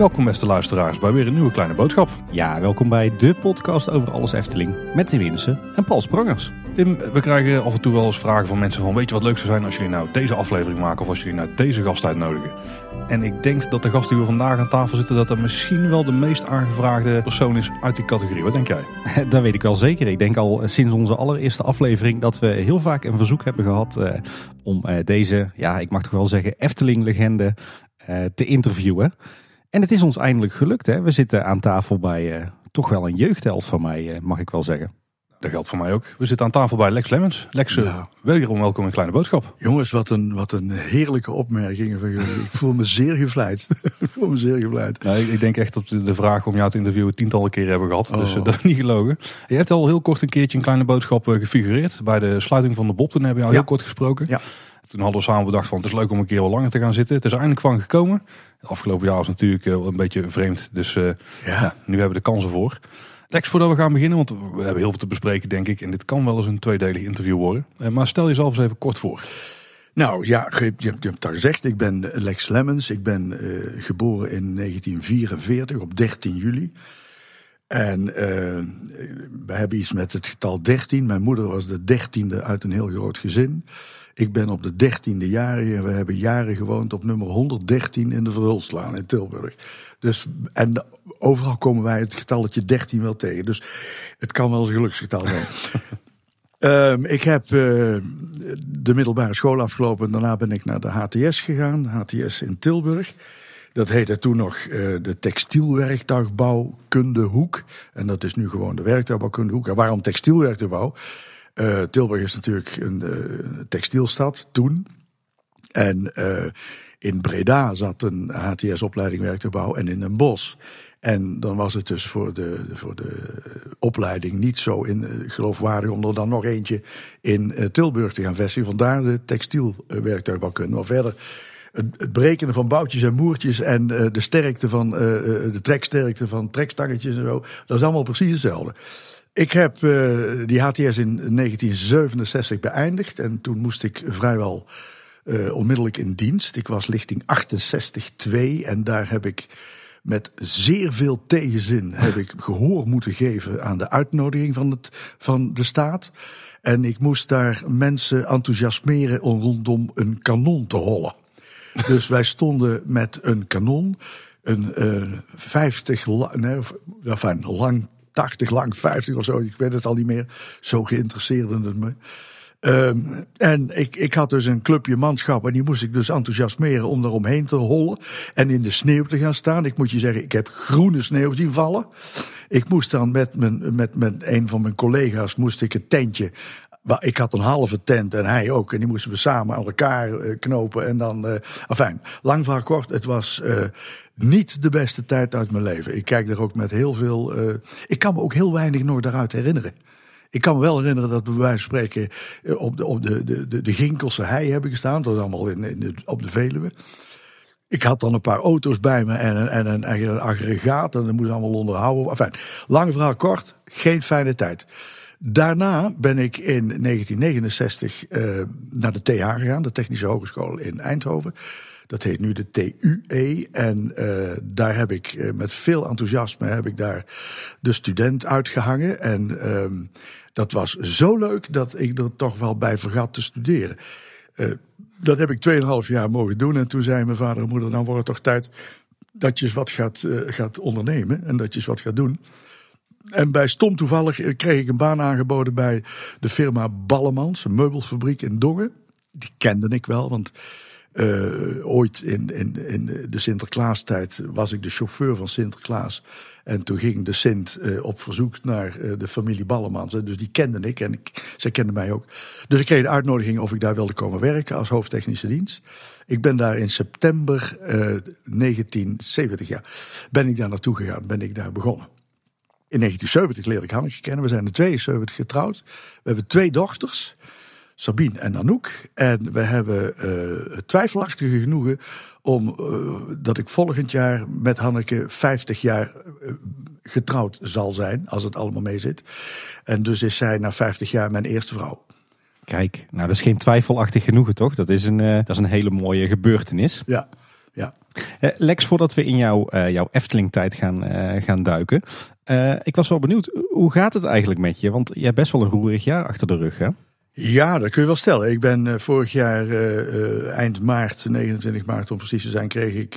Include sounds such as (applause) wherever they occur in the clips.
Welkom beste luisteraars bij weer een nieuwe kleine boodschap. Ja, welkom bij de podcast over alles Efteling met Tim Winsen en Paul Sprangers. Tim, we krijgen af en toe wel eens vragen van mensen van weet je wat leuk zou zijn als jullie nou deze aflevering maken of als jullie nou deze gast uitnodigen. En ik denk dat de gast die we vandaag aan tafel zitten, dat dat misschien wel de meest aangevraagde persoon is uit die categorie. Wat denk jij? (laughs) Dat weet ik wel zeker. Ik denk al sinds onze allereerste aflevering dat we heel vaak een verzoek hebben gehad eh, om eh, deze, ja ik mag toch wel zeggen, Efteling-legende eh, te interviewen. En het is ons eindelijk gelukt. Hè? We zitten aan tafel bij toch wel een jeugdheld van mij, mag ik wel zeggen. Dat geldt voor mij ook. We zitten aan tafel bij Lex Lemmens. Lex, uh, Nou. wederom welkom in Kleine Boodschap. Jongens, wat een, wat een heerlijke opmerkingen van jullie. Ik voel me zeer gevleid. (laughs) ik voel me zeer gevleid. Nou, ik, ik denk echt dat we de vraag om jou te interviewen tientallen keren hebben gehad. Dus Oh. eh, (laughs) dat is niet gelogen. Je hebt al heel kort een keertje in Kleine Boodschap eh, gefigureerd. Bij de sluiting van de Bob. Toen hebben we al Ja. heel kort gesproken. Ja. Toen hadden we samen bedacht van het is leuk om een keer wat langer te gaan zitten. Het is eindelijk van gekomen. Het afgelopen jaar was natuurlijk eh, wel een beetje vreemd. Dus eh, ja, nu hebben we de kansen voor. Lex, voordat we gaan beginnen, want we hebben heel veel te bespreken denk ik. En dit kan wel eens een tweedelig interview worden. Eh, maar stel jezelf eens even kort voor. Nou ja, je, hebt het al gezegd. Ik ben Lex Lemmens. Ik ben eh, geboren in 1944 op 13 juli. En eh, we hebben iets met het getal 13. Mijn moeder was de dertiende uit een heel groot gezin. Ik ben op de dertiende jarige en we hebben jaren gewoond op nummer 113 in de Verhulslaan in Tilburg. Dus, en overal komen wij het getalletje 13 wel tegen. Dus het kan wel eens een geluksgetal zijn. (laughs) Ehm, ik heb eh, de middelbare school afgelopen. en Daarna ben ik naar de HTS gegaan. HTS in Tilburg. Dat heette toen nog eh, de textielwerktuigbouwkundehoek. En dat is nu gewoon de werktuigbouwkundehoek. En waarom textielwerktuigbouw? Eh, Tilburg is natuurlijk een eh, textielstad toen. En eh, in Breda zat een HTS-opleiding werktuigbouw en in een bos. En dan was het dus voor de, voor de opleiding niet zo in, geloofwaardig om er dan nog eentje in Tilburg te gaan vestigen. Vandaar de textielwerktuigbouwkunde. Maar verder het, berekenen van boutjes en moertjes en de sterkte van de treksterkte van trekstangetjes en zo, dat is allemaal precies hetzelfde. Ik heb eh, die HTS in 1967 beëindigd en toen moest ik vrijwel eh, onmiddellijk in dienst. Ik was lichting 68-2 en daar heb ik met zeer veel tegenzin heb ik gehoor moeten geven aan de uitnodiging van, het, van de staat. En ik moest daar mensen enthousiasmeren om rondom een kanon te hollen. Dus wij stonden met een kanon, een eh 50, la- nee, lang 80, lang 50 of zo, ik weet het al niet meer. Zo geïnteresseerde het me. Ehm, en ik, ik had dus een clubje manschap en die moest ik dus enthousiasmeren om eromheen te hollen en in de sneeuw te gaan staan. Ik moet je zeggen, ik heb groene sneeuw zien vallen. Ik moest dan met, mijn, met, met een van mijn collega's moest ik het tentje. Ik had een halve tent en hij ook. En die moesten we samen aan elkaar eh, knopen. En dan, afijn, lang verhaal kort. Het was eh, niet de beste tijd uit mijn leven. Ik kijk er ook met heel veel. eh, ik kan me ook heel weinig nog daaruit herinneren. Ik kan me wel herinneren dat we bij wijze van spreken eh, op de, op de, de, de, de Ginkelse hei hebben gestaan. Dat was allemaal in, in op de Veluwe. Ik had dan een paar auto's bij me en en en een aggregaat. En dat moest allemaal onderhouden. Enfin, lang verhaal kort, geen fijne tijd. Daarna ben ik in 1969 eh, naar de TH gegaan, de Technische Hogeschool in Eindhoven. Dat heet nu de TUE. En eh, daar heb ik eh, met veel enthousiasme heb ik daar de student uitgehangen. En ehm, dat was zo leuk dat ik er toch wel bij vergat te studeren. Eh, dat heb ik 2,5 jaar mogen doen. En toen zei mijn vader en moeder, dan wordt het toch tijd dat je eens wat gaat, gaat ondernemen. En dat je eens wat gaat doen. En bij stom toevallig kreeg ik een baan aangeboden bij de firma Ballemans, een meubelfabriek in Dongen. Die kende ik wel, want eh, ooit in, in, in de Sinterklaastijd was ik de chauffeur van Sinterklaas. En toen ging de Sint eh, op verzoek naar eh, de familie Ballemans. Dus die kende ik en ik, zij kenden mij ook. Dus ik kreeg de uitnodiging of ik daar wilde komen werken als hoofdtechnische dienst. Ik ben daar in september eh, 1970, ja, ben ik daar naartoe gegaan, ben ik daar begonnen. In 1970 leerde ik Hanneke kennen. We zijn in 72 getrouwd. We hebben twee dochters, Sabine en Anouk. En we hebben eh, het twijfelachtige genoegen om eh, dat ik volgend jaar met Hanneke 50 jaar eh, getrouwd zal zijn, als het allemaal mee zit. En dus is zij na 50 jaar mijn eerste vrouw. Kijk, nou dat is geen twijfelachtig genoegen toch? Dat is een, dat is een hele mooie gebeurtenis. Ja, ja. Lex, voordat we in jouw, jouw Efteling-tijd gaan, gaan duiken. ik was wel benieuwd, hoe gaat het eigenlijk met je? Want je hebt best wel een roerig jaar achter de rug hè? Ja, dat kun je wel stellen. Ik ben vorig jaar eind maart, 29 maart om precies te zijn, kreeg ik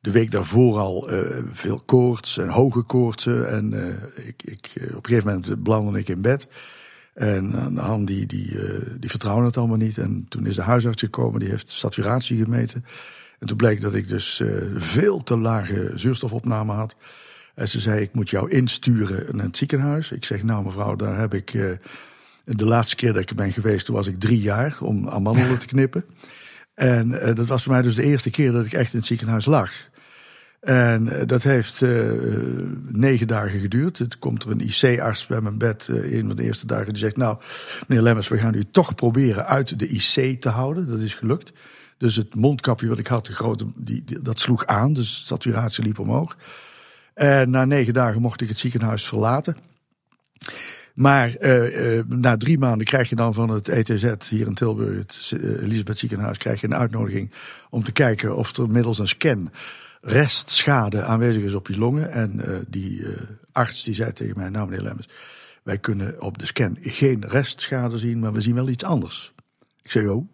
de week daarvoor al veel koorts en hoge koortsen. En ik, ik, op een gegeven moment belandde ik in bed. En Han die, die, die vertrouwde het allemaal niet. En toen is de huisarts gekomen, die heeft saturatie gemeten. En toen bleek dat ik dus veel te lage zuurstofopname had. En ze zei, ik moet jou insturen naar het ziekenhuis. Ik zeg, nou mevrouw, daar heb ik... De laatste keer dat ik er ben geweest, was ik drie jaar om amandelen te (laughs) knippen. En dat was voor mij dus de eerste keer dat ik echt in het ziekenhuis lag. En eh, dat heeft uh, negen dagen geduurd. Het komt er een IC-arts bij mijn bed, een van de eerste dagen, die zegt: Nou, meneer Lemmers, we gaan u toch proberen uit de IC te houden. Dat is gelukt. Dus het mondkapje wat ik had, de grote, die, dat sloeg aan, dus de saturatie liep omhoog. En na negen dagen mocht ik het ziekenhuis verlaten. Maar uh, na drie maanden krijg je dan van het ETZ hier in Tilburg, het Elisabeth Ziekenhuis, krijg je een uitnodiging om te kijken of er middels een scan restschade aanwezig is op je longen. En uh, die arts die zei tegen mij, nou meneer Lemmens, wij kunnen op de scan geen restschade zien, maar we zien wel iets anders. Ik zei, oh,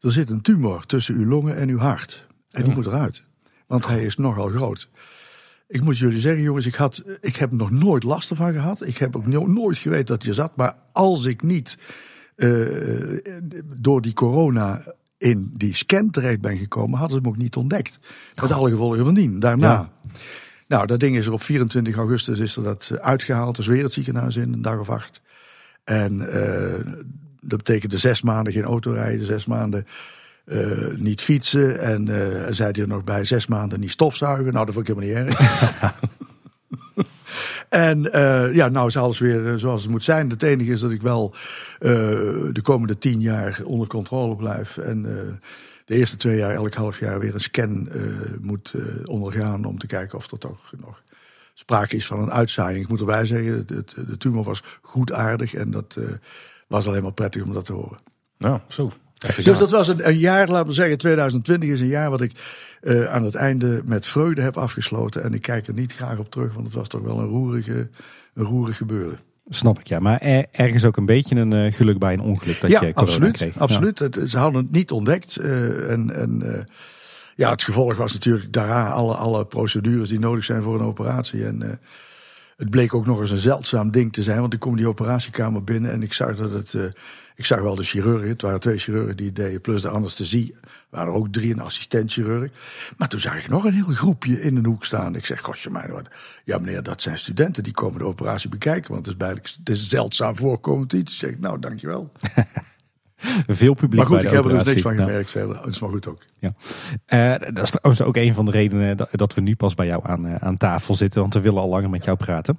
er zit een tumor tussen uw longen en uw hart. En die moet eruit, want hij is nogal groot. Ik moet jullie zeggen, jongens, ik, had, ik heb nog nooit last ervan gehad. Ik heb ook nooit geweten dat hij zat. Maar als ik niet uh, door die corona in die scan terecht ben gekomen, hadden ze hem ook niet ontdekt. Met alle gevolgen van dien, daarna. Nou, dat ding is er op 24 augustus is er dat eh, uitgehaald. Dus weer het ziekenhuis in, een dag of acht. En uh, dat betekende zes maanden geen auto rijden, zes maanden uh, niet fietsen. En uh, zei hij er nog bij, zes maanden niet stofzuigen. Nou, dat vond ik helemaal niet erg. (laughs) En uh, ja, nou is alles weer zoals het moet zijn. Het enige is dat ik wel uh, de komende tien jaar onder controle blijf. En de eerste twee jaar, elk half jaar, weer een scan moet ondergaan. Om te kijken of er toch nog sprake is van een uitzaaiing. Ik moet erbij zeggen, het, de tumor was goedaardig. En dat was alleen maar prettig om dat te horen. Nou, zo. Dus dat was een, een, jaar, laten we zeggen, 2020 is een jaar wat ik uh, aan het einde met vreugde heb afgesloten. En ik kijk er niet graag op terug, want het was toch wel een roerige, een roerig gebeuren. Snap ik, ja. Maar er, ergens ook een beetje een uh, geluk bij een ongeluk dat ja, je absoluut, kreeg. Absoluut, ja. Ze hadden het niet ontdekt. Uh, en en ja, het gevolg was natuurlijk daarna alle, alle procedures die nodig zijn voor een operatie. En het bleek ook nog eens een zeldzaam ding te zijn, want ik kom die operatiekamer binnen en ik zag dat het. Ik zag wel de chirurgen, het waren twee chirurgen die het deden, plus de anesthesie. Er waren er ook drie, een assistent-chirurg. Maar toen zag ik nog een heel groepje in een hoek staan. Ik zeg, gosje mij wat. Ja meneer, dat zijn studenten, die komen de operatie bekijken, want het is, bijna, het is een zeldzaam voorkomend iets. Ik zeg, nou dankjewel. (laughs) Veel publiek. Maar goed, ik heb er dus niks van gemerkt verder. Dat is maar goed ook. Ja. Uh, dat is trouwens ook een van de redenen dat, dat we nu pas bij jou aan, uh, aan tafel zitten. Want we willen al langer met jou praten.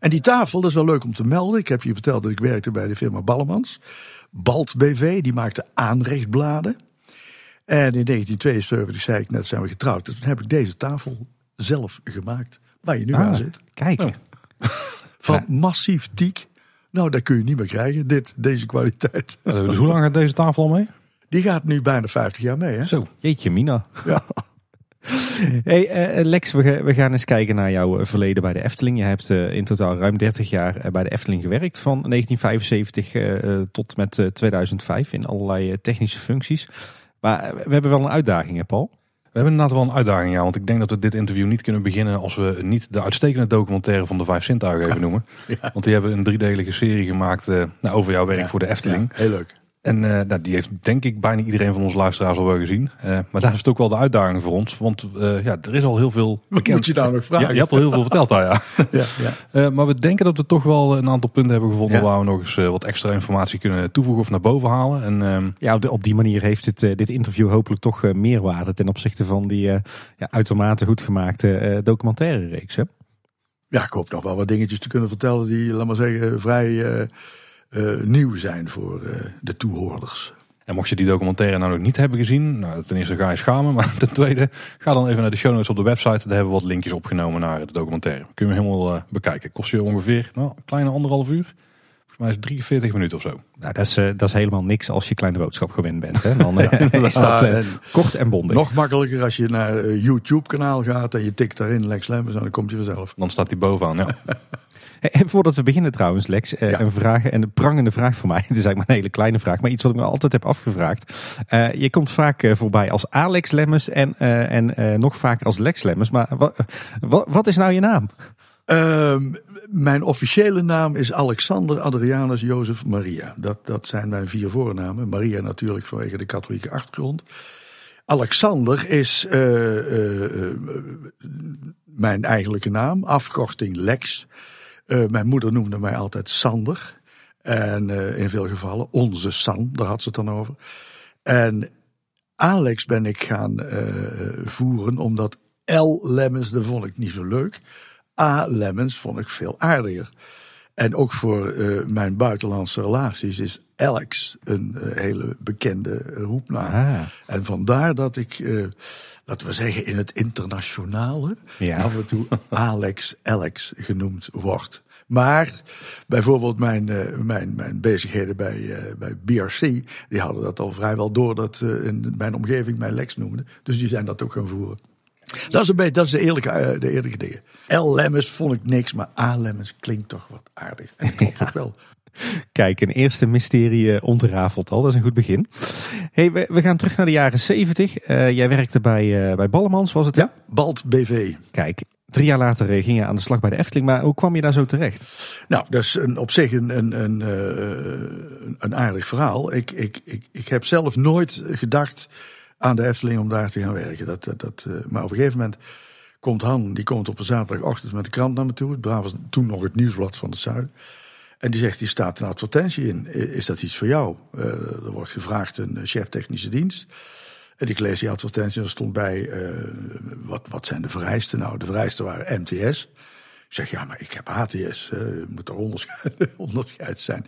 En die tafel, dat is wel leuk om te melden. Ik heb je verteld dat ik werkte bij de firma Ballemans. Balt BV, die maakte aanrechtbladen. En in 1972, zei ik net, zijn we getrouwd. Dus toen heb ik deze tafel zelf gemaakt. Waar je nu Ah, aan zit. Kijk, Oh. Van Ja. massief teak. Nou, dat kun je niet meer krijgen, dit, deze kwaliteit. Uh, dus hoe lang gaat deze tafel al mee? Die gaat nu bijna 50 jaar mee, hè? Zo. jeetje mina. Ja. (laughs) Hey eh, Lex, we, ga- we gaan eens kijken naar jouw eh, verleden bij de Efteling. Je hebt eh, in totaal ruim 30 jaar eh, bij de Efteling gewerkt. Van 1975 eh, eh, tot met eh, 2005 in allerlei eh, technische functies. Maar eh, we hebben wel een uitdaging, hè Paul? We hebben inderdaad wel een uitdaging, ja. Want ik denk dat we dit interview niet kunnen beginnen als we niet de uitstekende documentaire van de Vijf Zintuigen even (laughs) noemen. Ja. Want die hebben een driedelige serie gemaakt eh, nou, over jouw werk Ja. voor de Efteling. Ja, heel leuk. En eh, nou, die heeft denk ik bijna iedereen van onze luisteraars al wel gezien. Eh, maar daar is het ook wel de uitdaging voor ons. Want eh, ja, er is al heel veel Wat bekend. moet je nou nog vragen? Ja, je hebt al heel veel verteld daar, ja. (laughs) Ja, ja. (laughs) Eh, maar we denken dat we toch wel een aantal punten hebben gevonden Ja. waar we nog eens wat extra informatie kunnen toevoegen of naar boven halen. En ehm, Ja, op, de- op die manier heeft dit, dit interview hopelijk toch meerwaarde ten opzichte van die eh, ja, uitermate goed gemaakte eh, documentaire reeks. Hè? Ja, ik hoop nog wel wat dingetjes te kunnen vertellen die, laat maar zeggen, vrij eh, nieuw zijn voor eh, de toehoorders. En mocht je die documentaire nou nog niet hebben gezien, nou, ten eerste ga je schamen. Maar (laughs) ten tweede, ga dan even naar de show notes op de website. Daar hebben we wat linkjes opgenomen naar de documentaire. Kun je hem helemaal eh, bekijken. Kost je ongeveer nou, een kleine anderhalf uur. Volgens mij is het 43 minuten of zo. Nou, dat is, eh, dat is helemaal niks als je kleine boodschap gewend bent. Hè? Dan (laughs) eh, is dat en kort en bondig. Nog makkelijker als je naar een YouTube-kanaal gaat en je tikt daarin Lex Lemmens en dan komt hij vanzelf. Dan staat hij bovenaan, ja. (laughs) En voordat we beginnen trouwens, Lex, eh, Ja. een vraag en een prangende vraag voor mij. (laughs) Het is eigenlijk maar een hele kleine vraag, maar iets wat ik me altijd heb afgevraagd. Eh, je komt vaak eh, voorbij als Alex Lemmens en, eh, en eh, nog vaker als Lex Lemmens. Maar wa- wa- wat is nou je naam? Ehm, mijn officiële naam is Alexander Adrianus Jozef Maria. Dat, dat zijn mijn vier voornamen. Maria natuurlijk vanwege de katholieke achtergrond. Alexander is eh, eh, eh, mijn eigenlijke naam, afkorting Lex. Eh, mijn moeder noemde mij altijd Sander. En eh, in veel gevallen onze San, daar had ze het dan over. En Alex ben ik gaan eh, voeren omdat L. Lemmens, dat vond ik niet zo leuk. A. Lemmens vond ik veel aardiger. En ook voor eh, mijn buitenlandse relaties is Alex een eh, hele bekende eh, roepnaam. Ah. En vandaar dat ik, eh, laten we zeggen, in het internationale Ja. af en toe Alex Alex genoemd wordt. Maar bijvoorbeeld mijn, mijn, mijn bezigheden bij, bij BRC, die hadden dat al vrijwel door dat in mijn omgeving mij Lex noemde. Dus die zijn dat ook gaan voeren. Dat is, een beetje, dat is de, eerlijke, eh, de eerlijke dingen. L. Lemmens vond ik niks, maar A. Lemmens klinkt toch wat aardig. En klopt ook wel. Kijk, een eerste mysterie eh, ontrafeld al. Dat is een goed begin. Hey, we, we gaan terug naar de jaren 70. Eh, jij werkte bij, eh, bij Ballemans, was het? Ja, Balt BV. Kijk, drie jaar later ging je aan de slag bij de Efteling. Maar hoe kwam je daar zo terecht? Nou, dat is een, op zich een, een, een, een aardig verhaal. Ik, ik, ik, ik heb zelf nooit gedacht aan de Efteling om daar te gaan werken. Dat, dat, eh, maar op een gegeven moment komt Han, die komt op een zaterdagochtend met de krant naar me toe. Het was toen nog het nieuwsblad van het Zuiden. En die zegt, hier staat een advertentie in. Is dat iets voor jou? Eh, er wordt gevraagd een chef technische dienst. En ik lees die advertentie en er stond bij, eh, wat, wat zijn de vereisten? Nou, de vereisten waren MTS. Ik zeg, ja, maar ik heb HTS. eh, Er moet er onderscheid, (laughs) onderscheid zijn.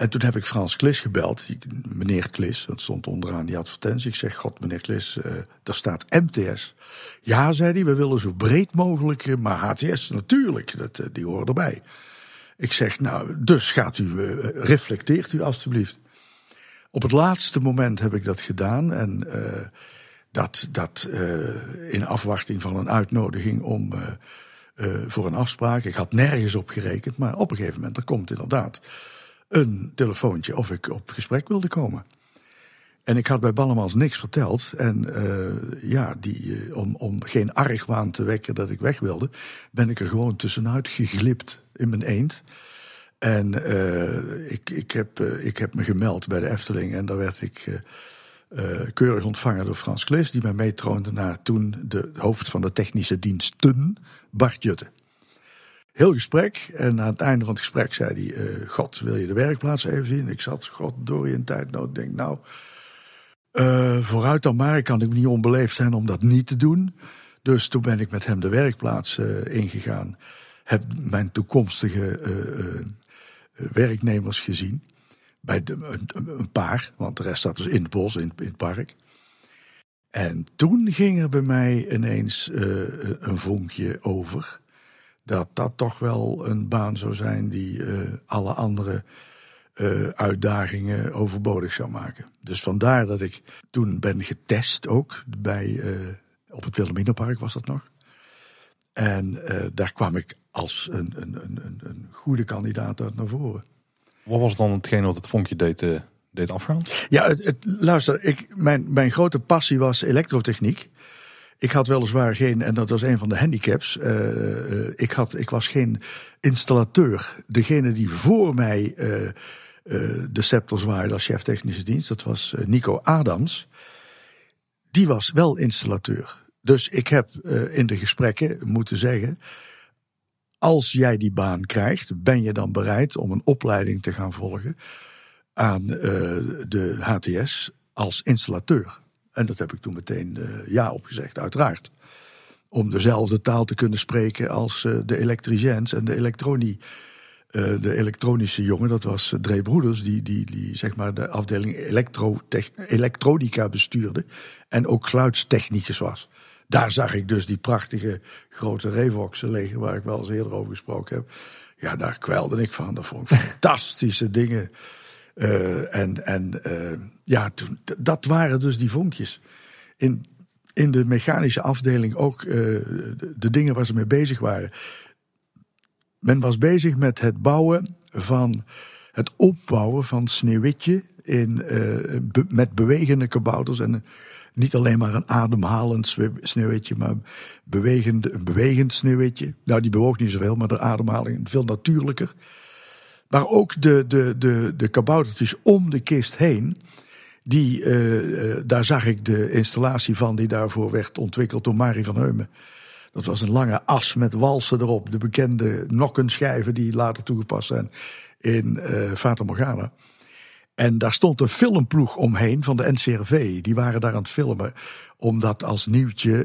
En toen heb ik Frans Klis gebeld. die- Meneer Klis, dat stond onderaan die advertentie. Ik zeg, god meneer Klis, eh, daar staat MTS. Ja, zei hij, we willen zo breed mogelijk, eh, maar HTS natuurlijk, dat, eh, die horen erbij. Ik zeg, nou, dus gaat u, reflecteert u alstublieft. Op het laatste moment heb ik dat gedaan. En dat, dat in afwachting van een uitnodiging om, voor een afspraak. Ik had nergens op gerekend, maar op een gegeven moment er komt inderdaad een telefoontje of ik op gesprek wilde komen. En ik had bij Ballemans niks verteld. En eh, ja, die, eh, om, om geen argwaan te wekken dat ik weg wilde, ben ik er gewoon tussenuit geglipt in mijn eend. En eh, ik, ik, heb, ik heb me gemeld bij de Efteling en daar werd ik keurig ontvangen door Frans Klis, die mij meetroonde naar toen de hoofd van de technische diensten, Bart Jutte. Heel gesprek en aan het einde van het gesprek zei hij, eh, God, wil je de werkplaats even zien? Ik zat, god, door in tijdnood, ik denk nou, eh, vooruit dan maar, ik kan ik niet onbeleefd zijn om dat niet te doen. Dus toen ben ik met hem de werkplaats eh, ingegaan. Heb mijn toekomstige werknemers gezien. Bij de, een, paar, want de rest zat dus in het bos, in, in het park. En toen ging er bij mij ineens een vonkje over. Dat dat toch wel een baan zou zijn die eh, alle andere eh, uitdagingen overbodig zou maken. Dus vandaar dat ik toen ben getest ook bij, eh, op het Wilhelminapark was dat nog. En daar kwam ik als een, een, een, een, goede kandidaat uit naar voren. Wat was dan hetgeen wat het vonkje deed, deed afgaan? Ja, het, het, luister, ik, mijn, mijn grote passie was elektrotechniek. Ik had weliswaar geen, en dat was een van de handicaps, eh, eh, ik, had, ik was geen installateur. Degene die voor mij eh, de scepter zwaaide als chef technische dienst, dat was Nico Adams. Die was wel installateur. Dus ik heb in de gesprekken moeten zeggen, als jij die baan krijgt, ben je dan bereid om een opleiding te gaan volgen aan de HTS als installateur. En dat heb ik toen meteen eh, ja opgezegd, uiteraard. Om dezelfde taal te kunnen spreken als eh, de elektriciens en de elektronie. eh, de elektronische jongen, dat was uh, Dre Broeders, die, die, die zeg maar de afdeling elektronica bestuurde. En ook geluidstechnicus was. Daar zag ik dus die prachtige grote Revoxen liggen, waar ik wel eens eerder over gesproken heb. Ja, daar kwelde ik van. Dat vond ik (laughs) fantastische dingen. Uh, en en uh, ja, toen, dat waren dus die vonkjes. In, in de mechanische afdeling ook uh, de, dingen waar ze mee bezig waren. Men was bezig met het bouwen van. Het opbouwen van Sneeuwwitje in, met bewegende kabouters. En niet alleen maar een ademhalend sneeuwwitje, maar bewegend, een bewegend sneeuwwitje. Nou, die bewoog niet zoveel, maar de ademhaling veel natuurlijker. Maar ook de, de, de, de kaboutertjes om de kist heen. Die, uh, daar zag ik de installatie van die daarvoor werd ontwikkeld door Marie van Heumen. Dat was een lange as met walsen erop. De bekende nokkenschijven die later toegepast zijn in uh, Fata Morgana. En daar stond een filmploeg omheen van de NCRV. Die waren daar aan het filmen. Om dat als nieuwtje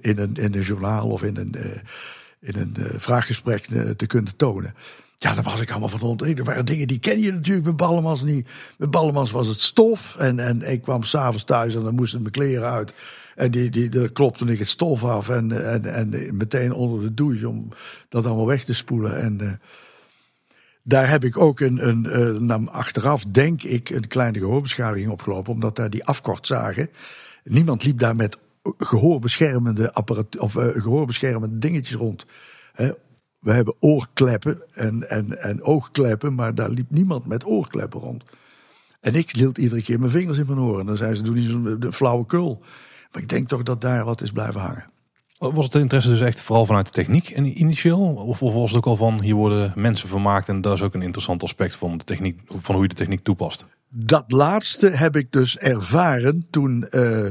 in, een, in een journaal of in een, in een vraaggesprek te kunnen tonen. Ja, daar was ik allemaal van onder. Er waren dingen die ken je natuurlijk bij Ballemans niet. Bij Ballemans was het stof. En, en ik kwam s'avonds thuis en dan moesten mijn kleren uit. En die, die, daar klopte ik het stof af. En, en, en meteen onder de douche om dat allemaal weg te spoelen. En daar heb ik ook een, een, een, nou, achteraf, denk ik, een kleine gehoorbeschadiging opgelopen. Omdat daar die afkort zagen. Niemand liep daar met gehoorbeschermende, apparat, of, uh, gehoorbeschermende dingetjes rond. We hebben oorkleppen en, en, en oogkleppen, maar daar liep niemand met oorkleppen rond. En ik hield iedere keer mijn vingers in mijn oren. Dan zei ze, doe niet zo'n flauwe kul. Maar ik denk toch dat daar wat is blijven hangen. Was het interesse dus echt vooral vanuit de techniek initieel? Of, of, was het ook al van hier worden mensen vermaakt en dat is ook een interessant aspect van, de techniek, van hoe je de techniek toepast? Dat laatste heb ik dus ervaren toen, uh,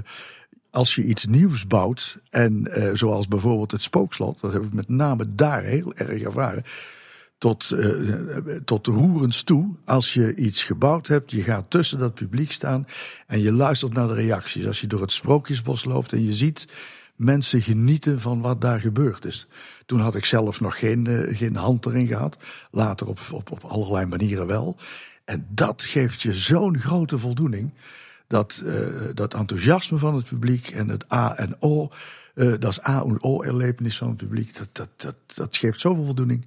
als je iets nieuws bouwt, en uh, zoals bijvoorbeeld het spookslot, dat heb ik met name daar heel erg ervaren. Tot, uh, tot roerens toe, als je iets gebouwd hebt, je gaat tussen dat publiek staan en je luistert naar de reacties. Als je door het sprookjesbos loopt en je ziet mensen genieten van wat daar gebeurd is. Toen had ik zelf nog geen, uh, geen hand erin gehad. Later op, op, op allerlei manieren wel. En dat geeft je zo'n grote voldoening. Dat, uh, dat enthousiasme van het publiek en het A en O. Uh, dat is A en O-erlevenis van het publiek. Dat, dat, dat, dat geeft zoveel voldoening.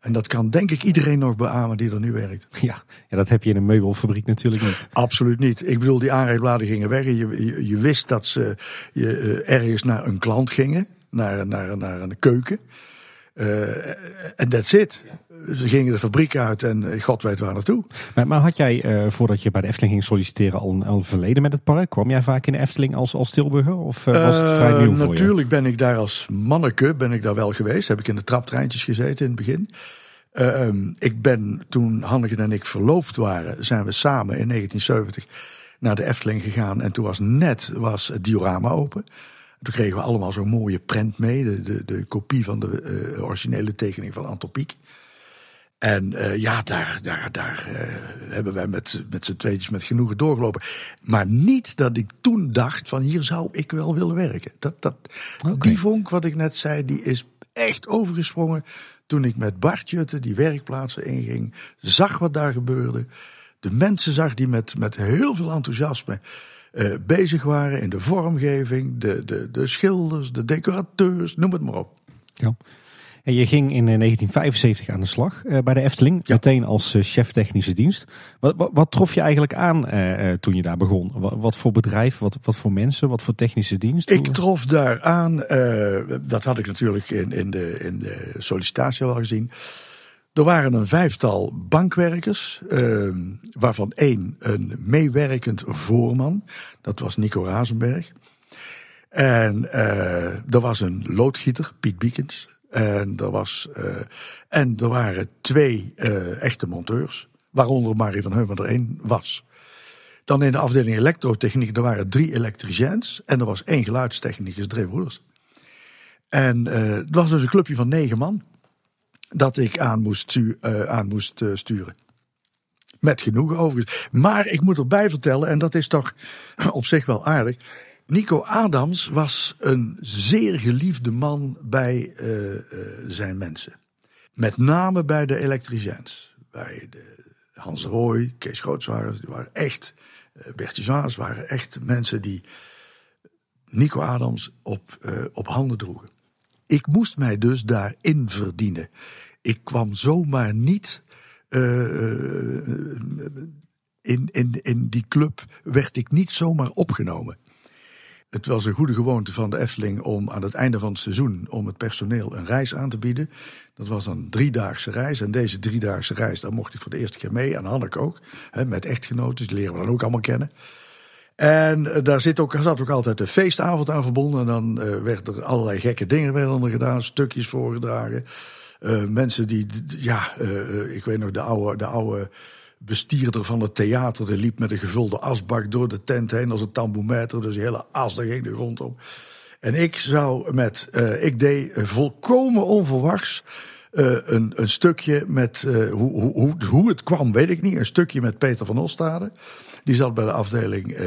En dat kan denk ik iedereen nog beamen die er nu werkt. (laughs) Ja, ja dat heb je in een meubelfabriek natuurlijk niet. (laughs) Absoluut niet. Ik bedoel, die aanrijbladen gingen weg. Je, je, je wist dat ze je, uh, ergens naar een klant gingen, naar, naar, naar een keuken. En uh, that's it. Ze gingen de fabriek uit en god weet waar naartoe. Maar, maar had jij, uh, voordat je bij de Efteling ging solliciteren, al een, al een verleden met het park? Kwam jij vaak in de Efteling als, als Tilburger of uh, was het vrij nieuw voor Natuurlijk ben ik daar als manneke ben ik daar wel geweest. Heb ik in de traptreintjes gezeten in het begin. Uh, ik ben, toen Hanneke en ik verloofd waren, zijn we samen in 1970 naar de Efteling gegaan. En toen was net was het diorama open. Toen kregen we allemaal zo'n mooie prent mee. De, de, de kopie van de uh, originele tekening van Anton Pieck. En uh, ja, daar, daar, daar uh, hebben wij met, met z'n tweetjes met genoegen doorgelopen. Maar niet dat ik toen dacht van hier zou ik wel willen werken. Dat, dat, okay. Die vonk wat ik net zei, die is echt overgesprongen toen ik met Bart Jutte die werkplaatsen inging. Zag wat daar gebeurde. De mensen zag die met, met heel veel enthousiasme uh, bezig waren in de vormgeving. De, de, de schilders, de decorateurs, noem het maar op. Ja. En je ging in 1975 aan de slag uh, bij de Efteling, ja. meteen als uh, chef technische dienst. Wat, wat, wat, trof je eigenlijk aan toen je daar begon? Wat, wat, voor bedrijf, wat, wat voor mensen, wat voor technische dienst? Ik trof daar aan, dat had ik natuurlijk in, in, de, in de sollicitatie al gezien. Er waren een vijftal bankwerkers, waarvan één een meewerkend voorman. Dat was Nico Razenberg. En er was een loodgieter, Piet Biekens. En er, was, uh, en er waren twee uh, echte monteurs, waaronder Marie van Heumen er één was. Dan in de afdeling elektrotechniek, er waren drie elektriciens en er was één geluidstechnicus, drie broeders. En uh, het was dus een clubje van negen man dat ik aan moest, aan moest sturen. Met genoegen overigens. Maar ik moet erbij vertellen, en dat is toch op zich wel aardig. Nico Adams was een zeer geliefde man bij uh, uh, zijn mensen. Met name bij de elektriciens. Bij de Hans Rooij, Kees Grootswaard, die waren echt, uh, Bertje Zwaas waren echt mensen die Nico Adams op, op handen droegen. ik moest mij dus daarin verdienen. Ik kwam zomaar niet in, in, in die club, werd ik niet zomaar opgenomen. Het was een goede gewoonte van de Efteling om aan het einde van het seizoen om het personeel een reis aan te bieden. Dat was een driedaagse reis. En deze driedaagse reis, daar mocht ik voor de eerste keer mee. En Hanneke ook, hè, met echtgenoten. Die leren we dan ook allemaal kennen. En daar, zit ook, zat ook altijd een feestavond aan verbonden. En dan werden er allerlei gekke dingen werden er gedaan. Stukjes voorgedragen. Uh, mensen die, ja, ik weet nog, de oude, de oude bestierder van het theater. Die liep met een gevulde asbak door de tent heen als een tamboemeter. Dus die hele as, daar ging de grond op. En ik zou met, uh, ik deed volkomen onverwachts uh, een, een stukje met, hoe, hoe, hoe het kwam, weet ik niet. Een stukje met Peter van Ostade. Die zat bij de afdeling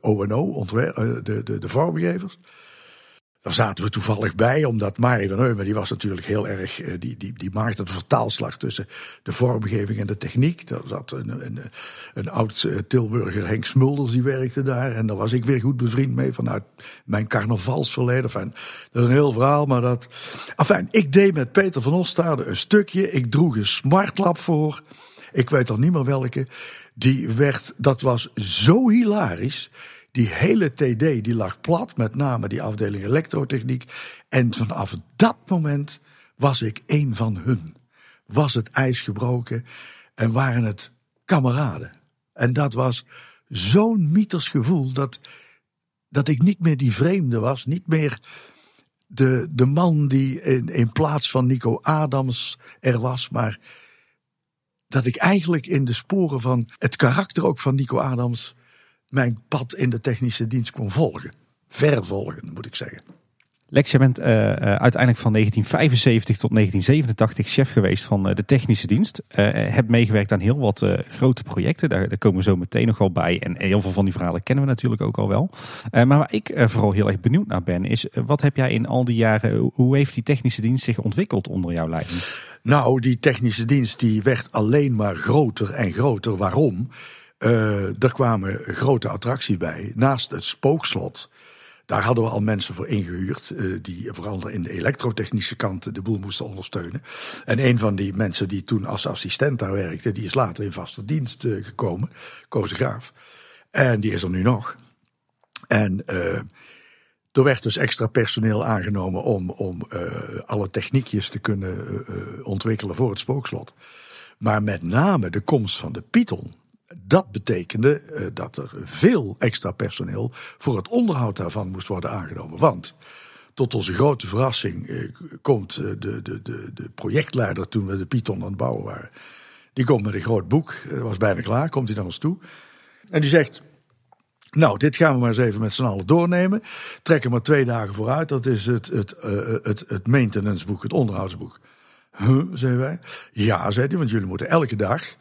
O&O, de, de, de vormgevers. Daar zaten we toevallig bij, omdat Marie van Heumen, die was natuurlijk heel erg, eh, die, die, die maakte de vertaalslag tussen de vormgeving en de techniek. Daar zat een, een, een oud eh, Tilburger, Henk Smulders, die werkte daar. En daar was ik weer goed bevriend mee vanuit mijn carnavalsverleden. Enfin, dat is een heel verhaal, maar dat... Enfin, ik deed met Peter van Ostade een stukje. Ik droeg een smartlap voor. Ik weet al niet meer welke. Die werd, dat was zo hilarisch. Die hele TD die lag plat, met name die afdeling elektrotechniek. En vanaf dat moment was ik een van hun. Was het ijs gebroken en waren het kameraden. En dat was zo'n mythers gevoel dat, dat ik niet meer die vreemde was, niet meer de, de man die in, in plaats van Nico Adams er was, maar dat ik eigenlijk in de sporen van het karakter ook van Nico Adams mijn pad in de technische dienst kon volgen. Vervolgen, moet ik zeggen. Lex, je bent uh, uiteindelijk van 1975 tot 1987 chef geweest van uh, de technische dienst. Hebt meegewerkt aan heel wat grote projecten. Daar, daar, komen we zo meteen nog wel bij. En heel veel van die verhalen kennen we natuurlijk ook al wel. maar waar ik vooral heel erg benieuwd naar ben, is wat heb jij in al die jaren, hoe heeft die technische dienst zich ontwikkeld onder jouw leiding? Nou, die technische dienst die werd alleen maar groter en groter. Waarom? Uh, er kwamen grote attracties bij. Naast het spookslot. Daar hadden we al mensen voor ingehuurd. Uh, die vooral in de elektrotechnische kant de boel moesten ondersteunen. En een van die mensen die toen als assistent daar werkte. die is later in vaste dienst uh, gekomen. Koos de Graaf. En die is er nu nog. En er werd dus extra personeel aangenomen om, om alle techniekjes te kunnen ontwikkelen voor het spookslot. Maar met name de komst van de Python dat betekende uh, dat er veel extra personeel voor het onderhoud daarvan moest worden aangenomen. Want tot onze grote verrassing uh, komt uh, de, de, de, de projectleider toen we de Python aan het bouwen waren. Die komt met een groot boek, was bijna klaar, komt hij naar ons toe. En die zegt, nou, dit gaan we maar eens even met z'n allen doornemen. Trekken maar twee dagen vooruit. Dat is het, het, uh, het, het maintenanceboek, het onderhoudsboek. Huh, zeiden wij. Ja, zei hij, want jullie moeten elke dag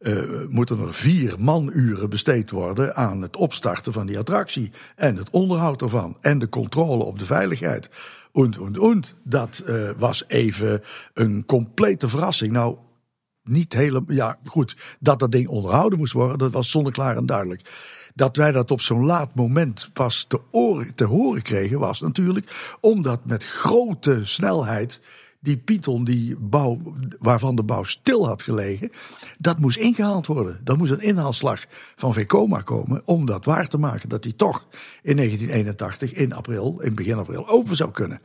uh, moeten er vier manuren besteed worden aan het opstarten van die attractie. En het onderhoud ervan. En de controle op de veiligheid. Und, und, und. Dat uh, was even een complete verrassing. Nou, niet helemaal. Ja, goed. Dat dat ding onderhouden moest worden, dat was zonneklaar en duidelijk. Dat wij dat op zo'n laat moment pas te, oren, te horen kregen, was natuurlijk omdat met grote snelheid die Python, die bouw, waarvan de bouw stil had gelegen, dat moest ingehaald worden. Dat moest een inhaalslag van Vekoma komen om dat waar te maken dat die toch in 1981 in april, in begin april, open zou kunnen.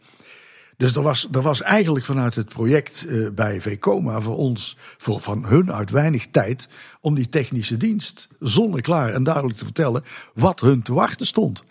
Dus er was, er was eigenlijk vanuit het project uh, bij Vekoma voor ons, voor van hun uit weinig tijd, om die technische dienst zonneklaar en duidelijk te vertellen wat hun te wachten stond.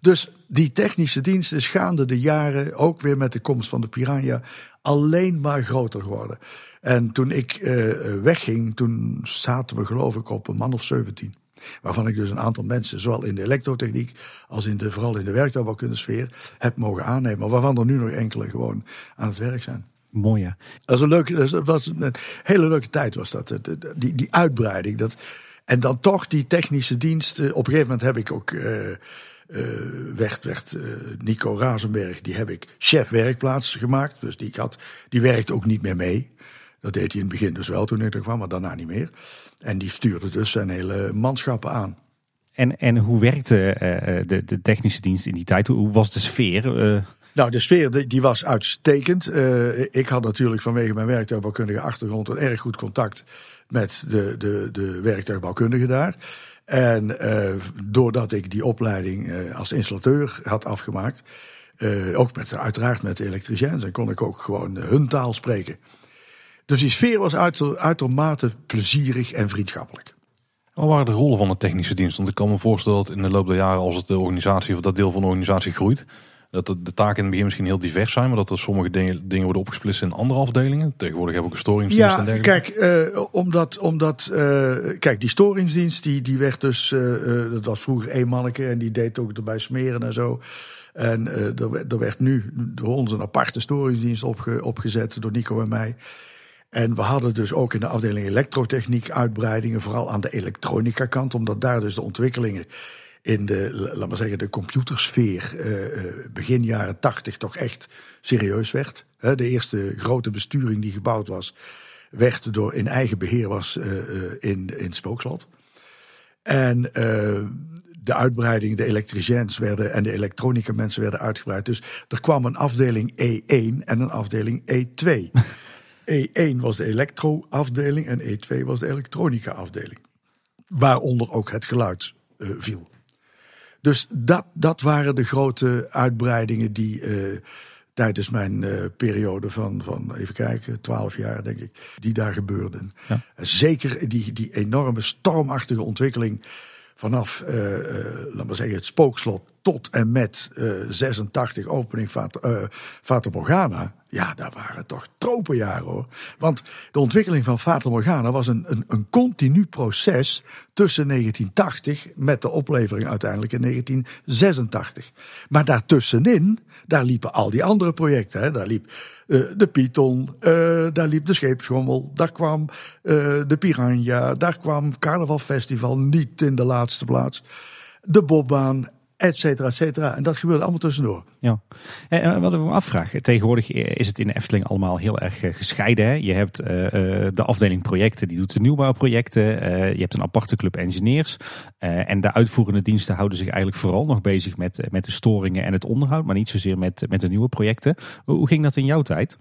Dus die technische dienst is gaande de jaren, ook weer met de komst van de Piranha, alleen maar groter geworden. En toen ik uh, wegging, toen zaten we geloof ik op een man of 17. Waarvan ik dus een aantal mensen, zowel in de elektrotechniek als in de, vooral in de werktuigbouwkundesfeer, heb mogen aannemen. Waarvan er nu nog enkele gewoon aan het werk zijn. Mooi ja. Dat, is een leuke, dat was een hele leuke tijd was dat. Die, die uitbreiding. Dat, en dan toch die technische dienst. Op een gegeven moment heb ik ook... Uh, uh, werd, werd uh, Nico Razenberg, die heb ik chef werkplaats gemaakt. Dus die, ik had, die werkte ook niet meer mee. Dat deed hij in het begin dus wel toen ik er kwam, maar daarna niet meer. En die stuurde dus zijn hele manschappen aan. En, en hoe werkte uh, de, de technische dienst in die tijd? Hoe was de sfeer? Nou, de sfeer die, was uitstekend. Uh, ik had natuurlijk vanwege mijn werktuigbouwkundige achtergrond een erg goed contact met de, de, de werktuigbouwkundige daar. En uh, doordat ik die opleiding uh, als installateur had afgemaakt, ook met, uiteraard met de elektriciëns, en kon ik ook gewoon hun taal spreken. Dus die sfeer was uiter, uitermate plezierig en vriendschappelijk. Wat waren de rollen van de technische dienst? Want ik kan me voorstellen dat in de loop der jaren, als het de organisatie of dat deel van de organisatie groeit, dat de, taken in het begin misschien heel divers zijn, maar dat er sommige dingen, dingen worden opgesplitst in andere afdelingen. Tegenwoordig heb ik een storingsdienst ja, en dergelijke. Kijk, uh, omdat, omdat uh, kijk, die storingsdienst die, die werd dus, uh, dat was vroeger één manneke en die deed ook erbij smeren en zo. En er, er, werd nu door ons een aparte storingsdienst opge, opgezet, door Nico en mij. En we hadden dus ook in de afdeling elektrotechniek uitbreidingen, vooral aan de elektronica kant, omdat daar dus de ontwikkelingen in de, laat maar zeggen, de computersfeer uh, begin jaren tachtig toch echt serieus werd. De eerste grote besturing die gebouwd was, werd door in eigen beheer was uh, in, in Spookslot. En de uitbreiding, de elektriciëns werden en de elektronica mensen werden uitgebreid. Dus er kwam een afdeling E1 en een afdeling E2. (laughs) E1 was de elektroafdeling en E2 was de elektronica afdeling. Waaronder ook het geluid viel. Dus dat, dat waren de grote uitbreidingen die uh, tijdens mijn uh, periode van, van, even kijken, twaalf jaar denk ik, die daar gebeurden. Ja. Zeker die, die enorme stormachtige ontwikkeling vanaf, uh, laat maar zeggen, het spookslot tot en met 86 opening Fata Morgana. Ja, daar waren toch tropenjaren hoor. Want de ontwikkeling van Fata Morgana was een, een, een continu proces tussen 1980 met de oplevering uiteindelijk in 1986. Maar daartussenin, daar liepen al die andere projecten. Hè. Daar liep uh, de Python, uh, daar liep de Scheepschommel, daar kwam uh, de Piranha, daar kwam Carnavalfestival niet in de laatste plaats. De Bobbaan et cetera, et cetera. En dat gebeurde allemaal tussendoor. Ja. En wat ik me afvraag, tegenwoordig is het in de Efteling allemaal heel erg eh, gescheiden. Hè? Je hebt uh, de afdeling projecten, die doet de nieuwbouwprojecten. Je hebt een aparte club engineers. En de uitvoerende diensten houden zich eigenlijk vooral nog bezig met, met de storingen en het onderhoud. Maar niet zozeer met, met de nieuwe projecten. Hoe ging dat in jouw tijd?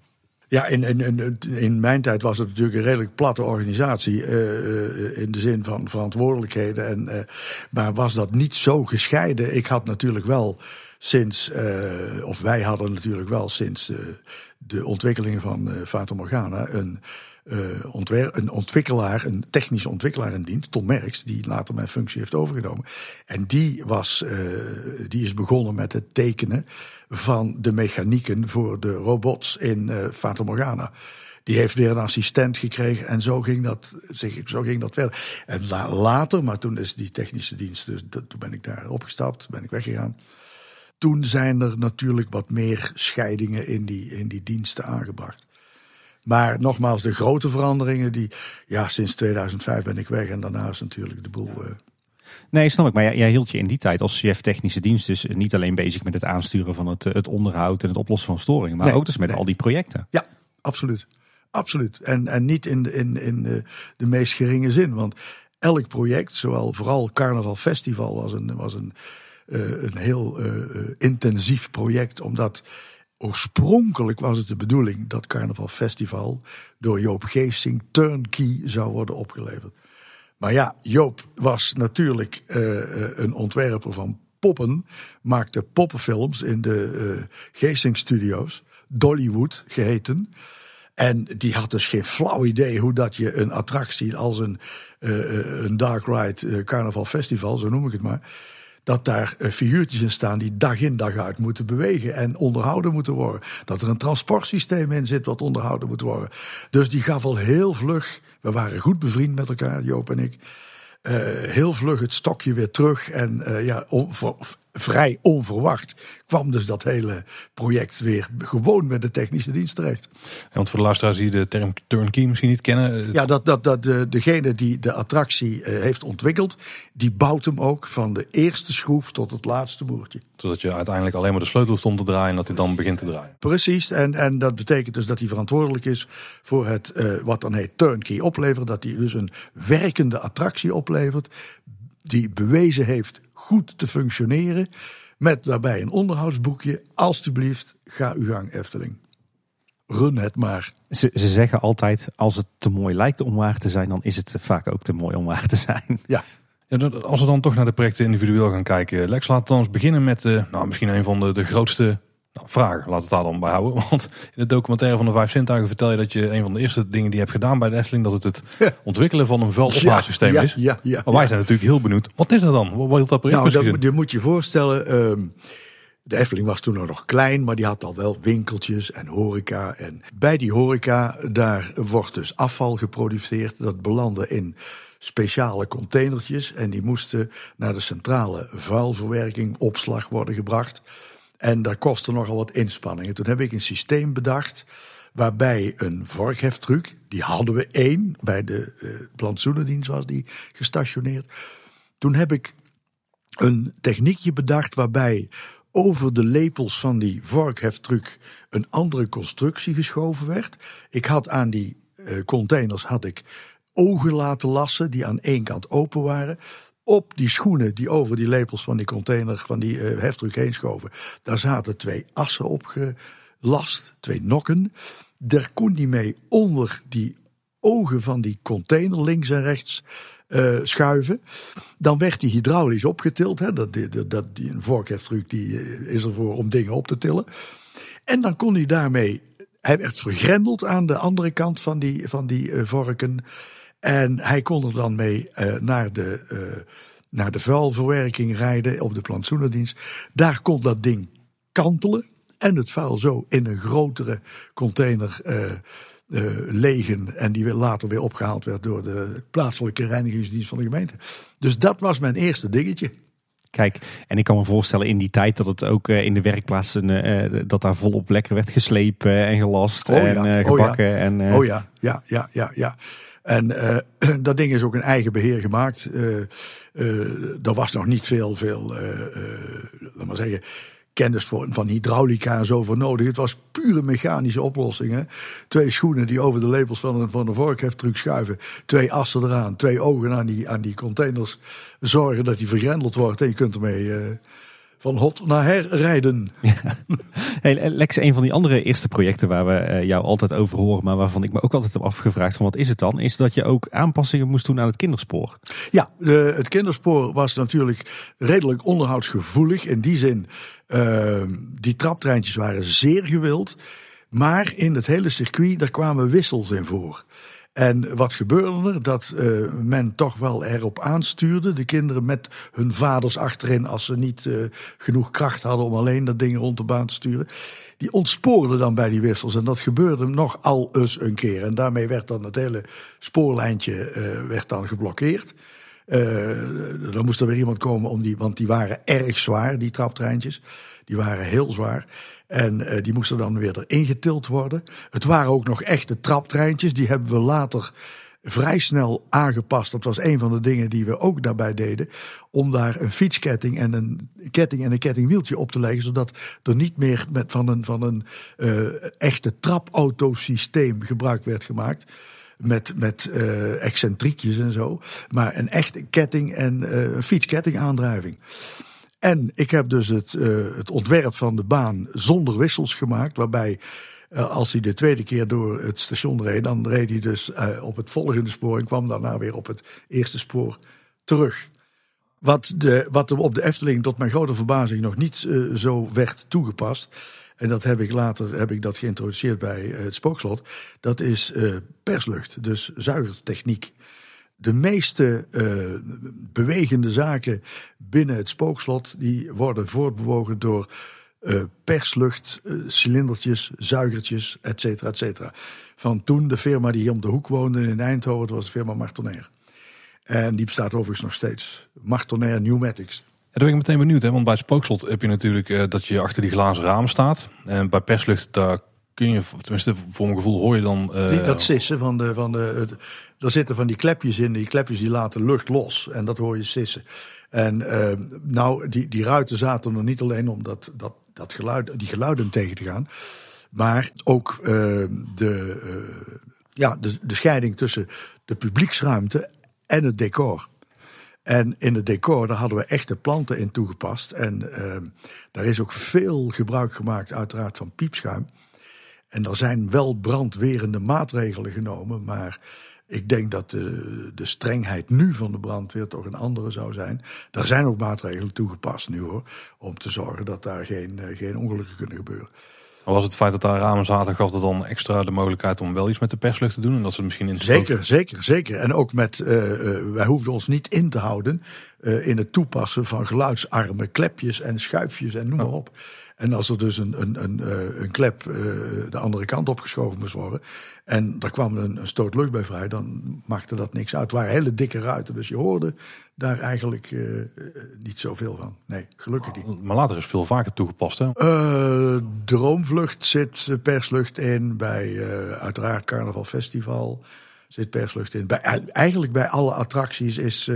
Ja, in, in, in, mijn tijd was het natuurlijk een redelijk platte organisatie. Uh, in de zin van verantwoordelijkheden. En, uh, maar was dat niet zo gescheiden? Ik had natuurlijk wel sinds, of wij hadden natuurlijk wel sinds de ontwikkeling van Fata Morgana een ontwer een ontwikkelaar, een technische ontwikkelaar in dienst, Tom Merks, die later mijn functie heeft overgenomen. En die, was, uh, die is begonnen met het tekenen van de mechanieken voor de robots in uh, Fata Morgana. Die heeft weer een assistent gekregen en zo ging dat, zo ging dat verder. En later, maar toen is die technische dienst, dus dat, toen ben ik daar opgestapt, ben ik weggegaan. Toen zijn er natuurlijk wat meer scheidingen in die, in die diensten aangebracht. Maar nogmaals, de grote veranderingen die, ja, sinds 2005 ben ik weg en daarna is natuurlijk de boel. Uh... Nee, snap ik. Maar jij, hield je in die tijd als chef technische dienst dus niet alleen bezig met het aansturen van het, het onderhoud en het oplossen van storingen, maar ook dus met al die projecten. Ja, absoluut. Absoluut. En, en niet in, de, in, in de, de meest geringe zin. Want elk project, zowel vooral Carnaval Festival, was een, was een, uh, een heel uh, intensief project. Omdat Oorspronkelijk was het de bedoeling dat Carnaval Festival door Joop Geesting turnkey zou worden opgeleverd. Maar ja, Joop was natuurlijk uh, een ontwerper van poppen, maakte poppenfilms in de uh, Geesting Studios, Dollywood geheten. En die had dus geen flauw idee hoe dat je een attractie als een, een Dark Ride Carnaval Festival, zo noem ik het maar dat daar eh, figuurtjes in staan die dag in dag uit moeten bewegen en onderhouden moeten worden. Dat er een transportsysteem in zit wat onderhouden moet worden. Dus die gaf al heel vlug, we waren goed bevriend met elkaar, Joop en ik. Uh, heel vlug het stokje weer terug en uh, ja, vrij onverwacht kwam dus dat hele project weer gewoon met de technische dienst terecht. Ja, want voor de luisteraars die de term turnkey misschien niet kennen. Ja, dat, dat, dat de, degene die de attractie uh, heeft ontwikkeld, die bouwt hem ook van de eerste schroef tot het laatste boertje. Zodat je uiteindelijk alleen maar de sleutel hoeft om te draaien en dat hij dan begint te draaien. Precies, en, en dat betekent dus dat hij verantwoordelijk is voor het uh, wat dan heet turnkey opleveren. Dat hij dus een werkende attractie oplevert die bewezen heeft goed te functioneren. Met daarbij een onderhoudsboekje. Alsjeblieft, ga uw gang Efteling. Run het maar. Ze, ze zeggen altijd, als het te mooi lijkt om waar te zijn, dan is het vaak ook te mooi om waar te zijn. Ja, als we dan toch naar de projecten individueel gaan kijken. Lex, laten we eens beginnen met eh, nou, misschien een van de, de grootste nou, vragen. We het daar dan bij houden. (laughs) Want in het documentaire van de Vijf Zintuigen vertel je dat je een van de eerste dingen die je hebt gedaan bij de Efteling, dat het het ontwikkelen van een vuilophaalsysteem ja, is. Ja, ja, Maar wij zijn natuurlijk heel benieuwd. Wat is dat dan? Wat, hield dat Nou, dat, je moet je voorstellen. ehm, de Efteling was toen nog klein, maar die had al wel winkeltjes en horeca. En bij die horeca, daar wordt dus afval geproduceerd. Dat belandde in speciale containertjes. En die moesten naar de centrale vuilverwerking, opslag worden gebracht. En daar kostte nogal wat inspanningen. Toen heb ik een systeem bedacht waarbij een vorkheftruck, die hadden we één, bij de eh plantsoenendienst was die gestationeerd. Toen heb ik een techniekje bedacht waarbij over de lepels van die vorkheftruck een andere constructie geschoven werd. Ik had aan die eh, containers had ik ogen laten lassen die aan één kant open waren. Op die schoenen die over die lepels van die container, van die eh, heftruck heen schoven, daar zaten twee assen op gelast, twee nokken. Daar kon die mee onder die ogen van die container links en rechts eh, schuiven. Dan werd die hydraulisch opgetild. Hè. Dat, dat, dat, die, een vorkheftruck die eh, is ervoor om dingen op te tillen. En dan kon hij daarmee. Hij werd vergrendeld aan de andere kant van die, van die vorken. En hij kon er dan mee eh, naar, de, eh, naar de vuilverwerking rijden op de plantsoenendienst. Daar kon dat ding kantelen. En het vuil zo in een grotere container eh, legen. En die weer later weer opgehaald werd door de plaatselijke reinigingsdienst van de gemeente. Dus dat was mijn eerste dingetje. Kijk, en ik kan me voorstellen in die tijd dat het ook in de werkplaatsen, dat daar volop lekker werd geslepen en gelast Oh ja, en eh, oh ja. gebakken. En, Oh ja, ja, ja, ja, ja. En eh, (clears throat) dat ding is ook in eigen beheer gemaakt. Eh, er was nog niet veel, veel laat maar zeggen, kennis voor, van hydraulica en zo voor nodig. Het was pure mechanische oplossingen. Twee schoenen die over de lepels van een, van een vorkheftruck schuiven. Twee assen eraan, twee ogen aan die, aan die containers. Zorgen dat die vergrendeld wordt en je kunt ermee van hot naar her rijden. (laughs) Hey, Lex, een van die andere eerste projecten waar we eh, jou altijd over horen, maar waarvan ik me ook altijd heb afgevraagd van wat is het dan, is dat je ook aanpassingen moest doen aan het kinderspoor. Ja, de, het kinderspoor was natuurlijk redelijk onderhoudsgevoelig. In die zin, uh, die traptreintjes waren zeer gewild. Maar in het hele circuit, daar kwamen wissels in voor. En wat gebeurde er? Dat uh, men toch wel erop aanstuurde. De kinderen met hun vaders achterin, als ze niet uh, genoeg kracht hadden om alleen dat ding rond de baan te sturen. Die ontspoorden dan bij die wissels. En dat gebeurde nog al eens een keer. En daarmee werd dan het hele spoorlijntje uh, werd dan geblokkeerd. Uh, dan moest er weer iemand komen om die, want die waren erg zwaar, die traptreintjes. Die waren heel zwaar. En uh, die moesten dan weer erin getild worden. Het waren ook nog echte traptreintjes. Die hebben we later vrij snel aangepast. Dat was een van de dingen die we ook daarbij deden. Om daar een fietsketting en een ketting en een kettingwieltje op te leggen. Zodat er niet meer met van een, van een uh, echte trapautosysteem gebruik werd gemaakt met, met uh, excentriekjes en zo. Maar een echte ketting en uh, een fietskettingaandrijving. En ik heb dus het, uh, het ontwerp van de baan zonder wissels gemaakt. Waarbij als hij de tweede keer door het station reed, dan reed hij dus op het volgende spoor en kwam daarna weer op het eerste spoor terug. Wat, de, wat op de Efteling tot mijn grote verbazing nog niet zo werd toegepast. En dat heb ik later heb ik dat geïntroduceerd bij het spookslot. Dat is uh, perslucht, dus zuigertechniek. De meeste uh, bewegende zaken binnen het spookslot die worden voortbewogen door uh, perslucht, cilindertjes, zuigertjes, et cetera, et cetera. Van toen de firma die hier om de hoek woonde in Eindhoven, dat was de firma Martonair. En die bestaat overigens nog steeds. Martonair Pneumatics. Ja, daar ben ik meteen benieuwd, hè? want bij spookslot heb je natuurlijk uh, dat je achter die glazen ramen staat. En bij perslucht, daar kun je, tenminste voor mijn gevoel hoor je dan... Uh, die, dat sissen van de... Van de het, er zitten van die klepjes in, die klepjes die laten lucht los. En dat hoor je sissen. En uh, nou, die, die ruiten zaten er niet alleen om dat, dat, dat geluid, die geluiden tegen te gaan. Maar ook de, ja, de, de scheiding tussen de publieksruimte en het decor. En in het decor, daar hadden we echte planten in toegepast. En ehm, daar is ook veel gebruik gemaakt, uiteraard, van piepschuim. En er zijn wel brandwerende maatregelen genomen, maar ik denk dat de, de strengheid nu van de brandweer toch een andere zou zijn. Er zijn ook maatregelen toegepast nu hoor, om te zorgen dat daar geen, eh, geen ongelukken kunnen gebeuren. Was het feit dat daar ramen zaten, gaf het dan extra de mogelijkheid om wel iets met de perslucht te doen? En dat ze misschien in Zeker, zeker, zeker. En ook met, uh, wij hoefden ons niet in te houden uh, in het toepassen van geluidsarme klepjes en schuifjes en noem maar op. En als er dus een, een, een, eh, een klep uh, de andere kant op geschoven moest worden. En daar kwam een, een, stoot lucht bij vrij, dan maakte dat niks uit. Het waren hele dikke ruiten, dus je hoorde daar eigenlijk uh, niet zoveel van. Nee, gelukkig niet. Maar later is veel vaker toegepast, hè? droomvlucht zit perslucht in. Bij uiteraard Carnaval Festival zit perslucht in. Bij, eigenlijk bij alle attracties is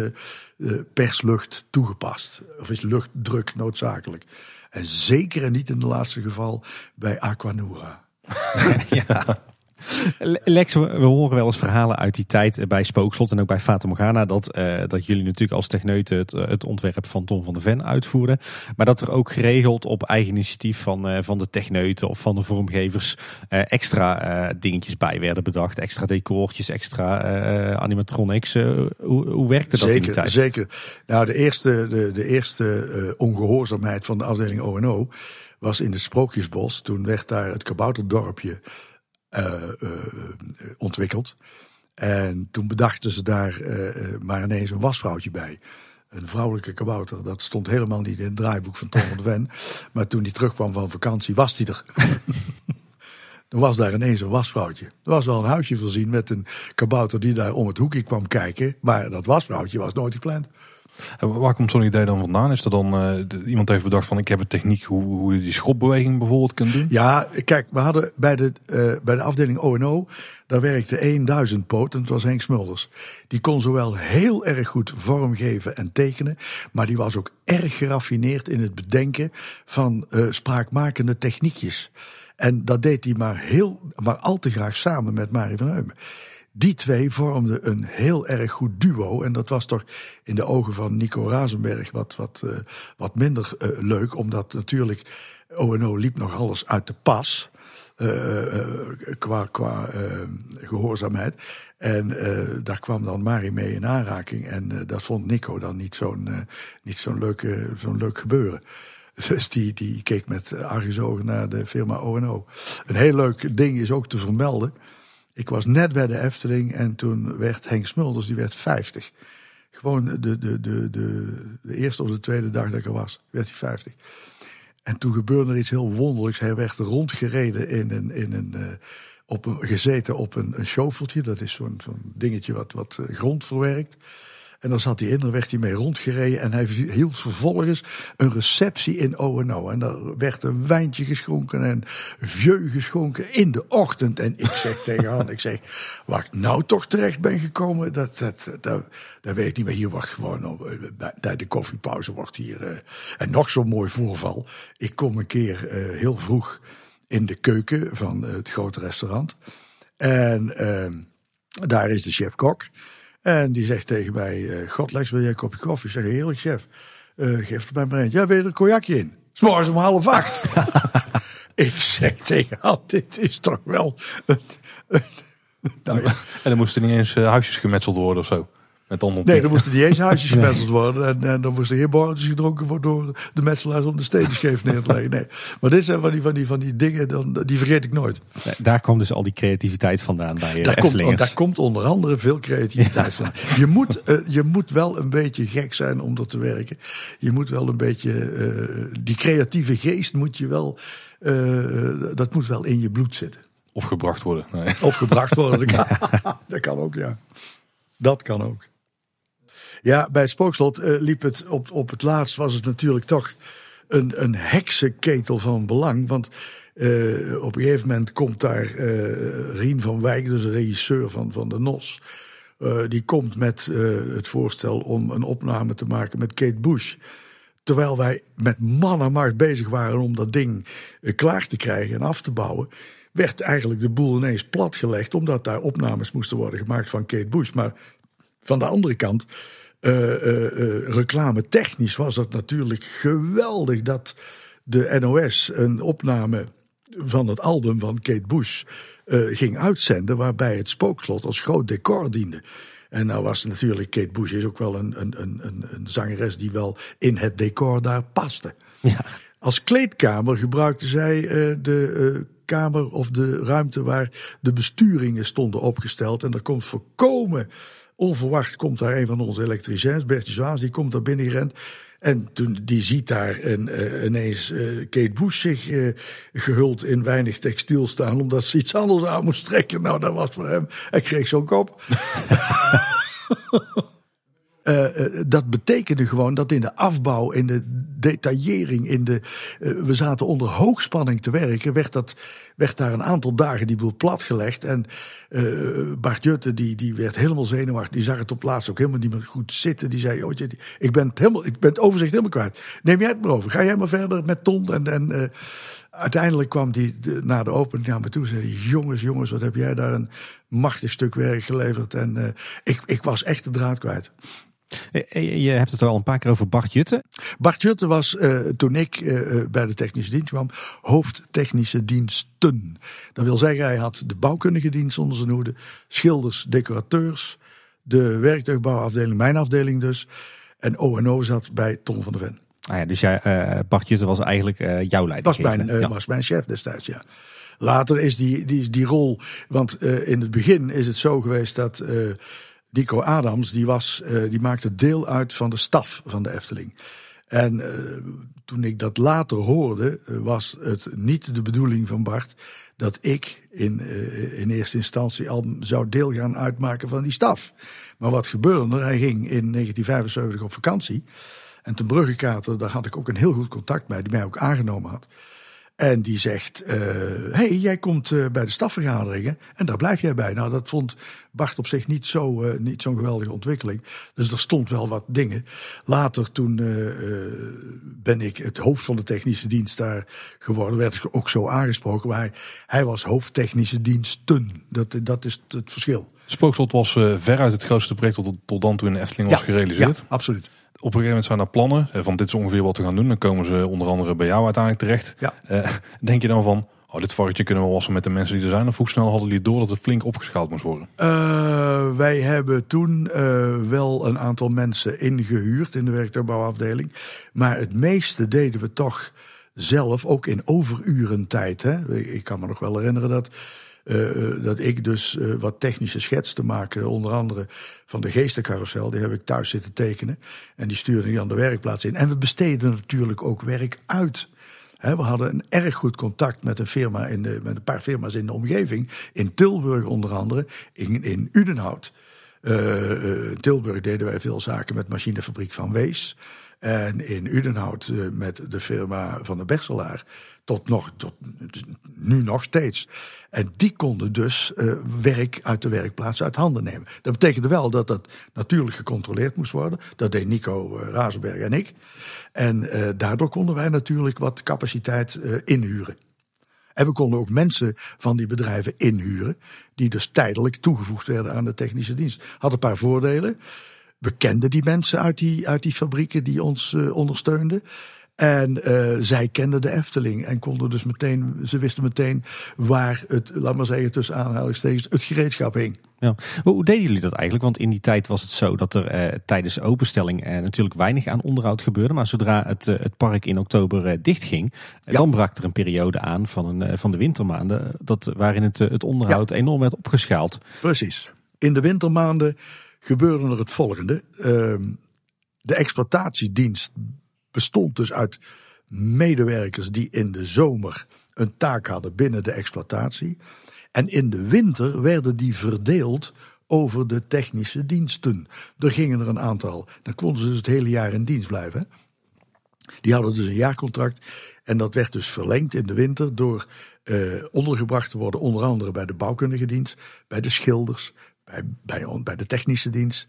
perslucht toegepast. Of is luchtdruk noodzakelijk. En zeker en niet in het laatste geval bij Aquanura. (laughs) ja. Lex, we horen wel eens verhalen uit die tijd bij Spookslot en ook bij Fata Morgana. Dat, uh, dat jullie natuurlijk als techneuten het, eh, het, ontwerp van Tom van de Ven uitvoeren. Maar dat er ook geregeld op eigen initiatief van, uh, van de techneuten of van de vormgevers uh, extra dingetjes bij werden bedacht. Extra decortjes, extra animatronics. hoe, hoe werkte dat zeker, in die tijd? Zeker. Nou, de eerste, de, de eerste ongehoorzaamheid van de afdeling ONO was in het Sprookjesbos. Toen werd daar het kabouterdorpje ontwikkeld. En toen bedachten ze daar uh, maar ineens een wasvrouwtje bij. Een vrouwelijke kabouter. Dat stond helemaal niet in het draaiboek van Tom van de Ven. (laughs) Maar toen hij terugkwam van vakantie, was hij er. Toen (laughs) was daar ineens een wasvrouwtje. Er was wel een huisje voorzien met een kabouter die daar om het hoekje kwam kijken. Maar dat wasvrouwtje was nooit gepland. En waar komt zo'n idee dan vandaan? Is er dan uh, iemand heeft bedacht van ik heb een techniek hoe, hoe je die schopbeweging bijvoorbeeld kunt doen? Ja, kijk, we hadden bij de, uh, bij de afdeling ONO, daar werkte 1000 poot en dat was Henk Smulders. Die kon zowel heel erg goed vormgeven en tekenen, maar die was ook erg geraffineerd in het bedenken van uh, spraakmakende techniekjes. En dat deed hij maar, heel, maar al te graag samen met Marie van Heumen. Die twee vormden een heel erg goed duo. En dat was toch in de ogen van Nico Razenberg wat, wat, uh, wat minder uh, leuk. Omdat natuurlijk ONO liep nog alles uit de pas. Uh, qua qua gehoorzaamheid. En daar kwam dan Marie mee in aanraking. En dat vond Nico dan niet zo'n niet zo'n leuk, zo'n leuk gebeuren. Dus die, die keek met argusogen naar de firma ONO. Een heel leuk ding is ook te vermelden. Ik was net bij de Efteling en toen werd Henk Smulders, die werd 50. Gewoon de, de, de, de, de eerste of de tweede dag dat ik er was, werd hij 50. En toen gebeurde er iets heel wonderlijks. Hij werd rondgereden in een, in een, uh, op een gezeten op een, een. Dat is zo'n zo'n dingetje wat, wat grond verwerkt. En dan zat hij in, daar werd hij mee rondgereden. En hij hield vervolgens een receptie in ONO. En daar werd een wijntje geschonken en vieux geschonken in de ochtend. En ik zeg (laughs) tegen Han, ik zeg, waar ik nou toch terecht ben gekomen, dat, dat, dat, dat weet ik niet meer. Hier wordt gewoon, bij de koffiepauze wordt hier, uh, en nog zo'n mooi voorval. Ik kom een keer uh, heel vroeg in de keuken van het grote restaurant. En uh, daar is de chef-kok. En die zegt tegen mij, uh, God Lex, wil jij een kopje koffie? Ik zeg, heerlijk chef. Uh, geef er bij me een. Ja, wil je er een cognacje in? S'morgens om half acht. (laughs) ik zeg tegen haar, dit is toch wel... Een, een, nou ja. En dan moesten niet eens uh, huisjes gemetseld worden of zo? Nee, dan moesten niet eens huisjes (laughs) gemetseld worden. En, en dan moesten geen borreltjes gedronken worden door de metselaars om de stenen scheef neer te leggen. Nee. Maar dit zijn van die, van die, van die dingen, dan, die vergeet ik nooit. Daar komt dus al die creativiteit vandaan bij daar komt, daar komt onder andere veel creativiteit ja. vandaan. Je moet, uh, je moet wel een beetje gek zijn om er te werken. Je moet wel een beetje, uh, die creatieve geest moet je wel, uh, dat moet wel in je bloed zitten. Of gebracht worden. Nee. Of gebracht worden, dat (laughs) kan, dat kan ook, ja. Dat kan ook. Ja, bij het spookslot uh, liep het op, op het laatst was het natuurlijk toch een, een heksenketel van belang. Want uh, op een gegeven moment komt daar uh, Rien van Wijk, dus de regisseur van, van de NOS. die komt met het voorstel om een opname te maken met Kate Bush. Terwijl wij met man en macht bezig waren om dat ding klaar te krijgen en af te bouwen werd eigenlijk de boel ineens platgelegd. Omdat daar opnames moesten worden gemaakt van Kate Bush. Maar van de andere kant uh, reclame technisch was het natuurlijk geweldig dat de NOS een opname van het album van Kate Bush ging uitzenden. Waarbij het spookslot als groot decor diende. En nou was natuurlijk Kate Bush is ook wel een, een, een, een zangeres die wel in het decor daar paste. Ja. Als kleedkamer gebruikte zij de kamer of de ruimte waar de besturingen stonden opgesteld. En er komt voorkomen onverwacht komt daar een van onze elektriciens, Bertje Zwaas, die komt daar binnen gerend. En toen die ziet daar een, uh, ineens uh, Kate Bush zich uh, gehuld in weinig textiel staan, omdat ze iets anders aan moest trekken. Nou, dat was voor hem. Hij kreeg zo'n kop. (laughs) Uh, dat betekende gewoon dat in de afbouw, in de detaillering, in de. Uh, we zaten onder hoogspanning te werken. Werd, dat, werd daar een aantal dagen die boel platgelegd. En Bart Jutte, die, die werd helemaal zenuwachtig. Die zag het op laatst ook helemaal niet meer goed zitten. Die zei: oh, ik, ben het helemaal, ik ben overzicht helemaal kwijt. Neem jij het maar over. Ga jij maar verder met Ton. En, en uiteindelijk kwam die na de opening naar me toe. Zei: Jongens, jongens, wat heb jij daar een machtig stuk werk geleverd. En ik, ik was echt de draad kwijt. Eh, eh, je hebt het al een paar keer over Bart Jutte. Bart Jutte was uh, toen ik uh, bij de technische dienst kwam, hoofdtechnische diensten. Dat wil zeggen, hij had de bouwkundige dienst onder zijn hoede, schilders, decorateurs, de werktuigbouwafdeling, mijn afdeling dus. En O&O zat bij Tom van der Ven. Ah ja, dus jij, uh, Bart Jutte was eigenlijk jouw leider. Was mijn, ja. was mijn chef destijds, ja. Later is die, die, die rol, want in het begin is het zo geweest dat Nico Adams, die, was, uh, die maakte deel uit van de staf van de Efteling. En uh, toen ik dat later hoorde, uh, was het niet de bedoeling van Bart dat ik in, in eerste instantie al zou deel gaan uitmaken van die staf. Maar wat gebeurde er? Hij ging in 1975 op vakantie. En ten Bruggekater, daar had ik ook een heel goed contact mee, die mij ook aangenomen had. En die zegt: uh, hey, jij komt uh, bij de stafvergaderingen en daar blijf jij bij. Nou, dat vond Bart op zich niet zo'n uh, niet zo'n geweldige ontwikkeling. Dus er stond wel wat dingen. Later, toen ben ik het hoofd van de technische dienst daar geworden, werd ik ook zo aangesproken. Maar hij, hij was hoofdtechnische diensten. Dat, dat is het verschil. Spookslot was veruit het grootste project tot, tot dan toe in de Efteling was gerealiseerd. Ja, absoluut een gegeven moment zijn er plannen eh, van dit is ongeveer wat we gaan doen. Dan komen ze onder andere bij jou uiteindelijk terecht. Ja. Uh, (laughs) denk je dan van, oh, dit varkentje kunnen we wassen met de mensen die er zijn? Of hoe snel hadden jullie door dat het flink opgeschaald moest worden? Uh, wij hebben toen uh, wel een aantal mensen ingehuurd in de werktuigbouwafdeling. Maar het meeste deden we toch zelf, ook in overurentijd. Hè? Ik kan me nog wel herinneren dat uh, dat ik dus uh, wat technische schets te maken, onder andere van de geestencarousel, die heb ik thuis zitten tekenen. En die stuurde ik aan de werkplaats in. En we besteden natuurlijk ook werk uit. We hadden een erg goed contact met een firma in de, met een paar firma's in de omgeving. In Tilburg onder andere, in, in Udenhout. Tilburg deden wij veel zaken met machinefabriek van Wees. En in Udenhout met de firma van de Berselaar tot, nog, tot nu nog steeds. En die konden dus uh, werk uit de werkplaats uit handen nemen. Dat betekende wel dat dat natuurlijk gecontroleerd moest worden. Dat deed Nico uh, Razenberg en ik. En uh, daardoor konden wij natuurlijk wat capaciteit inhuren. En we konden ook mensen van die bedrijven inhuren, die dus tijdelijk toegevoegd werden aan de technische dienst. Had een paar voordelen. We kenden die mensen uit die, uit die fabrieken die ons ondersteunden. En uh, zij kenden de Efteling en konden dus meteen, ze wisten meteen waar het, laat maar zeggen, tussen aanhalingstekens, het gereedschap hing. Ja. Hoe deden jullie dat eigenlijk? Want in die tijd was het zo dat er uh, tijdens openstelling uh, natuurlijk weinig aan onderhoud gebeurde. Maar zodra het, het park in oktober dichtging, dan brak er een periode aan van, een, van de wintermaanden. Dat, waarin het, het onderhoud enorm werd opgeschaald. Precies. In de wintermaanden gebeurde er het volgende. Ehm, de exploitatiedienst bestond dus uit medewerkers die in de zomer een taak hadden binnen de exploitatie. En in de winter werden die verdeeld over de technische diensten. Er gingen er een aantal. Dan konden ze dus het hele jaar in dienst blijven. Die hadden dus een jaarcontract. En dat werd dus verlengd in de winter door eh, ondergebracht te worden, onder andere bij de bouwkundige dienst, bij de schilders, bij, bij, bij de technische dienst.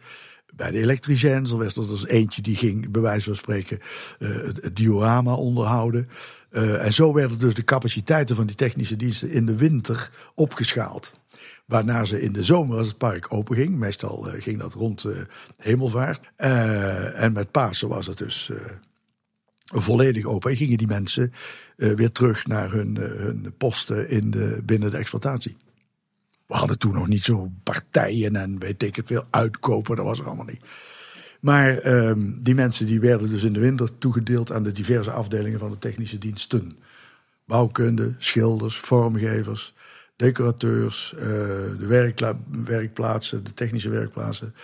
Bij de elektriciens, er was er eentje die ging, bij wijze van spreken, uh, het, diorama onderhouden. Uh, en zo werden dus de capaciteiten van die technische diensten in de winter opgeschaald. Waarna ze in de zomer, als het park open ging, meestal uh, ging dat rond hemelvaart. en met Pasen was het dus volledig open. En gingen die mensen weer terug naar hun, hun posten in de, binnen de exploitatie. We hadden toen nog niet zo partijen en weet ik het veel, uitkopen, dat was er allemaal niet. Maar um, die mensen die werden dus in de winter toegedeeld aan de diverse afdelingen van de technische diensten. Bouwkunde, schilders, vormgevers, decorateurs, uh, de werkplaatsen, de technische werkplaatsen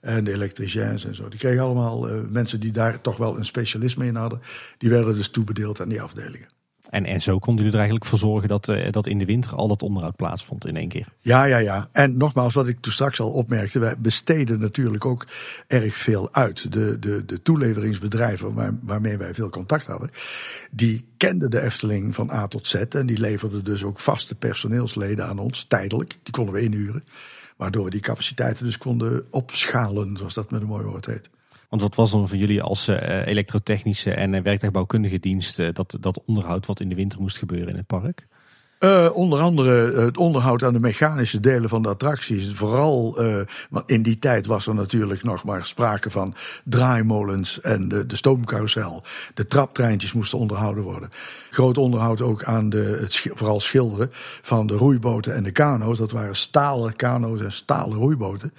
en de elektriciens en zo. Die kregen allemaal uh, mensen die daar toch wel een specialisme in hadden. Die werden dus toebedeeld aan die afdelingen. En, en zo konden jullie er eigenlijk voor zorgen dat, uh, dat in de winter al dat onderhoud plaatsvond in één keer. Ja, ja, ja. En nogmaals, wat ik toen straks al opmerkte, wij besteden natuurlijk ook erg veel uit. De, de, de toeleveringsbedrijven waar, waarmee wij veel contact hadden, die kenden de Efteling van A tot Z. En die leverden dus ook vaste personeelsleden aan ons, tijdelijk. Die konden we inhuren. Waardoor we die capaciteiten dus konden opschalen, zoals dat met een mooi woord heet. Want wat was dan voor jullie als uh, elektrotechnische en uh, werktuigbouwkundige dienst uh, dat, dat onderhoud wat in de winter moest gebeuren in het park? Onder andere het onderhoud aan de mechanische delen van de attracties. Vooral uh, in die tijd was er natuurlijk nog maar sprake van draaimolens en de, de stoomcarousel. De traptreintjes moesten onderhouden worden. Groot onderhoud ook aan de, het, vooral schilderen van de roeiboten en de kano's. Dat waren stalen kano's en stalen roeiboten.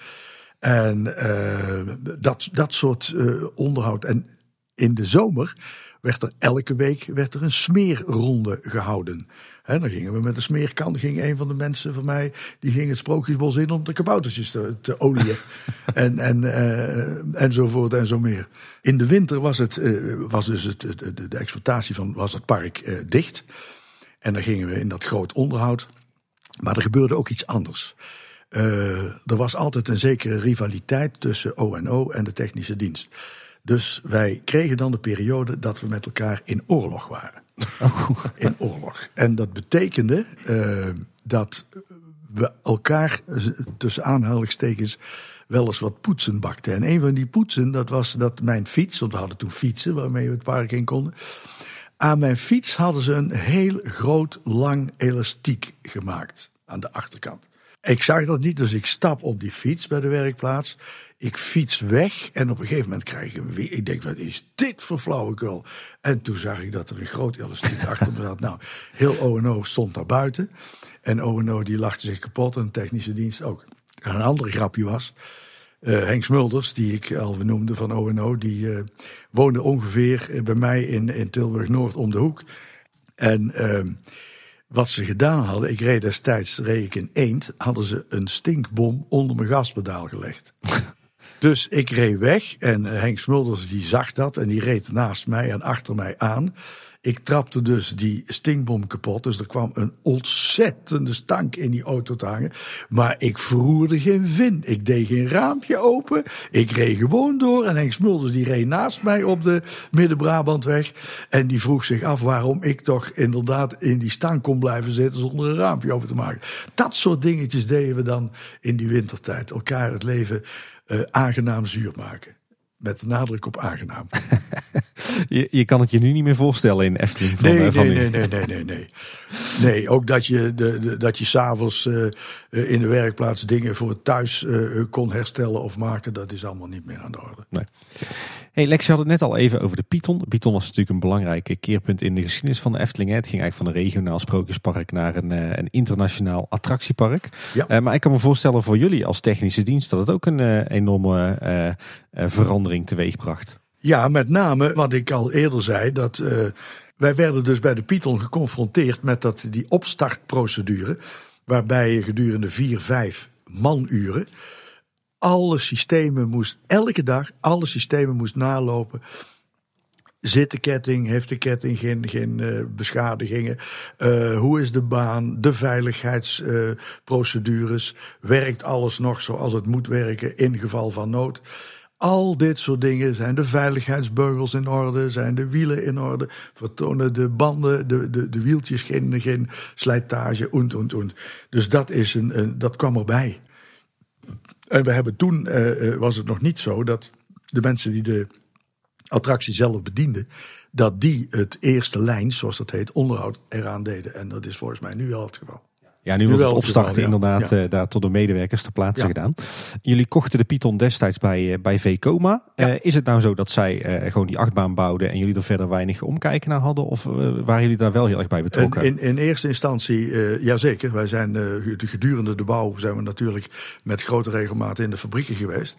En uh, dat, dat soort uh, onderhoud. En in de zomer werd er elke week werd er een smeerronde gehouden. He, dan gingen we met een smeerkan, ging een van de mensen van mij, die ging het sprookjesbos in om de kaboutertjes te, te olieën. (laughs) en, en, uh, enzovoort en zo meer. In de winter was, het, uh, was dus het, de, de exploitatie van was het park uh, dicht. En dan gingen we in dat groot onderhoud. Maar er gebeurde ook iets anders. Uh, er was altijd een zekere rivaliteit tussen ONO en de technische dienst. Dus wij kregen dan de periode dat we met elkaar in oorlog waren. Oh. In oorlog. En dat betekende uh, dat we elkaar tussen aanhalingstekens wel eens wat poetsen bakten. En een van die poetsen, dat was dat mijn fiets, want we hadden toen fietsen waarmee we het park in konden. Aan mijn fiets hadden ze een heel groot, lang elastiek gemaakt aan de achterkant. Ik zag dat niet, dus ik stap op die fiets bij de werkplaats. Ik fiets weg en op een gegeven moment krijg ik weer. Ik denk, wat is dit voor flauwekul? En toen zag ik dat er een groot elastiek (laughs) achter me zat. Nou, heel ONO stond daar buiten. En ONO die lachte zich kapot en de technische dienst ook. En een ander grapje was. Uh, Henk Smulders, die ik al noemde van ONO, die uh, woonde ongeveer bij mij in, in Tilburg Noord om de hoek. En uh, wat ze gedaan hadden, ik reed destijds reed ik in Eend, hadden ze een stinkbom onder mijn gaspedaal gelegd. (laughs) dus ik reed weg en Henk Smulders die zag dat en die reed naast mij en achter mij aan. Ik trapte dus die stinkbom kapot. Dus er kwam een ontzettende stank in die auto te hangen. Maar ik verroerde geen vin. Ik deed geen raampje open. Ik reed gewoon door. En Henk Smulders die reed naast mij op de Midden-Brabantweg. En die vroeg zich af waarom ik toch inderdaad in die stank kon blijven zitten zonder een raampje open te maken. Dat soort dingetjes deden we dan in die wintertijd. Elkaar het leven uh, aangenaam zuur maken. Met de nadruk op aangenaam. (laughs) je, je kan het je nu niet meer voorstellen in Efteling. Van, nee, uh, van nee, nee, nee, nee, nee, nee. Nee, ook dat je, de, de dat je s'avonds uh, in de werkplaats dingen voor thuis uh, kon herstellen of maken, dat is allemaal niet meer aan de orde. Nee. Hey Lex, je had het net al even over de Python. De Python was natuurlijk een belangrijk keerpunt in de geschiedenis van de Efteling. Het ging eigenlijk van een regionaal sprookjespark naar een, een internationaal attractiepark. Ja. Uh, maar ik kan me voorstellen voor jullie als technische dienst dat het ook een uh, enorme uh, verandering teweegbracht. Ja, met name wat ik al eerder zei, dat wij werden dus bij de Python geconfronteerd met dat, die opstartprocedure, waarbij je gedurende vier, vijf manuren alle systemen moest, elke dag, alle systemen moest nalopen. Zit de ketting, heeft de ketting geen, geen uh, beschadigingen? Uh, hoe is de baan? De veiligheidsprocedures? Werkt alles nog zoals het moet werken in geval van nood? Al dit soort dingen. Zijn de veiligheidsbeugels in orde? Zijn de wielen in orde? Vertonen de banden, de, de, de wieltjes geen, geen slijtage? Oent, oent, oent. Dus dat, is een, een, dat kwam erbij. En we hebben toen, uh, was het nog niet zo dat de mensen die de attractie zelf bedienden, dat die het eerste lijn, zoals dat heet, onderhoud eraan deden. En dat is volgens mij nu wel het geval. Ja, nu, wordt het opstarten inderdaad ja. daar tot de medewerkers te plaatsen gedaan. Jullie kochten de Python destijds bij, bij VComa. Uh, is het nou zo dat zij gewoon die achtbaan bouwden en jullie er verder weinig omkijken naar hadden? Of waren jullie daar wel heel erg bij betrokken? In, in eerste instantie, jazeker. Wij zijn gedurende de bouw zijn we natuurlijk met grote regelmaat in de fabrieken geweest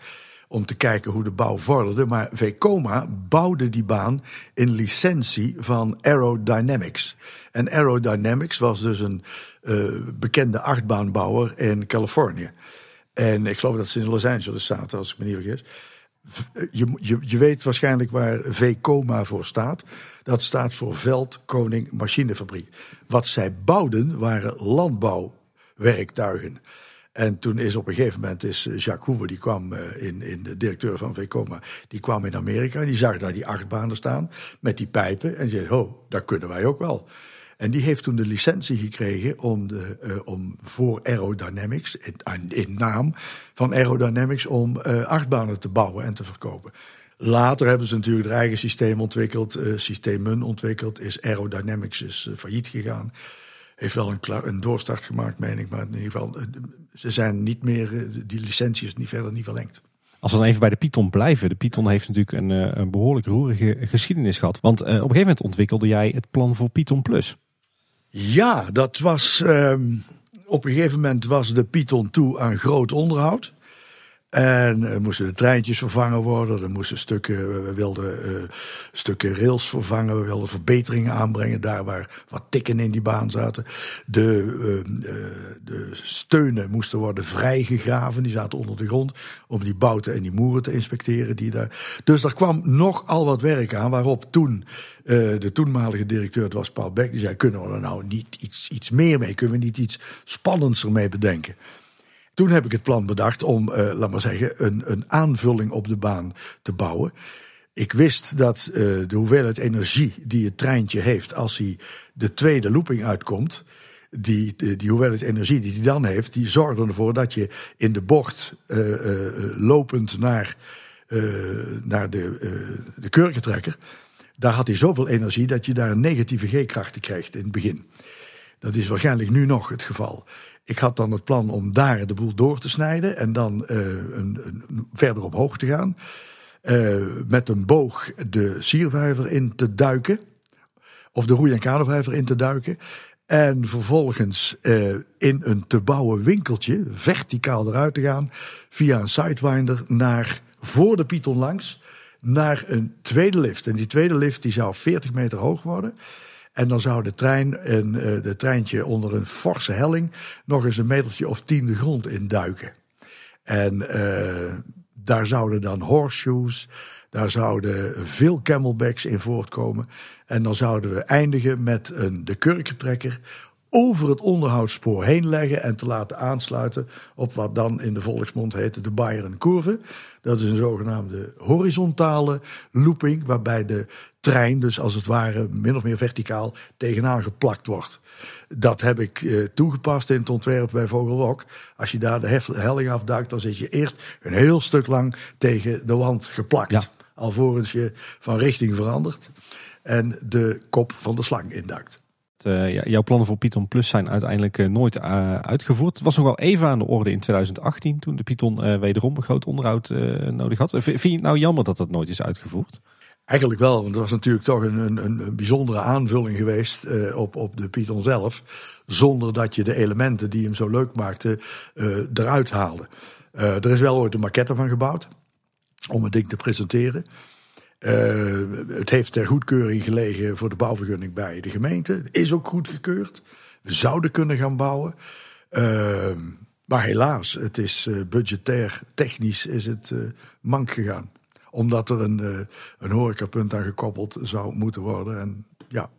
om te kijken hoe de bouw vorderde. Maar Vekoma bouwde die baan in licentie van Aerodynamics. En Aerodynamics was dus een uh, bekende achtbaanbouwer in Californië. En ik geloof dat ze in Los Angeles zaten, als ik me niet vergis. Je, je, je weet waarschijnlijk waar VCOMA voor staat. Dat staat voor Veld Koning Machinefabriek. Wat zij bouwden waren landbouwwerktuigen. En toen is op een gegeven moment is eh, Jacques Hoeber, die kwam eh, in, in de directeur van Vekoma, die kwam in Amerika. En die zag daar die achtbanen staan met die pijpen. En die zei, oh, dat kunnen wij ook wel. En die heeft toen de licentie gekregen om, de, uh, om voor Aerodynamics, in, in, naam van Aerodynamics, om uh, achtbanen te bouwen en te verkopen. Later hebben ze natuurlijk hun eigen systeem ontwikkeld, uh, systemen ontwikkeld. Is Aerodynamics is failliet gegaan heeft wel een, een doorstart gemaakt, meen ik. Maar in ieder geval, eh, ze zijn niet meer, eh, die licentie is niet verder niet verlengd. Als we dan even bij de Python blijven. De Python heeft natuurlijk een, eh, een behoorlijk roerige geschiedenis gehad. Want op een gegeven moment ontwikkelde jij het plan voor Python Plus. Ja, dat was. Um, op een gegeven moment was de Python toe aan groot onderhoud. En er moesten de treintjes vervangen worden. Er moesten stukken, we wilden uh, stukken rails vervangen. We wilden verbeteringen aanbrengen daar waar wat tikken in die baan zaten. De, uh, de steunen moesten worden vrijgegraven. Die zaten onder de grond om die bouten en die moeren te inspecteren. Die daar. Dus er kwam nogal wat werk aan. Waarop toen de toenmalige directeur, het was Paul Beck, die zei: Kunnen we er nou niet iets, iets meer mee? Kunnen we niet iets spannends ermee bedenken? Toen heb ik het plan bedacht om, uh, laat maar zeggen, een, een aanvulling op de baan te bouwen. Ik wist dat uh, de hoeveelheid energie die het treintje heeft als hij de tweede looping uitkomt, die, die, hoeveelheid energie die hij dan heeft, die zorgde ervoor dat je in de bocht uh, lopend naar, naar de, de kurkentrekker, daar had hij zoveel energie dat je daar een negatieve G-krachten krijgt in het begin. Dat is waarschijnlijk nu nog het geval. Ik had dan het plan om daar de boel door te snijden en dan uh, een, een, verder omhoog te gaan. Uh, met een boog de siervijver in te duiken. Of de roei- en kadervijver in te duiken. En vervolgens uh, in een te bouwen winkeltje verticaal eruit te gaan. Via een sidewinder naar voor de Python langs. Naar een tweede lift. En die tweede lift die zou 40 meter hoog worden. En dan zou de trein en uh, de treintje onder een forse helling nog eens een metertje of tien de grond induiken. En uh, daar zouden dan horseshoes, daar zouden veel camelbacks in voortkomen. En dan zouden we eindigen met een, de kurkentrekker over het onderhoudsspoor heen leggen en te laten aansluiten op wat dan in de volksmond heet de Bayern Curve. Dat is een zogenaamde horizontale looping, waarbij de trein dus als het ware min of meer verticaal tegenaan geplakt wordt. Dat heb ik eh, toegepast in het ontwerp bij Vogelrok. Als je daar de helling afduikt, dan zit je eerst een heel stuk lang tegen de wand geplakt. Ja. Alvorens je van richting verandert en de kop van de slang induikt. Uh, jouw plannen voor Python Plus zijn uiteindelijk uh, nooit uh, uitgevoerd. Het was nog wel even aan de orde in 2018 toen de Python wederom een groot onderhoud nodig had. Vind je het nou jammer dat dat nooit is uitgevoerd? Eigenlijk wel, want het was natuurlijk toch een, een, een bijzondere aanvulling geweest op, op de Python zelf. Zonder dat je de elementen die hem zo leuk maakten eruit haalde. er is wel ooit een maquette van gebouwd om het ding te presenteren. Uh, het heeft ter goedkeuring gelegen voor de bouwvergunning bij de gemeente. Is ook goedgekeurd. We zouden kunnen gaan bouwen. Uh, maar helaas, het is uh, budgetair, technisch is het mank gegaan. Omdat er een, een horecapunt aan gekoppeld zou moeten worden. En ja,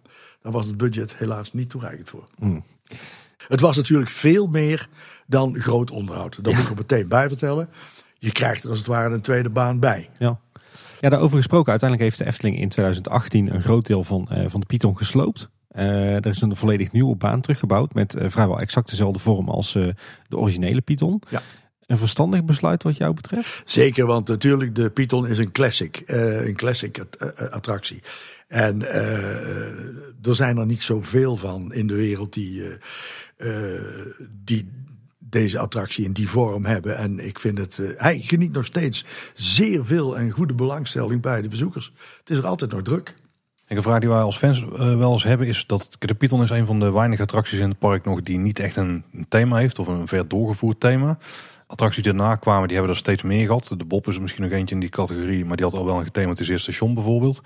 daar was het budget helaas niet toereikend voor. Mm. Het was natuurlijk veel meer dan groot onderhoud. Dat moet ik er meteen bij vertellen. Je krijgt er als het ware een tweede baan bij. Ja. Ja, daarover gesproken. Uiteindelijk heeft de Efteling in 2018 een groot deel van, uh, van de Python gesloopt. Uh, er is een volledig nieuwe baan teruggebouwd met uh, vrijwel exact dezelfde vorm als de originele Python. Ja. Een verstandig besluit wat jou betreft? Zeker, want natuurlijk de Python is een classic, een classic attractie. En er zijn er niet zoveel van in de wereld die, die deze attractie in die vorm hebben. En ik vind het, hij geniet nog steeds zeer veel en goede belangstelling bij de bezoekers. Het is er altijd nog druk. een vraag die wij als fans wel eens hebben is dat de Python is een van de weinige attracties in het park nog die niet echt een thema heeft of een ver doorgevoerd thema attracties die daarna kwamen, die hebben er steeds meer gehad. De Bob is er misschien nog eentje in die categorie, maar die had al wel een gethematiseerd station bijvoorbeeld.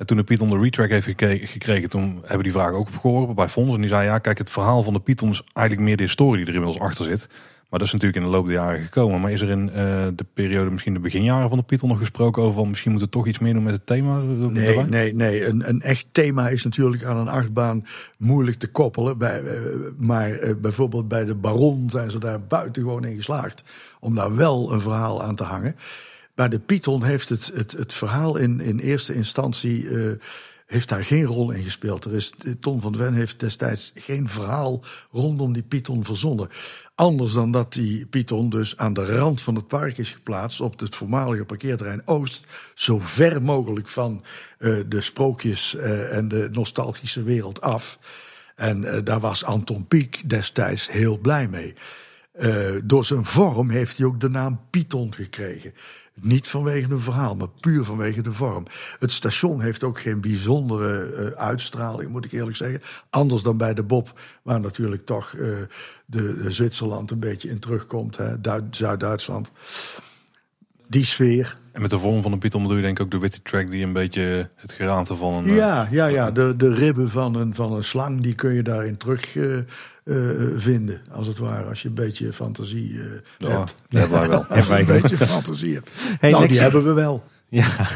En toen de Python de retrack heeft gekregen, toen hebben die vragen ook opgehoord bij Fons. En die zei, ja kijk, het verhaal van de Python is eigenlijk meer de historie die er inmiddels achter zit. Maar dat is natuurlijk in de loop der jaren gekomen. Maar is er in uh, de periode, misschien de beginjaren van de Python nog gesproken over van misschien moet het toch iets meer doen met het thema? Nee, nee, nee. Een, een echt thema is natuurlijk aan een achtbaan moeilijk te koppelen. Bij, uh, maar uh, bijvoorbeeld bij de Baron zijn ze daar buitengewoon in geslaagd om daar wel een verhaal aan te hangen. Maar de Python heeft het, het, het verhaal in, in eerste instantie heeft daar geen rol in gespeeld. Er is, Ton van Wen heeft destijds geen verhaal rondom die Python verzonnen. Anders dan dat die Python dus aan de rand van het park is geplaatst op het voormalige parkeerterrein Oost. Zo ver mogelijk van uh, de sprookjes uh, en de nostalgische wereld af. En daar was Anton Pieck destijds heel blij mee. door zijn vorm heeft hij ook de naam Python gekregen. Niet vanwege een verhaal, maar puur vanwege de vorm. Het station heeft ook geen bijzondere uh, uitstraling, moet ik eerlijk zeggen. Anders dan bij de Bob, waar natuurlijk toch uh, de, de, Zwitserland een beetje in terugkomt. Zuid-Duitsland. Die sfeer. En met de vorm van een Python bedoel je denk ik ook de witte track die een beetje het geraamte van een... Ja, ja, ja. De, de ribben van een, van een slang, die kun je daarin terug uh, uh, vinden, als het ware. Als je een beetje fantasie uh, ja, hebt. Ja, wij wel. (laughs) Als je een beetje fantasie hebt. Hey, nou, Lex, die hebben we wel. Ja,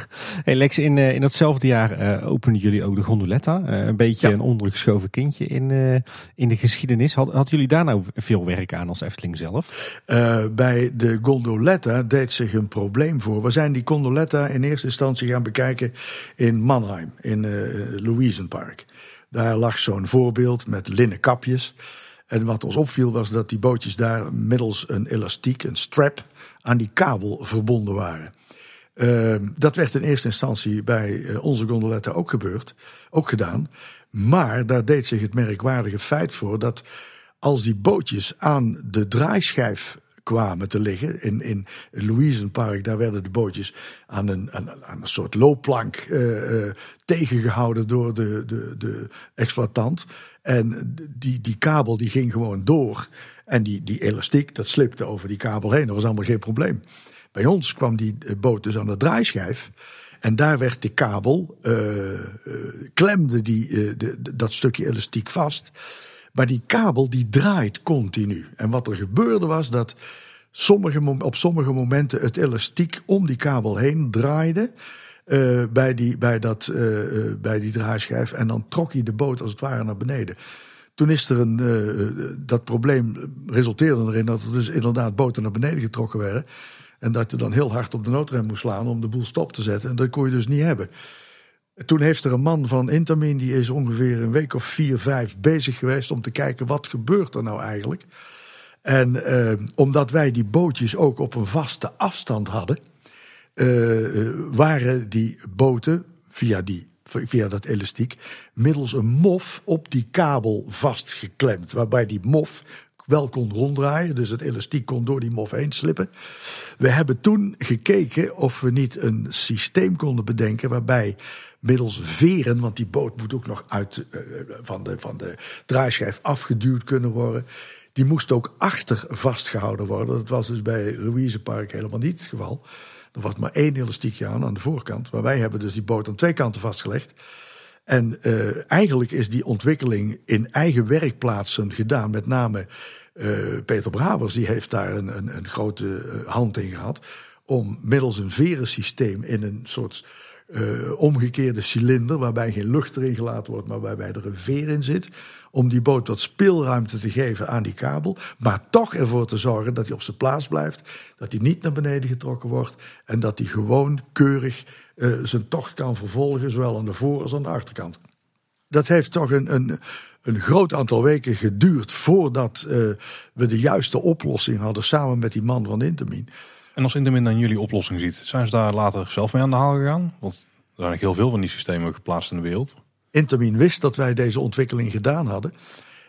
hey Lex, in, in datzelfde jaar uh, openden jullie ook de Gondoletta. Uh, een beetje ja. een ondergeschoven kindje in, uh, in de geschiedenis. Had, had jullie daar nou veel werk aan als Efteling zelf? bij de Gondoletta deed zich een probleem voor. We zijn die Gondoletta in eerste instantie gaan bekijken in Mannheim, in Louisenpark. Daar lag zo'n voorbeeld met linnen kapjes. En wat ons opviel was dat die bootjes daar middels een elastiek, een strap, aan die kabel verbonden waren. Uh, dat werd in eerste instantie bij uh, onze gondoletta ook gebeurd, ook gedaan. Maar daar deed zich het merkwaardige feit voor dat als die bootjes aan de draaischijf kwamen te liggen. In, in Louisenpark, daar werden de bootjes aan een, een soort loopplank uh, uh, tegengehouden door de, de, de exploitant. En die, die kabel die ging gewoon door. En die, die elastiek, dat slipte over die kabel heen. Dat was allemaal geen probleem. Bij ons kwam die boot dus aan de draaischijf. En daar werd de kabel, uh, uh, klemde die, de, dat stukje elastiek vast. Maar die kabel die draait continu. En wat er gebeurde was dat sommige, op sommige momenten het elastiek om die kabel heen draaide. Bij, die, bij, dat, bij die draaischijf. En dan trok hij de boot als het ware naar beneden. Toen is er een. Dat probleem resulteerde erin dat er dus inderdaad boten naar beneden getrokken werden. En dat je dan heel hard op de noodrem moest slaan om de boel stop te zetten. En dat kon je dus niet hebben. Toen heeft er een man van Intermin, die is ongeveer een week of vier, vijf bezig geweest om te kijken wat gebeurt er nou eigenlijk. En uh, omdat wij die bootjes ook op een vaste afstand hadden, uh, waren die boten via, die, via dat elastiek middels een mof op die kabel vastgeklemd. Waarbij die mof wel kon ronddraaien. Dus het elastiek kon door die mof heen slippen. We hebben toen gekeken of we niet een systeem konden bedenken waarbij middels veren, want die boot moet ook nog uit uh, van, de, van de draaischijf afgeduwd kunnen worden. Die moest ook achter vastgehouden worden. Dat was dus bij Louise Park helemaal niet het geval. Er was maar één elastiekje aan aan de voorkant. Maar wij hebben dus die boot aan twee kanten vastgelegd. En uh, eigenlijk is die ontwikkeling in eigen werkplaatsen gedaan. Met name uh, Peter Bravers, die heeft daar een, een, een grote uh, hand in gehad. Om middels een verensysteem in een soort uh, omgekeerde cilinder, waarbij geen lucht erin gelaten wordt, maar waarbij er een veer in zit. Om die boot wat speelruimte te geven aan die kabel. Maar toch ervoor te zorgen dat hij op zijn plaats blijft. Dat hij niet naar beneden getrokken wordt. En dat hij gewoon keurig uh, zijn tocht kan vervolgen, zowel aan de voor- als aan de achterkant. dat heeft toch een, een, een groot aantal weken geduurd voordat uh, we de juiste oplossing hadden samen met die man van Intermin. En als Intermin dan jullie oplossing ziet, zijn ze daar later zelf mee aan de haal gegaan? Want er zijn heel veel van die systemen geplaatst in de wereld. Intermin wist dat wij deze ontwikkeling gedaan hadden.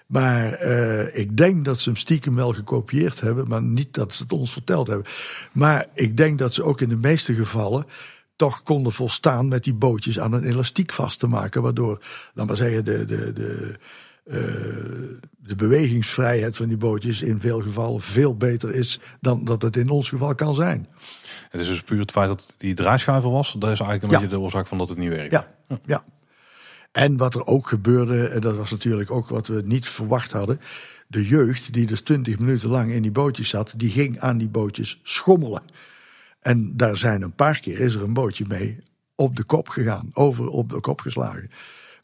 Maar uh, ik denk dat ze hem stiekem wel gekopieerd hebben, maar niet dat ze het ons verteld hebben. Maar ik denk dat ze ook in de meeste gevallen toch konden volstaan met die bootjes aan een elastiek vast te maken. Waardoor, laat maar zeggen, de, de, de, uh, de bewegingsvrijheid van die bootjes in veel gevallen veel beter is dan dat het in ons geval kan zijn. Het is dus puur het feit dat die draaischuiver was, dat is eigenlijk een ja. beetje de oorzaak van dat het niet werkt. Ja, ja. En wat er ook gebeurde, en dat was natuurlijk ook wat we niet verwacht hadden. De jeugd, die dus twintig minuten lang in die bootjes zat, die ging aan die bootjes schommelen. En daar zijn een paar keer is er een bootje mee op de kop gegaan, over op de kop geslagen.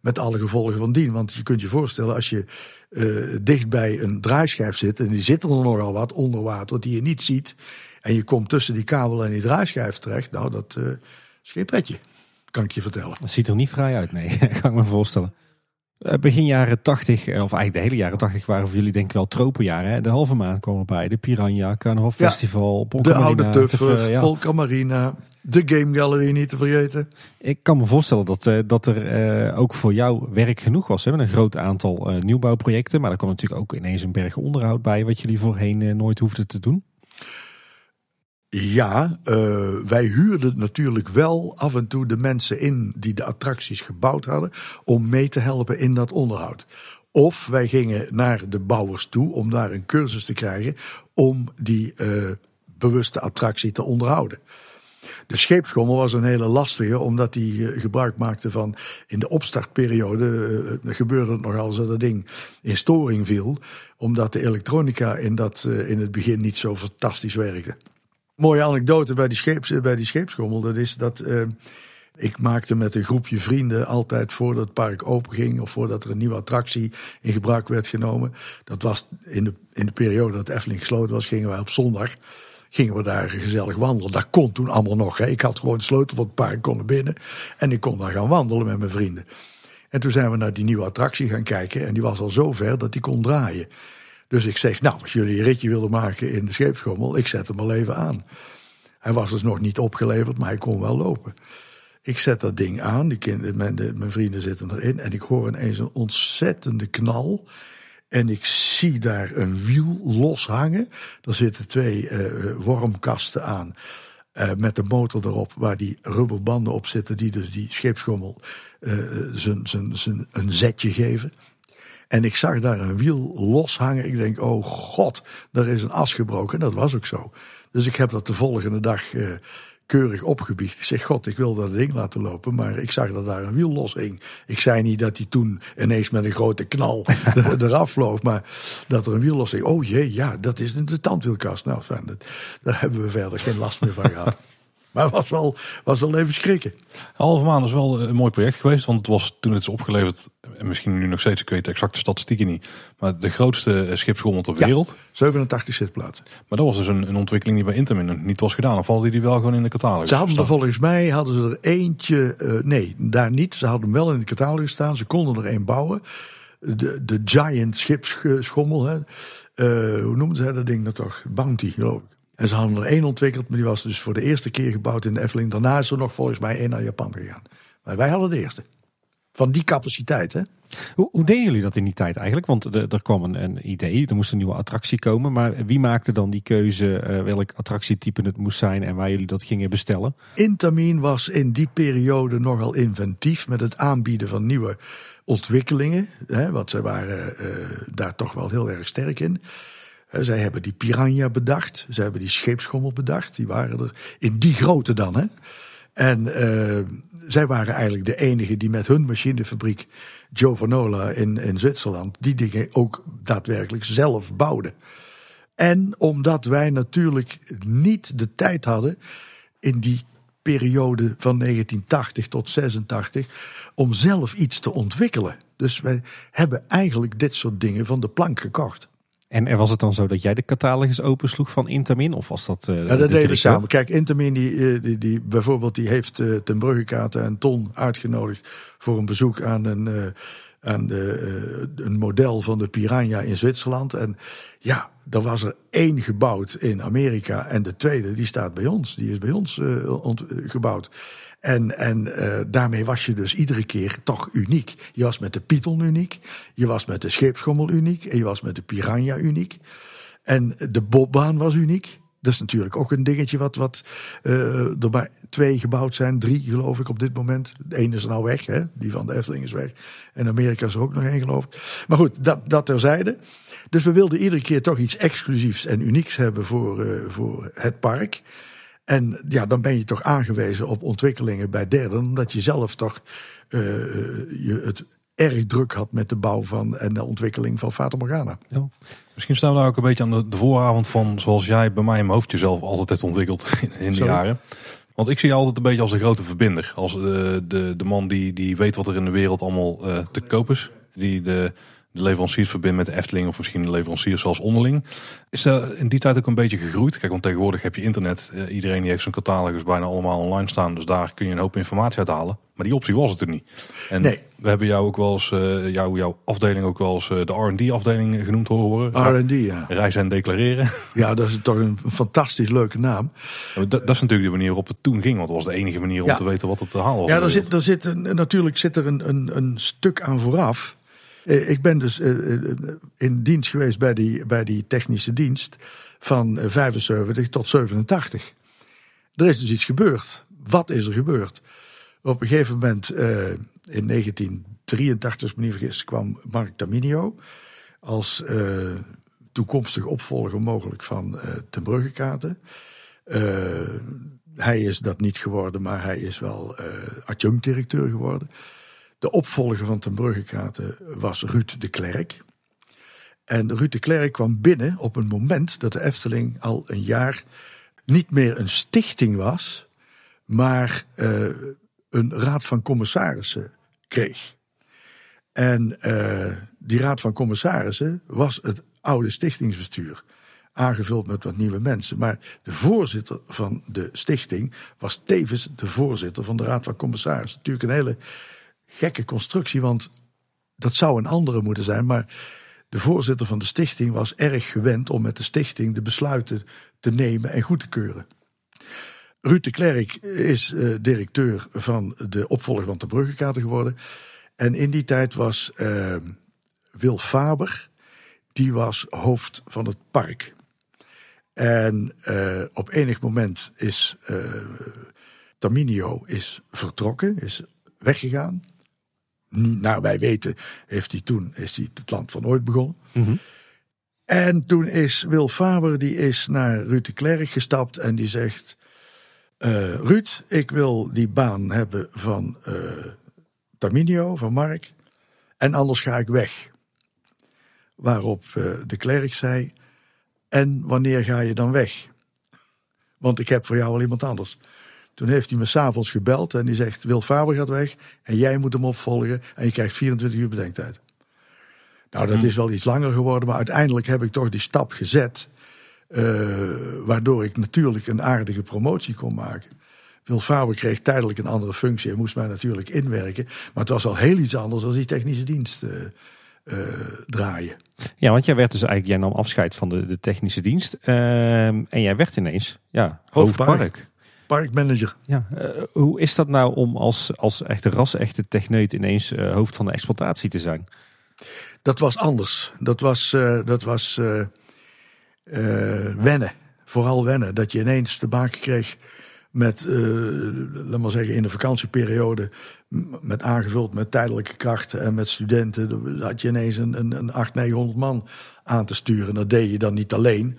Met alle gevolgen van dien. Want je kunt je voorstellen, als je uh, dicht bij een draaischijf zit, en die zitten er nogal wat onder water die je niet ziet. En je komt tussen die kabel en die draaischijf terecht. Nou, dat uh, is geen pretje kan ik je vertellen. Dat ziet er niet vrij uit, nee. (laughs) kan ik me voorstellen. Eh, begin jaren 80, eh, of eigenlijk de hele jaren 80 waren voor jullie denk ik wel tropenjaren. Hè? De halve maand kwam erbij, de Piranha, Carnaval Festival, De Oude Tuffer, ja. Polka Marina, de Game Gallery niet te vergeten. Ik kan me voorstellen dat, uh, dat er ook voor jou werk genoeg was. Hè? Met een groot aantal nieuwbouwprojecten. Maar er kwam natuurlijk ook ineens een berg onderhoud bij wat jullie voorheen nooit hoefden te doen. Ja, uh, wij huurden natuurlijk wel af en toe de mensen in die de attracties gebouwd hadden om mee te helpen in dat onderhoud. Of wij gingen naar de bouwers toe om daar een cursus te krijgen om die uh, bewuste attractie te onderhouden. De scheepschommel was een hele lastige, omdat die eh, gebruik maakte van in de opstartperiode gebeurde het nogal zo dat ding in storing viel, omdat de elektronica in, dat, in het begin niet zo fantastisch werkte mooie anekdote bij die, scheeps, bij die scheepschommel. Dat is dat uh, ik maakte met een groepje vrienden altijd voordat het park open ging. Of voordat er een nieuwe attractie in gebruik werd genomen. Dat was in de, in de periode dat Efteling gesloten was, gingen wij op zondag. Gingen we daar gezellig wandelen. Dat kon toen allemaal nog. Hè. Ik had gewoon de sleutel van het park konden binnen. En ik kon daar gaan wandelen met mijn vrienden. En toen zijn we naar die nieuwe attractie gaan kijken. En die was al zo ver dat die kon draaien. Dus ik zeg, nou, als jullie een ritje willen maken in de scheepschommel, ik zet hem al even aan. Hij was dus nog niet opgeleverd, maar hij kon wel lopen. Ik zet dat ding aan, die kinderen, mijn, mijn vrienden zitten erin en ik hoor ineens een ontzettende knal. En ik zie daar een wiel loshangen. Er zitten twee uh, wormkasten aan. Uh, met de motor erop, waar die rubberbanden op zitten, die dus die scheepschommel uh, een zetje geven. En ik zag daar een wiel loshangen. Ik denk, oh god, daar is een as gebroken. En dat was ook zo. Dus ik heb dat de volgende dag uh, keurig opgebiecht. Ik zeg, god, ik wil dat ding laten lopen. Maar ik zag dat daar een wiel los hing. Ik zei niet dat hij toen ineens met een grote knal (laughs) eraf vloog. Maar dat er een wiel los hing. Oh jee, ja, dat is de tandwielkast. Nou, dat, daar hebben we verder geen last meer van gehad. Maar het was wel, was wel even schrikken. Halve maand is wel een mooi project geweest. Want het was toen het is opgeleverd, en misschien nu nog steeds, ik weet de exacte statistieken niet. Maar de grootste schipschommel ter wereld. 87 zitplaatsen. Maar dat was dus een, een ontwikkeling die bij Intermin niet was gedaan. Of hadden die wel gewoon in de catalogus Ze hadden er volgens mij hadden ze er eentje, uh, nee, daar niet. Ze hadden hem wel in de catalogus staan. Ze konden er één bouwen. De, de Giant schipsschommel. Hè. Uh, hoe noemden zij dat ding dan toch? Bounty, geloof ik. En ze hadden er één ontwikkeld, maar die was dus voor de eerste keer gebouwd in de Efteling. Daarna is er nog volgens mij één naar Japan gegaan. Maar wij hadden de eerste. Van die capaciteit, hè? Hoe, hoe deden jullie dat in die tijd eigenlijk? Want er, er kwam een, een, idee, er moest een nieuwe attractie komen. Maar wie maakte dan die keuze uh, welk attractietype het moest zijn en waar jullie dat gingen bestellen? Intamin was in die periode nogal inventief met het aanbieden van nieuwe ontwikkelingen. Hè, want zij waren uh, daar toch wel heel erg sterk in. Zij hebben die piranha bedacht. Zij hebben die scheepschommel bedacht. Die waren er in die grootte dan. Hè? En uh, zij waren eigenlijk de enige die met hun machinefabriek Giovanola in, in Zwitserland die dingen ook daadwerkelijk zelf bouwden. En omdat wij natuurlijk niet de tijd hadden in die periode van 1980 tot 86 om zelf iets te ontwikkelen. Dus wij hebben eigenlijk dit soort dingen van de plank gekocht. En was het dan zo dat jij de catalogus opensloeg van Intermin? Of was dat. Uh, ja, dat deden we samen. Kijk, Intermin, die, die, die, bijvoorbeeld, die heeft uh, ten Bruggekaarten en Ton uitgenodigd voor een bezoek aan een, uh, aan de, een model van de Piranha in Zwitserland. En ja, er was er één gebouwd in Amerika en de tweede die staat bij ons. Die is bij ons gebouwd. En, en daarmee was je dus iedere keer toch uniek. Je was met de Python uniek, je was met de scheepschommel uniek en je was met de Piranha uniek. En de bobbaan was uniek. Dat is natuurlijk ook een dingetje wat, wat uh, er maar twee gebouwd zijn. Drie geloof ik op dit moment. Ene is nou weg, hè? die van de Efteling is weg. En Amerika is er ook nog één geloof ik. Maar goed, dat, dat terzijde. Dus we wilden iedere keer toch iets exclusiefs en unieks hebben voor, uh, voor het park. En ja, dan ben je toch aangewezen op ontwikkelingen bij derden. Omdat je zelf toch uh, je het erg druk had met de bouw van en de ontwikkeling van Fata Morgana. Ja. Misschien staan we daar ook een beetje aan de, vooravond van zoals jij bij mij in mijn hoofd jezelf altijd hebt ontwikkeld (laughs) in, de jaren. Want ik zie je altijd een beetje als een grote verbinder. Als de, eh, de, de man die, die weet wat er in de wereld allemaal uh, te koop is. Die de, de leveranciers verbindt met de Efteling of misschien de leveranciers zoals onderling. Is dat in die tijd ook een beetje gegroeid? Kijk, want tegenwoordig heb je internet. Uh, iedereen die heeft zijn catalogus bijna allemaal online staan. Dus daar kun je een hoop informatie uit halen. Maar die optie was het er niet. En nee. we hebben jou ook wel eens, uh, jou, jouw afdeling ook wel eens uh, de R&D-afdeling genoemd horen. R&D, ja. Reizen en declareren. (laughs) Ja, dat is toch een fantastisch leuke naam. Ja, dat, dat, is natuurlijk de manier waarop het toen ging. Want dat was de enige manier om te weten wat het te halen was. Ja, daar zit, daar zit een, natuurlijk zit er een, een, een stuk aan vooraf. Eh, ik ben dus in dienst geweest bij die, bij die technische dienst van 75 tot 87. Er is dus iets gebeurd. Wat is er gebeurd? Op een gegeven moment, in 1983, als ik vergis, kwam Mark Taminio als uh, toekomstig opvolger mogelijk van uh, Ten hij is dat niet geworden, maar hij is wel adjunct-directeur geworden. De opvolger van Ten Bruggekaten was Ruud de Klerk. En Ruud de Klerk kwam binnen op een moment dat de Efteling al een jaar niet meer een stichting was, maar een raad van commissarissen kreeg. En uh, die raad van commissarissen was het oude stichtingsbestuur. Aangevuld met wat nieuwe mensen. Maar de voorzitter van de stichting was tevens de voorzitter van de raad van commissarissen. Natuurlijk een hele gekke constructie, want dat zou een andere moeten zijn. Maar de voorzitter van de stichting was erg gewend om met de stichting de besluiten te nemen en goed te keuren. Ruud de Klerk is uh, directeur van de opvolger van de Bruggekaarten geworden. En in die tijd was uh, Wil Faber, die was hoofd van het park. En uh, op enig moment is Taminio is vertrokken, is weggegaan. Nou, wij weten, heeft hij toen is hij het land van ooit begonnen. Mm -hmm. En toen is Wil Faber, die is naar Ruud de Klerk gestapt en die zegt... Uh, Ruud, ik wil die baan hebben van uh, Taminio, van Mark. En anders ga ik weg. Waarop uh, de klerk zei: En wanneer ga je dan weg? Want ik heb voor jou al iemand anders. Toen heeft hij me s'avonds gebeld en die zegt: Wil Faber gaat weg en jij moet hem opvolgen en je krijgt 24 uur bedenktijd. Nou, dat hmm. is wel iets langer geworden, maar uiteindelijk heb ik toch die stap gezet. Uh, waardoor ik natuurlijk een aardige promotie kon maken. Wil Faber kreeg tijdelijk een andere functie en moest mij natuurlijk inwerken. Maar het was al heel iets anders dan die technische dienst uh, uh, draaien. Ja, want jij werd dus eigenlijk, jij nam afscheid van de, de technische dienst. Ehm, en jij werd ineens ja, hoofdpark. Parkmanager. Ja, hoe is dat nou om als, als echte ras-echte techneut ineens hoofd van de exploitatie te zijn? Dat was anders. Dat was, dat was wennen. Vooral wennen. Dat je ineens te maken kreeg met, laat maar zeggen, in de vakantieperiode, met aangevuld met tijdelijke krachten en met studenten, had je ineens een, een, een 800, 900 man aan te sturen. Dat deed je dan niet alleen,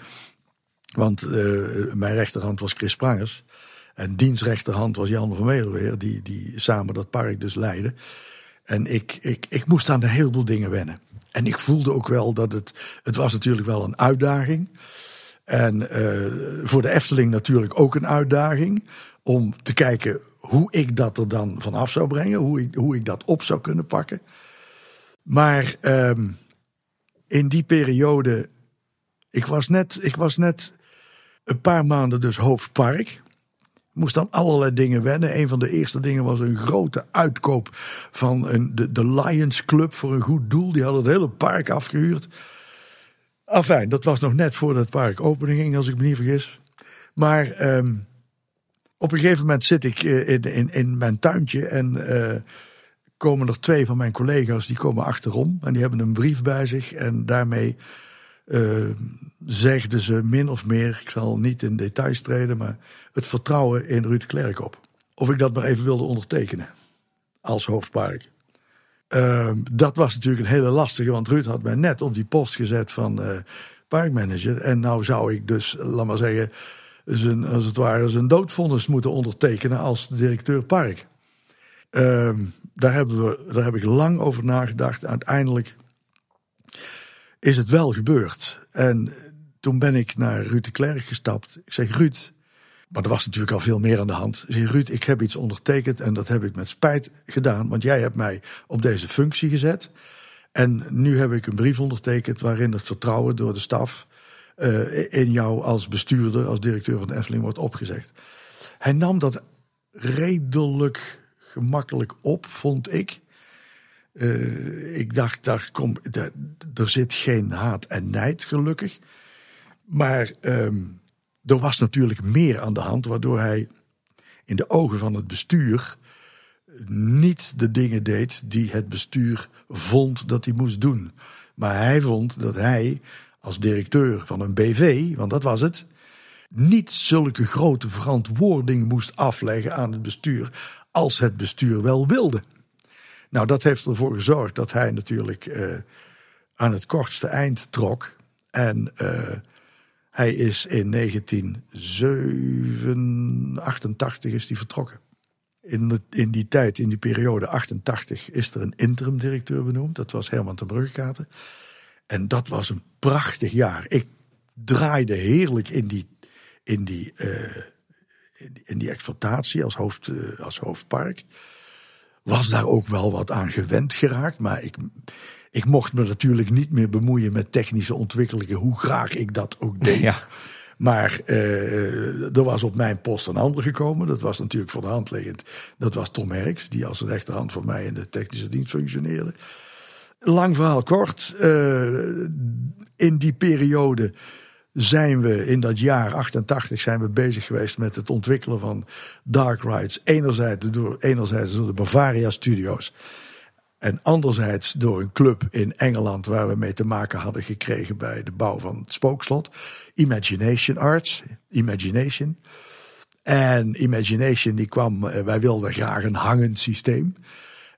want uh, mijn rechterhand was Chris Sprangers. En dienstrechterhand was Jan van Meelweer, die, die samen dat park dus leidde. En ik, ik, ik moest aan een heleboel dingen wennen. En ik voelde ook wel dat het, het was natuurlijk wel een uitdaging. En uh, voor de Efteling natuurlijk ook een uitdaging. Om te kijken hoe ik dat er dan vanaf zou brengen. Hoe ik, hoe ik dat op zou kunnen pakken. Maar um, in die periode. Ik was, net, ik was net een paar maanden dus hoofdpark. Moest dan allerlei dingen wennen. Een van de eerste dingen was een grote uitkoop van een, de, de Lions Club voor een goed doel. Die hadden het hele park afgehuurd. Enfin, dat was nog net voordat het park opening ging, als ik me niet vergis. Maar ehm, op een gegeven moment zit ik eh, in, in, in mijn tuintje en uh, komen er twee van mijn collega's die komen achterom en die hebben een brief bij zich en daarmee uh, zegden ze min of meer, ik zal niet in details treden, maar het vertrouwen in Ruud Klerk op. Of ik dat maar even wilde ondertekenen als hoofdpark. Uh, dat was natuurlijk een hele lastige, want Ruud had mij net op die post gezet van uh, parkmanager. En nou zou ik dus, laat maar zeggen, zijn, als het ware zijn doodvonnis moeten ondertekenen als directeur park. Uh, daar, hebben we, daar heb ik lang over nagedacht. Uiteindelijk is het wel gebeurd. En toen ben ik naar Ruud de Klerk gestapt. Ik zeg, Ruud, maar er was natuurlijk al veel meer aan de hand. Ik zeg, Ruud, ik heb iets ondertekend en dat heb ik met spijt gedaan. Want jij hebt mij op deze functie gezet. En nu heb ik een brief ondertekend waarin het vertrouwen door de staf uh, in jou als bestuurder, als directeur van de Efteling wordt opgezegd. Hij nam dat redelijk gemakkelijk op, vond ik. Uh, ik dacht, daar kom, daar, er zit geen haat en nijd, gelukkig. Maar um, er was natuurlijk meer aan de hand, waardoor hij in de ogen van het bestuur niet de dingen deed die het bestuur vond dat hij moest doen. Maar hij vond dat hij als directeur van een BV, want dat was het, niet zulke grote verantwoording moest afleggen aan het bestuur als het bestuur wel wilde. Nou, dat heeft ervoor gezorgd dat hij natuurlijk uh, aan het kortste eind trok. En uh, hij is in 1988 is hij vertrokken. In, de, in die tijd, in die periode 88, is er een interim directeur benoemd. Dat was Herman ten Bruggekaten. En dat was een prachtig jaar. Ik draaide heerlijk in die, in die, uh, in die exploitatie als, hoofd, als hoofdpark. Was daar ook wel wat aan gewend geraakt. Maar ik, ik mocht me natuurlijk niet meer bemoeien met technische ontwikkelingen, hoe graag ik dat ook deed. Ja. Maar uh, er was op mijn post een ander gekomen. Dat was natuurlijk voor de hand liggend. Dat was Tom Merks, die als rechterhand van mij in de technische dienst functioneerde. Lang verhaal kort. Uh, in die periode zijn we in dat jaar 88 zijn we bezig geweest met het ontwikkelen van dark rides. Enerzijds door, enerzijds door de Bavaria Studios. En anderzijds door een club in Engeland waar we mee te maken hadden gekregen bij de bouw van het spookslot. Imagination Arts. Imagination. En Imagination die kwam, eh, wij wilden graag een hangend systeem.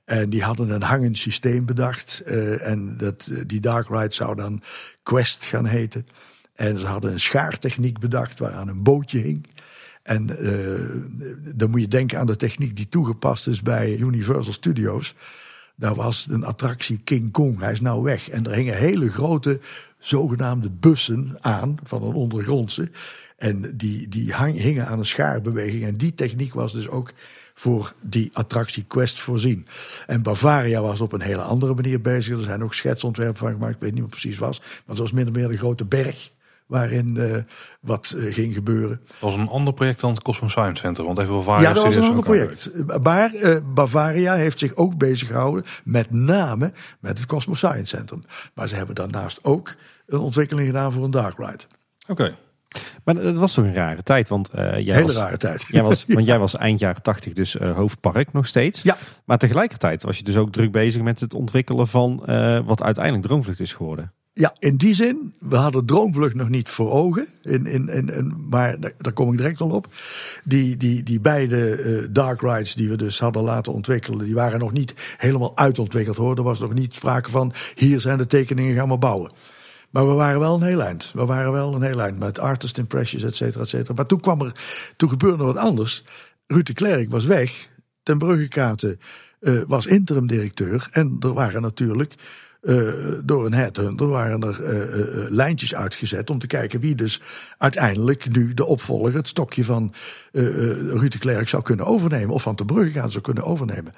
En die hadden een hangend systeem bedacht. Uh, en dat, eh, die Dark Ride zou dan Quest gaan heten. En ze hadden een schaartechniek bedacht waaraan een bootje hing. En uh, dan moet je denken aan de techniek die toegepast is bij Universal Studios. Daar was een attractie King Kong. Hij is nou weg. En er hingen hele grote zogenaamde bussen aan van een ondergrondse. En die, die hingen aan een schaarbeweging. En die techniek was dus ook voor die attractie Quest voorzien. En Bavaria was op een hele andere manier bezig. Er zijn ook schetsontwerpen van gemaakt. Ik weet niet meer precies was. Maar het was min of meer een grote berg waarin uh, wat uh, ging gebeuren. Dat was een ander project dan het Cosmo Science Center, want even Bavaria. Ja, dat was een ander project. Maar uh, Bavaria heeft zich ook bezig gehouden, met name met het Cosmo Science Center. Maar ze hebben daarnaast ook een ontwikkeling gedaan voor een dark ride. Oké. Okay. Maar het was toch een rare tijd, want uh, jij Hele was, rare tijd. Jij was, (laughs) want jij was eind jaren tachtig dus uh, hoofdpark nog steeds. Ja. Maar tegelijkertijd was je dus ook druk bezig met het ontwikkelen van uh, wat uiteindelijk Droomvlucht is geworden. Ja, in die zin, we hadden Droomvlucht nog niet voor ogen. In, in, in, in, maar daar kom ik direct al op. Die, die, die beide uh, dark rides die we dus hadden laten ontwikkelen, die waren nog niet helemaal uitontwikkeld hoor. Er was nog niet sprake van, hier zijn de tekeningen, gaan we bouwen. Maar we waren wel een heel eind. We waren wel een heel eind met artist impressions, et cetera, et cetera. Maar toen kwam er, toen gebeurde er wat anders. Ruud de Klerk was weg. Ten Bruggekaten uh, was interim directeur. En er waren natuurlijk uh, door een headhunter waren er uh, uh, lijntjes uitgezet om te kijken wie dus uiteindelijk nu de opvolger, het stokje van Ruud de Klerk zou kunnen overnemen. Of van de Bruggegaan zou kunnen overnemen.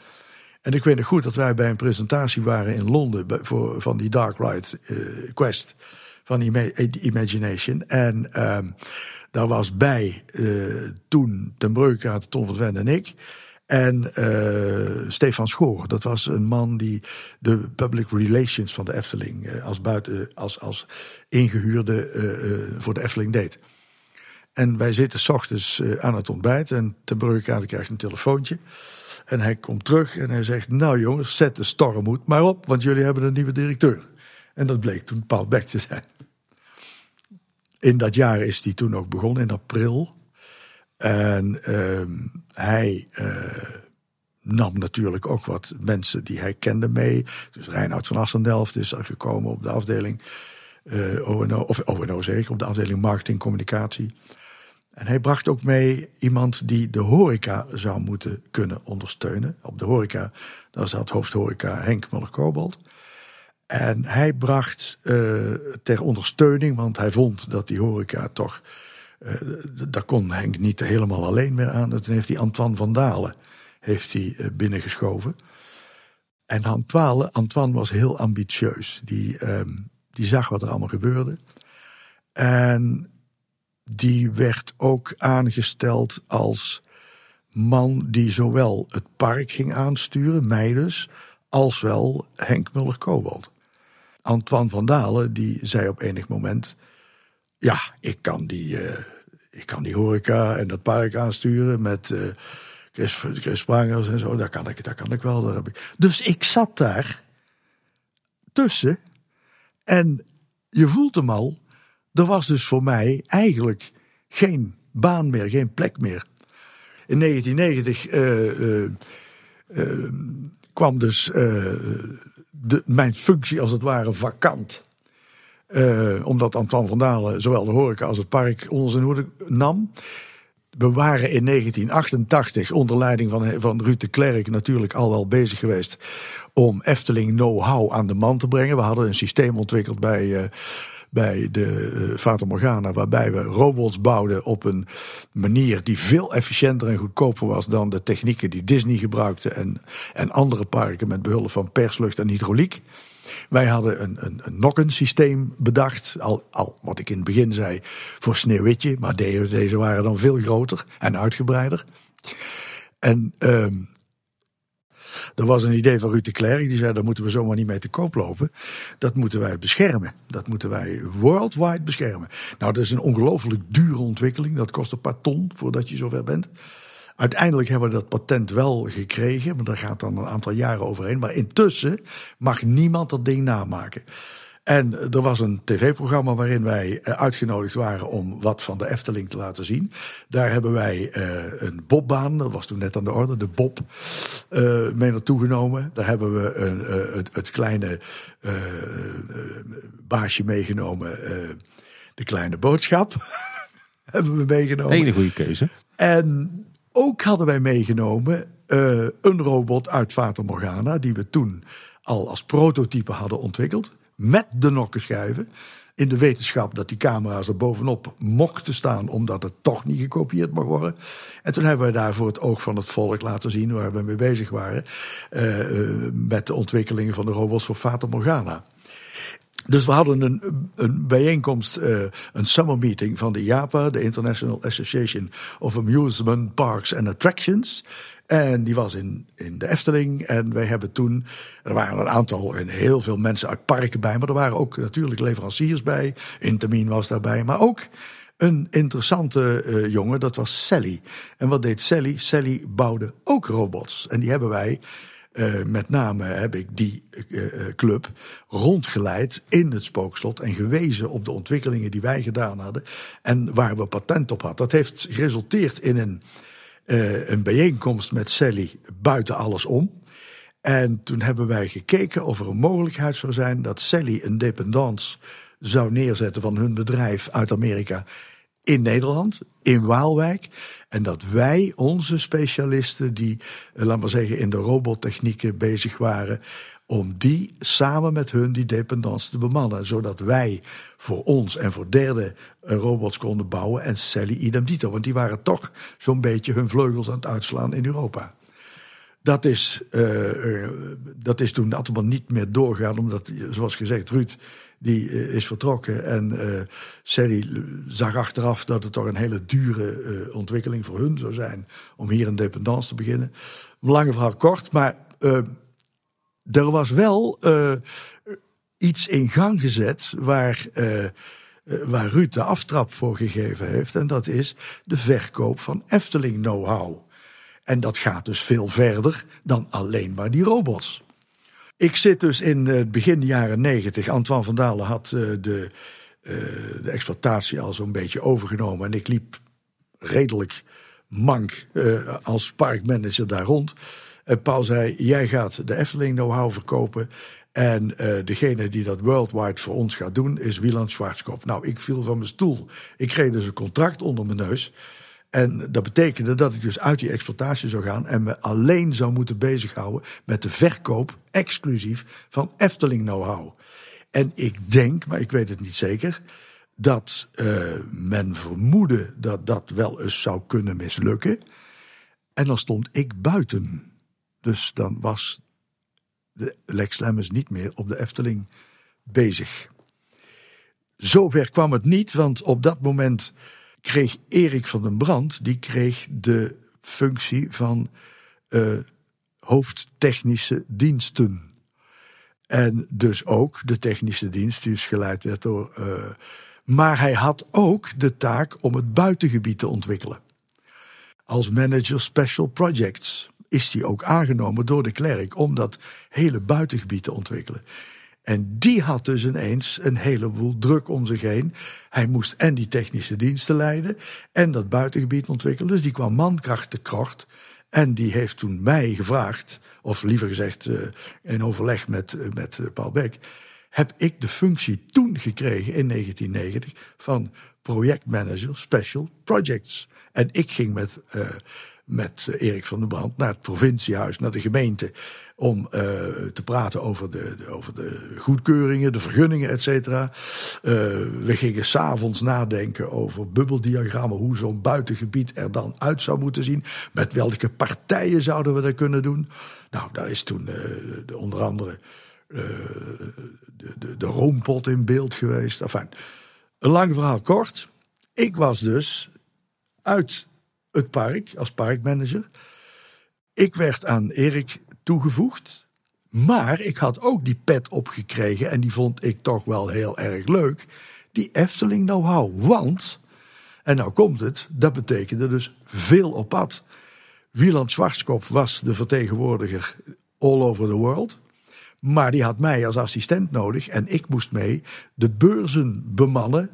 En ik weet nog goed dat wij bij een presentatie waren in Londen voor, van die Dark Ride Quest van Imagination. En Daar was bij toen ten Breukaart, Tom van Ven en ik. En Stefan Schoor, dat was een man die de public relations van de Efteling als, buiten, als, als ingehuurde voor de Efteling deed. En wij zitten s ochtends aan het ontbijt en ten Breukaart krijgt een telefoontje. En hij komt terug en hij zegt: Nou jongens, zet de stormhoed maar op, want jullie hebben een nieuwe directeur. En dat bleek toen Paul Beck te zijn. In dat jaar is hij toen ook begonnen, in april. En uh, hij uh, nam natuurlijk ook wat mensen die hij kende mee. Dus Reinhard van Assendelft is er gekomen op de afdeling uh, of ONO zeg ik, op de afdeling marketing communicatie. En hij bracht ook mee iemand die de horeca zou moeten kunnen ondersteunen. Op de horeca, daar zat hoofdhoreca Henk Muller-Kobold. En hij bracht uh, ter ondersteuning, want hij vond dat die horeca toch... Uh, daar kon Henk niet helemaal alleen meer aan. toen heeft hij Antoine van Dalen heeft hij, uh, binnengeschoven. En Antoine, Antoine was heel ambitieus. Die, um, die zag wat er allemaal gebeurde. En die werd ook aangesteld als man die zowel het park ging aansturen, mij dus, als wel Henk Muller-Kobold. Antoine van Dalen die zei op enig moment: Ja, ik kan die, uh, ik kan die horeca en dat park aansturen met uh, Chris, Chris en zo. Daar kan ik, daar kan ik wel. Daar heb ik. Dus ik zat daar tussen en je voelt hem al er was dus voor mij eigenlijk geen baan meer, geen plek meer. In 1990 uh, uh, uh, kwam dus de, mijn functie als het ware vakant. Omdat Antoine van Dalen zowel de horeca als het park onder zijn hoede nam. We waren in 1988 onder leiding van, van Ruud de Klerk natuurlijk al wel bezig geweest om Efteling know-how aan de man te brengen. We hadden een systeem ontwikkeld bij bij de uh, Fata Morgana, waarbij we robots bouwden op een manier die veel efficiënter en goedkoper was dan de technieken die Disney gebruikte en, en andere parken met behulp van perslucht en hydrauliek. Wij hadden een, een, een nokkensysteem bedacht, al, al wat ik in het begin zei voor Sneeuwwitje, maar deze, deze waren dan veel groter en uitgebreider. En um, er was een idee van Ruud de Klerk, die zei: daar moeten we zomaar niet mee te koop lopen. Dat moeten wij beschermen. Dat moeten wij worldwide beschermen. Nou, dat is een ongelooflijk dure ontwikkeling. Dat kost een paar ton voordat je zover bent. Uiteindelijk hebben we dat patent wel gekregen, maar daar gaat dan een aantal jaren overheen. Maar intussen mag niemand dat ding namaken. En er was een tv-programma waarin wij eh, uitgenodigd waren om wat van de Efteling te laten zien. Daar hebben wij uh, een bobbaan, dat was toen net aan de orde, de bob, uh, mee naartoe genomen. Daar hebben we een, het, het, kleine baasje meegenomen, de kleine boodschap. (laughs) hebben we meegenomen. Hele goede keuze. En ook hadden wij meegenomen een robot uit Fata Morgana, die we toen al als prototype hadden ontwikkeld met de nokkenschijven. In de wetenschap dat die camera's er bovenop mochten staan, omdat het toch niet gekopieerd mag worden. En toen hebben we daar voor het oog van het volk laten zien waar we mee bezig waren. Uh, met de ontwikkelingen van de robots voor Fata Morgana. Dus we hadden een, een bijeenkomst, uh, een summer meeting van de IAPA, de International Association of Amusement Parks and Attractions. En die was in, in de Efteling. En wij hebben toen, er waren een aantal en heel veel mensen uit parken bij. Maar er waren ook natuurlijk leveranciers bij. Intermin was daarbij. Maar ook een interessante uh, jongen, dat was Sally. En wat deed Sally? Sally bouwde ook robots. En die hebben wij uh, met name heb ik die uh, club rondgeleid in het spookslot en gewezen op de ontwikkelingen die wij gedaan hadden en waar we patent op hadden. Dat heeft geresulteerd in een een bijeenkomst met Sally buiten alles om. En toen hebben wij gekeken of er een mogelijkheid zou zijn dat Sally een dependance zou neerzetten van hun bedrijf uit Amerika in Nederland, in Waalwijk. En dat wij onze specialisten die, uh, laat maar zeggen, in de robottechnieken bezig waren, om die samen met hun die dependance te bemannen. Zodat wij voor ons en voor derde eh, robots konden bouwen en Sally idem dito. Want die waren toch zo'n beetje hun vleugels aan het uitslaan in Europa. Dat is, uh, dat is toen allemaal niet meer doorgegaan, omdat, zoals gezegd, Ruud die is vertrokken. En uh, zag achteraf dat het toch een hele dure uh, ontwikkeling voor hun zou zijn om hier een dependance te beginnen. Lange verhaal kort, maar er was wel iets in gang gezet waar, waar Ruud de aftrap voor gegeven heeft. En dat is de verkoop van Efteling know-how. En dat gaat dus veel verder dan alleen maar die robots. Ik zit dus in het begin jaren negentig. Antoine van Dalen had uh, de, uh, de exploitatie al zo'n beetje overgenomen. En ik liep redelijk mank als parkmanager daar rond. En Paul zei, jij gaat de Efteling know-how verkopen. En degene die dat worldwide voor ons gaat doen is Wieland Schwarzkop. Nou, ik viel van mijn stoel. Ik kreeg dus een contract onder mijn neus. En dat betekende dat ik dus uit die exploitatie zou gaan en me alleen zou moeten bezighouden met de verkoop exclusief van Efteling know-how. En ik denk, maar ik weet het niet zeker, dat uh, men vermoedde dat dat wel eens zou kunnen mislukken. En dan stond ik buiten. Dus dan was de Lex Lemmens niet meer op de Efteling bezig. Zover kwam het niet, want op dat moment kreeg Erik van den Brand, die kreeg de functie van uh, hoofdtechnische diensten. En dus ook de technische dienst, die is geleid werd door. Uh, maar hij had ook de taak om het buitengebied te ontwikkelen. Als manager special projects is hij ook aangenomen door de klerk om dat hele buitengebied te ontwikkelen. En die had dus ineens een heleboel druk om zich heen. Hij moest en die technische diensten leiden en dat buitengebied ontwikkelen. Dus die kwam mankracht tekort. En die heeft toen mij gevraagd, of liever gezegd uh, in overleg met, uh, met uh, Paul Beck, heb ik de functie toen gekregen in 1990 van projectmanager Special Projects. En ik ging met met eh, Erik van den Brand naar het provinciehuis, naar de gemeente. Om uh, te praten over de, over de goedkeuringen, de vergunningen, et cetera. Uh, we gingen s'avonds nadenken over bubbeldiagrammen, hoe zo'n buitengebied er dan uit zou moeten zien. Met welke partijen zouden we dat kunnen doen? Nou, daar is toen de, onder andere de, de, de roompot in beeld geweest. Enfin, een lang verhaal kort. Ik was dus uit het park als parkmanager. Ik werd aan Erik toegevoegd. Maar ik had ook die pet opgekregen en die vond ik toch wel heel erg leuk. Die Efteling know-how. Want, en nou komt het, dat betekende dus veel op pad. Wieland Schwarzkop was de vertegenwoordiger all over the world. Maar die had mij als assistent nodig en ik moest mee de beurzen bemannen,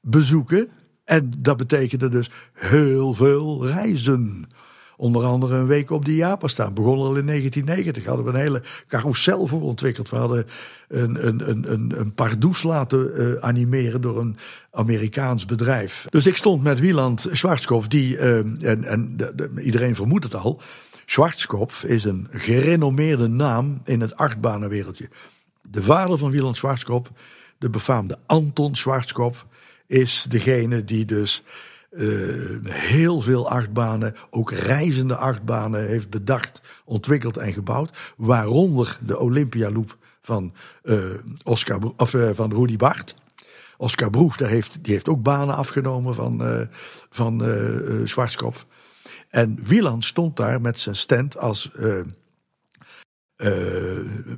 bezoeken en dat betekende dus heel veel reizen. Onder andere een week op de Japan staan. Begon al in 1990. Hadden we een hele carousel voor ontwikkeld. We hadden een, een, een, een, een pardoes laten uh, animeren door een Amerikaans bedrijf. Dus ik stond met Wieland Schwarzkopf, die, uh, en, en de, iedereen vermoedt het al. Schwarzkopf is een gerenommeerde naam in het achtbanenwereldje. De vader van Wieland Schwarzkopf, de befaamde Anton Schwarzkopf, is degene die dus uh, heel veel achtbanen, ook reizende achtbanen, heeft bedacht, ontwikkeld en gebouwd. Waaronder de Olympia Loop van, uh, Oscar, of, uh, van Rudy Bart. Oscar Broef, heeft, die heeft ook banen afgenomen van, van Schwarzkopf. En Wieland stond daar met zijn stand als uh,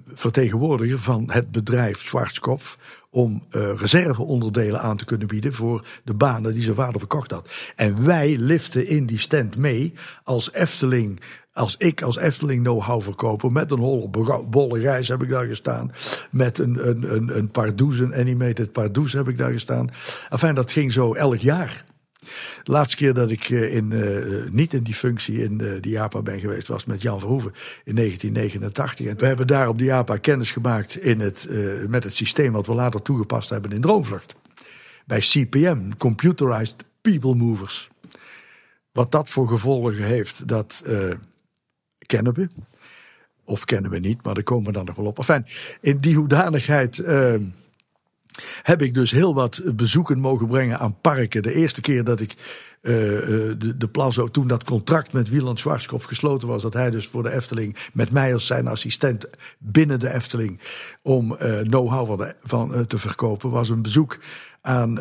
vertegenwoordiger van het bedrijf Schwarzkopf om uh, reserveonderdelen aan te kunnen bieden voor de banen die zijn vader verkocht had. En wij liften in die stand mee als Efteling, als ik als Efteling know-how verkoper met een holle bolle reis heb ik daar gestaan, met een, een, een, een pardoes, een animated pardoes heb ik daar gestaan. Enfin, dat ging zo elk jaar. De laatste keer dat ik eh, in, uh, niet in die functie in uh, de JAPA ben geweest, was met Jan Verhoeven in 1989. En we hebben daar op de JAPA kennis gemaakt in het, met het systeem wat we later toegepast hebben in Droomvlucht. Bij CPM, Computerized People Movers. Wat dat voor gevolgen heeft, dat kennen we. Of kennen we niet, maar daar komen we dan nog wel op. Enfin, in die hoedanigheid heb ik dus heel wat bezoeken mogen brengen aan parken. De eerste keer dat ik uh, de, de Plazo, toen dat contract met Wieland Schwarzkopf gesloten was, dat hij dus voor de Efteling met mij als zijn assistent binnen de Efteling om uh, know-how van, te verkopen, was een bezoek aan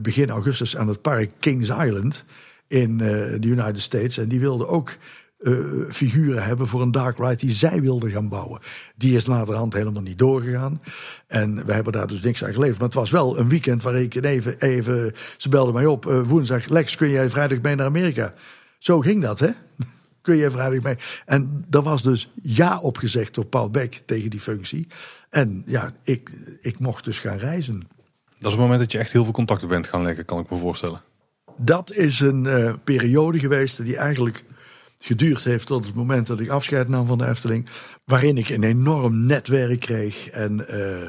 begin augustus aan het park Kings Island in de United States. En die wilde ook uh, figuren hebben voor een dark ride die zij wilden gaan bouwen. Die is naderhand helemaal niet doorgegaan. En we hebben daar dus niks aan geleverd. Maar het was wel een weekend waar ik even, even ze belden mij op. Uh, woensdag, Lex, kun jij vrijdag mee naar Amerika? Zo ging dat, hè? (laughs) kun je vrijdag mee? En er was dus ja opgezegd door Paul Beck tegen die functie. En ja, ik, ik mocht dus gaan reizen. Dat is het moment dat je echt heel veel contacten bent gaan leggen, kan ik me voorstellen. Dat is een uh, periode geweest die eigenlijk geduurd heeft tot het moment dat ik afscheid nam van de Efteling. Waarin ik een enorm netwerk kreeg. En, uh,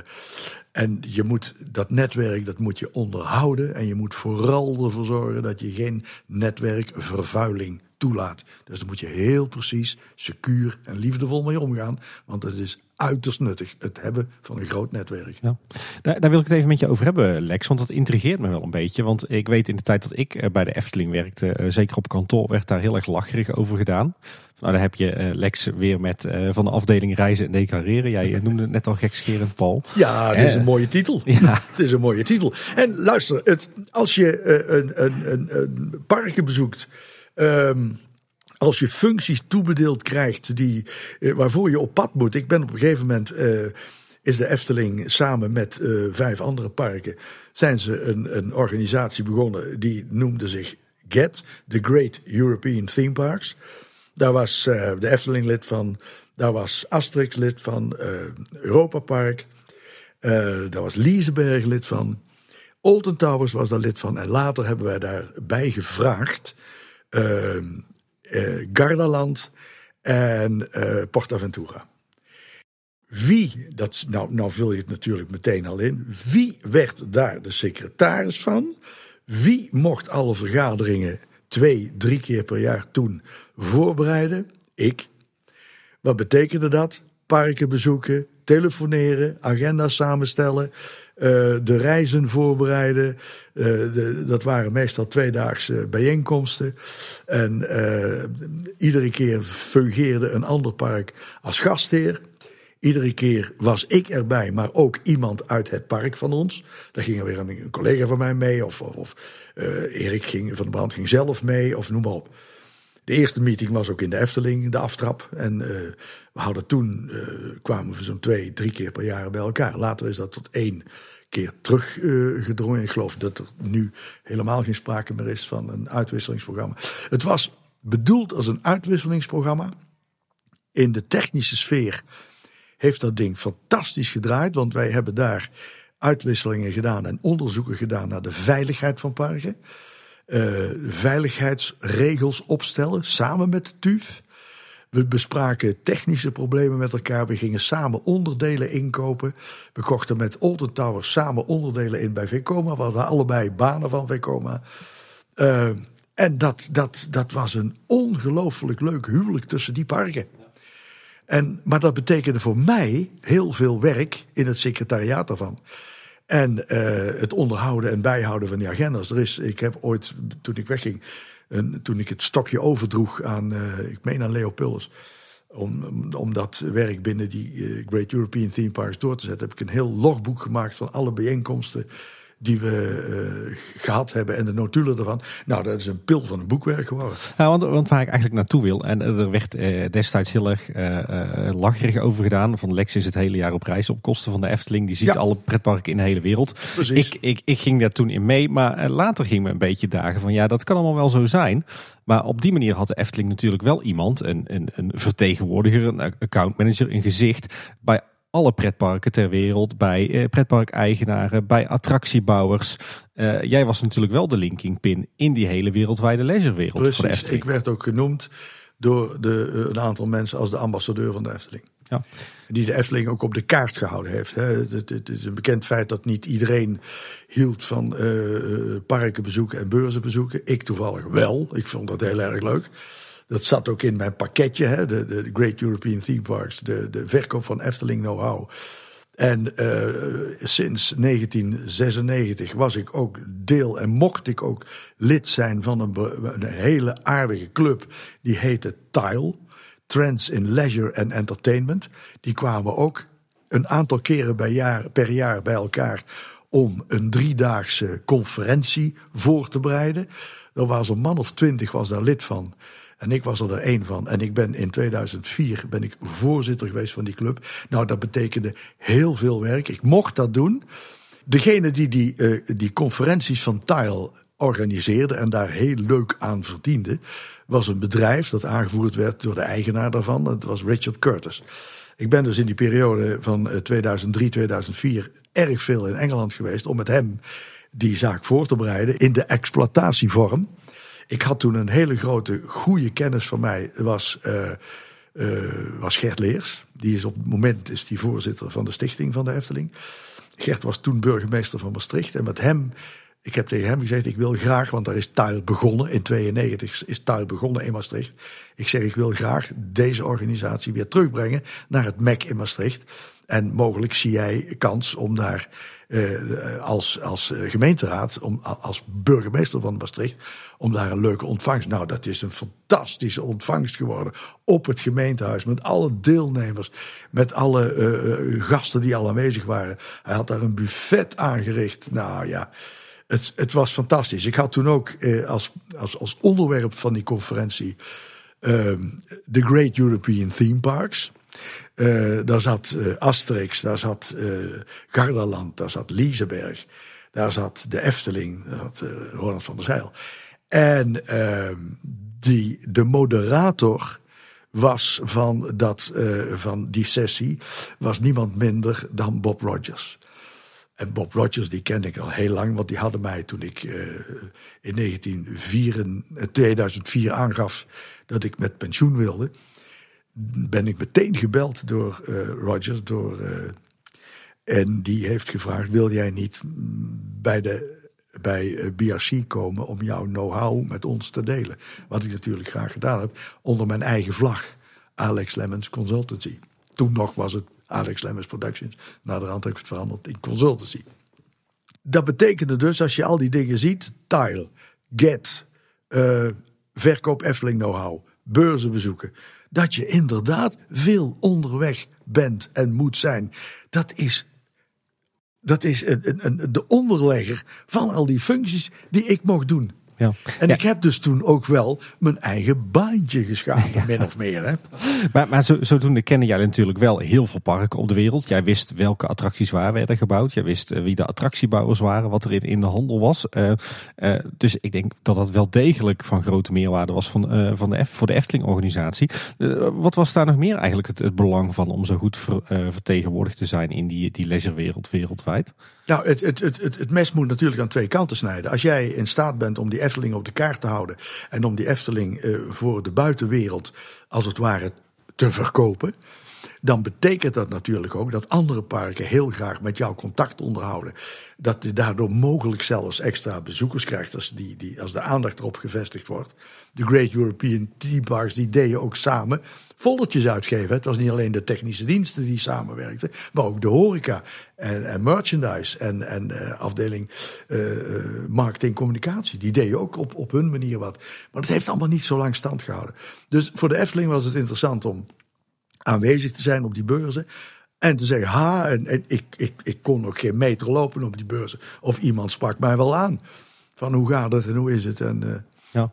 en je moet dat netwerk dat moet je onderhouden. En je moet vooral ervoor zorgen dat je geen netwerkvervuiling toelaat. Dus daar moet je heel precies, secuur en liefdevol mee omgaan. Want het is uiterst nuttig, het hebben van een groot netwerk. Ja. Daar, daar, wil ik het even met je over hebben, Lex. Want dat intrigeert me wel een beetje. Want ik weet in de tijd dat ik eh, bij de Efteling werkte, eh, zeker op kantoor, werd daar heel erg lacherig over gedaan. Nou, daar heb je uh, Lex weer met van de afdeling reizen en declareren. Jij noemde het net al gekscherend, Paul. (laughs) Ja, het is een mooie titel. (laughs) Ja. (laughs) Het is een mooie titel. En luister, het, als je een, een, een, een parken bezoekt Um, als je functies toebedeeld krijgt die, uh, waarvoor je op pad moet. Ik ben op een gegeven moment. Uh, is de Efteling samen met uh, vijf andere parken. zijn ze een, een organisatie begonnen. die noemde zich GET, The Great European Theme Parks. Daar was de Efteling lid van. Daar was Asterix lid van. Europa Park. daar was Liseberg lid van. Alton Towers was daar lid van. En later hebben wij daarbij gevraagd uh, uh, Gardaland en uh, Portaventura. Wie, dat, nou, nou vul je het natuurlijk meteen al in. Wie werd daar de secretaris van? Wie mocht alle vergaderingen twee, drie keer per jaar toen voorbereiden? Ik. Wat betekende dat? Parken bezoeken, telefoneren, agenda's samenstellen, uh, de reizen voorbereiden. Uh, de, dat waren meestal tweedaagse bijeenkomsten. En uh, iedere keer fungeerde een ander park als gastheer. Iedere keer was ik erbij, maar ook iemand uit het park van ons. Daar ging er weer een, collega van mij mee, of, of, of Erik ging, van de brand ging zelf mee, of noem maar op. De eerste meeting was ook in de Efteling, de aftrap. En uh, we hadden toen, uh, kwamen we zo'n twee, drie keer per jaar bij elkaar. Later is dat tot één keer teruggedrongen. Uh, ik geloof dat er nu helemaal geen sprake meer is van een uitwisselingsprogramma. Het was bedoeld als een uitwisselingsprogramma. In de technische sfeer heeft dat ding fantastisch gedraaid. Want wij hebben daar uitwisselingen gedaan en onderzoeken gedaan naar de veiligheid van parken veiligheidsregels opstellen, samen met de TUF. We bespraken technische problemen met elkaar. We gingen samen onderdelen inkopen. We kochten met Olden Towers samen onderdelen in bij Vekoma. We hadden allebei banen van Vekoma. Uh, en dat, dat, dat was een ongelooflijk leuk huwelijk tussen die parken. En, maar dat betekende voor mij heel veel werk in het secretariaat daarvan. En uh, het onderhouden en bijhouden van die agendas. Er is, ik heb ooit, toen ik wegging, toen ik het stokje overdroeg aan, uh, ik meen aan Leo Pullers. Om, om dat werk binnen die uh, Great European Theme Parks door te zetten, heb ik een heel logboek gemaakt van alle bijeenkomsten die we uh, gehad hebben en de notulen ervan. Nou, dat is een pil van een boekwerk geworden. Ja, want, want waar ik eigenlijk naartoe wil, en er werd uh, destijds heel erg uh, lacherig over gedaan. Van Lex is het hele jaar op reis op kosten van de Efteling. Die ziet ja. alle pretparken in de hele wereld. Precies. Ik, ik, ik ging daar toen in mee, maar later ging me een beetje dagen van ja, dat kan allemaal wel zo zijn. Maar op die manier had de Efteling natuurlijk wel iemand, een, een, een vertegenwoordiger, een accountmanager, een gezicht bij alle pretparken ter wereld, bij eh, pretparkeigenaren, bij attractiebouwers. Uh, jij was natuurlijk wel de linking pin in die hele wereldwijde leisurewereld. Precies, ik werd ook genoemd door de, uh, een aantal mensen als de ambassadeur van de Efteling. Ja. Die de Efteling ook op de kaart gehouden heeft. Hè. Het, het, is een bekend feit dat niet iedereen hield van uh, parken bezoeken en beurzen bezoeken. Ik toevallig wel. Ik vond dat heel erg leuk. Dat zat ook in mijn pakketje, hè, de, de Great European Theme Parks, de, de verkoop van Efteling know-how. En uh, sinds 1996 was ik ook deel en mocht ik ook lid zijn van een, hele aardige club. Die heette TILE, Trends in Leisure and Entertainment. Die kwamen ook een aantal keren per jaar bij elkaar om een driedaagse conferentie voor te bereiden. Er was een man of twintig was daar lid van. En ik was er er één van. En ik ben in 2004 ben ik voorzitter geweest van die club. Nou, dat betekende heel veel werk. Ik mocht dat doen. Degene die die, uh, die conferenties van Tile organiseerde en daar heel leuk aan verdiende, was een bedrijf dat aangevoerd werd door de eigenaar daarvan. Dat was Richard Curtis. Ik ben dus in die periode van 2003, 2004 erg veel in Engeland geweest om met hem die zaak voor te bereiden in de exploitatievorm. Ik had toen een hele grote, goede kennis van mij, was, uh, uh, was Gert Leers. Die is op het moment is die voorzitter van de stichting van de Efteling. Gert was toen burgemeester van Maastricht. En met hem, ik heb tegen hem gezegd, ik wil graag, want daar is Tuil begonnen. In 92 is Tuil begonnen in Maastricht. Ik zeg, ik wil graag deze organisatie weer terugbrengen naar het MEC in Maastricht. En mogelijk zie jij kans om daar uh, als, als gemeenteraad, om, als burgemeester van Maastricht, om daar een leuke ontvangst. Nou, dat is een fantastische ontvangst geworden op het gemeentehuis met alle deelnemers, met alle uh, gasten die al aanwezig waren. Hij had daar een buffet aangericht. Nou ja. Het, het was fantastisch. Ik had toen ook als, als, als onderwerp van die conferentie The Great European Theme Parks. Uh, daar zat uh, Asterix, daar zat uh, Gardaland, daar zat Liseberg, daar zat de Efteling, daar zat Ronald van der Zeil. En ehm, die, de moderator was van, dat, van die sessie, was niemand minder dan Bob Rogers. En Bob Rogers, die kende ik al heel lang, want die hadden mij toen ik in 1904, 2004 aangaf dat ik met pensioen wilde ben ik meteen gebeld door uh, Rogers. Door, uh, en die heeft gevraagd: wil jij niet bij, de, bij eh, BRC komen om jouw know-how met ons te delen? Wat ik natuurlijk graag gedaan heb, onder mijn eigen vlag. Alex Lemmens Consultancy. Toen nog was het Alex Lemmens Productions. Naderhand heb ik het veranderd in consultancy. Dat betekende dus, als je al die dingen ziet: Tile, Get, verkoop Efteling know-how, beurzen bezoeken dat je inderdaad veel onderweg bent en moet zijn. Dat is, dat is een, een, de onderlegger van al die functies die ik mocht doen. Ja. En ik heb dus toen ook wel mijn eigen baantje geschapen, min of meer. Hè? Maar, maar zo, zodoende kennen jij natuurlijk wel heel veel parken op de wereld. Jij wist welke attracties waar werden gebouwd. Jij wist eh, wie de attractiebouwers waren, wat er in, in de handel was. Uh, uh, dus ik denk dat dat wel degelijk van grote meerwaarde was van, van de, voor de Efteling-organisatie. wat was daar nog meer eigenlijk het, het belang van om zo goed ver, vertegenwoordigd te zijn in die, die leisurewereld wereldwijd? Nou, het, het, het, het, mes moet natuurlijk aan twee kanten snijden. Als jij in staat bent om die Efteling op de kaart te houden en om die Efteling uh, voor de buitenwereld als het ware te verkopen, dan betekent dat natuurlijk ook dat andere parken heel graag met jou contact onderhouden. Dat je daardoor mogelijk zelfs extra bezoekers krijgt als, die, die, als de aandacht erop gevestigd wordt. De Great European Theme Parks die deden ook samen foldertjes uitgeven. Het was niet alleen de technische diensten die samenwerkten, maar ook de horeca en, en merchandise en, en uh, afdeling uh, marketing communicatie. Die deden ook op, op hun manier wat. Maar dat heeft allemaal niet zo lang stand gehouden. Dus voor de Efteling was het interessant om aanwezig te zijn op die beurzen. En te zeggen, ha, en, ik, ik, ik kon ook geen meter lopen op die beurzen. Of iemand sprak mij wel aan. Van hoe gaat het en hoe is het? En, ja.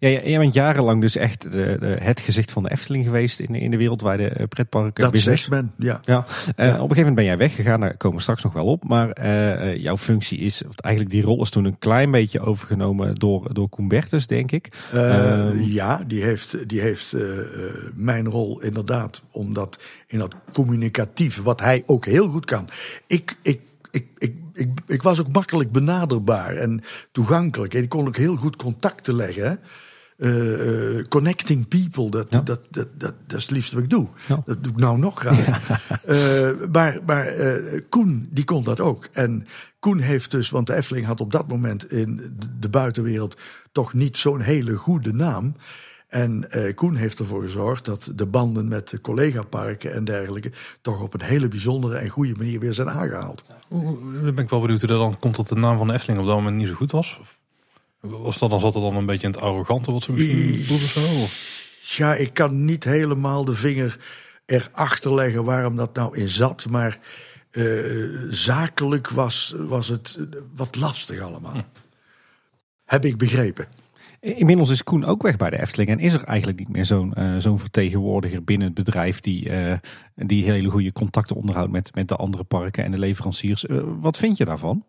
Ja, jij bent jarenlang dus echt de, de, het gezicht van de Efteling geweest in, in de wereldwijde eh, pretparken dat business. ben, ja. ja. Uh, Op een gegeven moment ben jij weggegaan, daar komen we straks nog wel op. Maar uh, jouw functie is, eigenlijk die rol is toen een klein beetje overgenomen door, door Koen denk ik. Uh, ja, die heeft, die heeft mijn rol inderdaad, omdat in dat communicatief, wat hij ook heel goed kan. Ik, ik ik, ik, ik, ik, was ook makkelijk benaderbaar en toegankelijk. En ik kon ook heel goed contacten leggen. Uh, connecting people, dat, dat, dat, dat, dat, is het liefste wat ik doe. Dat doe ik nou nog graag. Uh, (laughs) maar maar Koen, die kon dat ook. En Koen heeft dus, want de Efteling had op dat moment in de buitenwereld toch niet zo'n hele goede naam. En eh, Koen heeft ervoor gezorgd dat de banden met de collega-parken en dergelijke toch op een hele bijzondere en goede manier weer zijn aangehaald. Dan ben ik wel benieuwd hoe dat dan komt dat de naam van de Efteling op dat moment niet zo goed was. Was dat dan zat er dan een beetje in het arrogante wat ze misschien bedoelden of zo? Ja, ik kan niet helemaal de vinger erachter leggen waarom dat nou in zat. Maar uh, zakelijk was, was het wat lastig allemaal. Hm. Heb ik begrepen. Inmiddels is Koen ook weg bij de Efteling en is er eigenlijk niet meer zo'n uh, zo'n vertegenwoordiger binnen het bedrijf die, uh, die hele goede contacten onderhoudt met, met de andere parken en de leveranciers. wat vind je daarvan?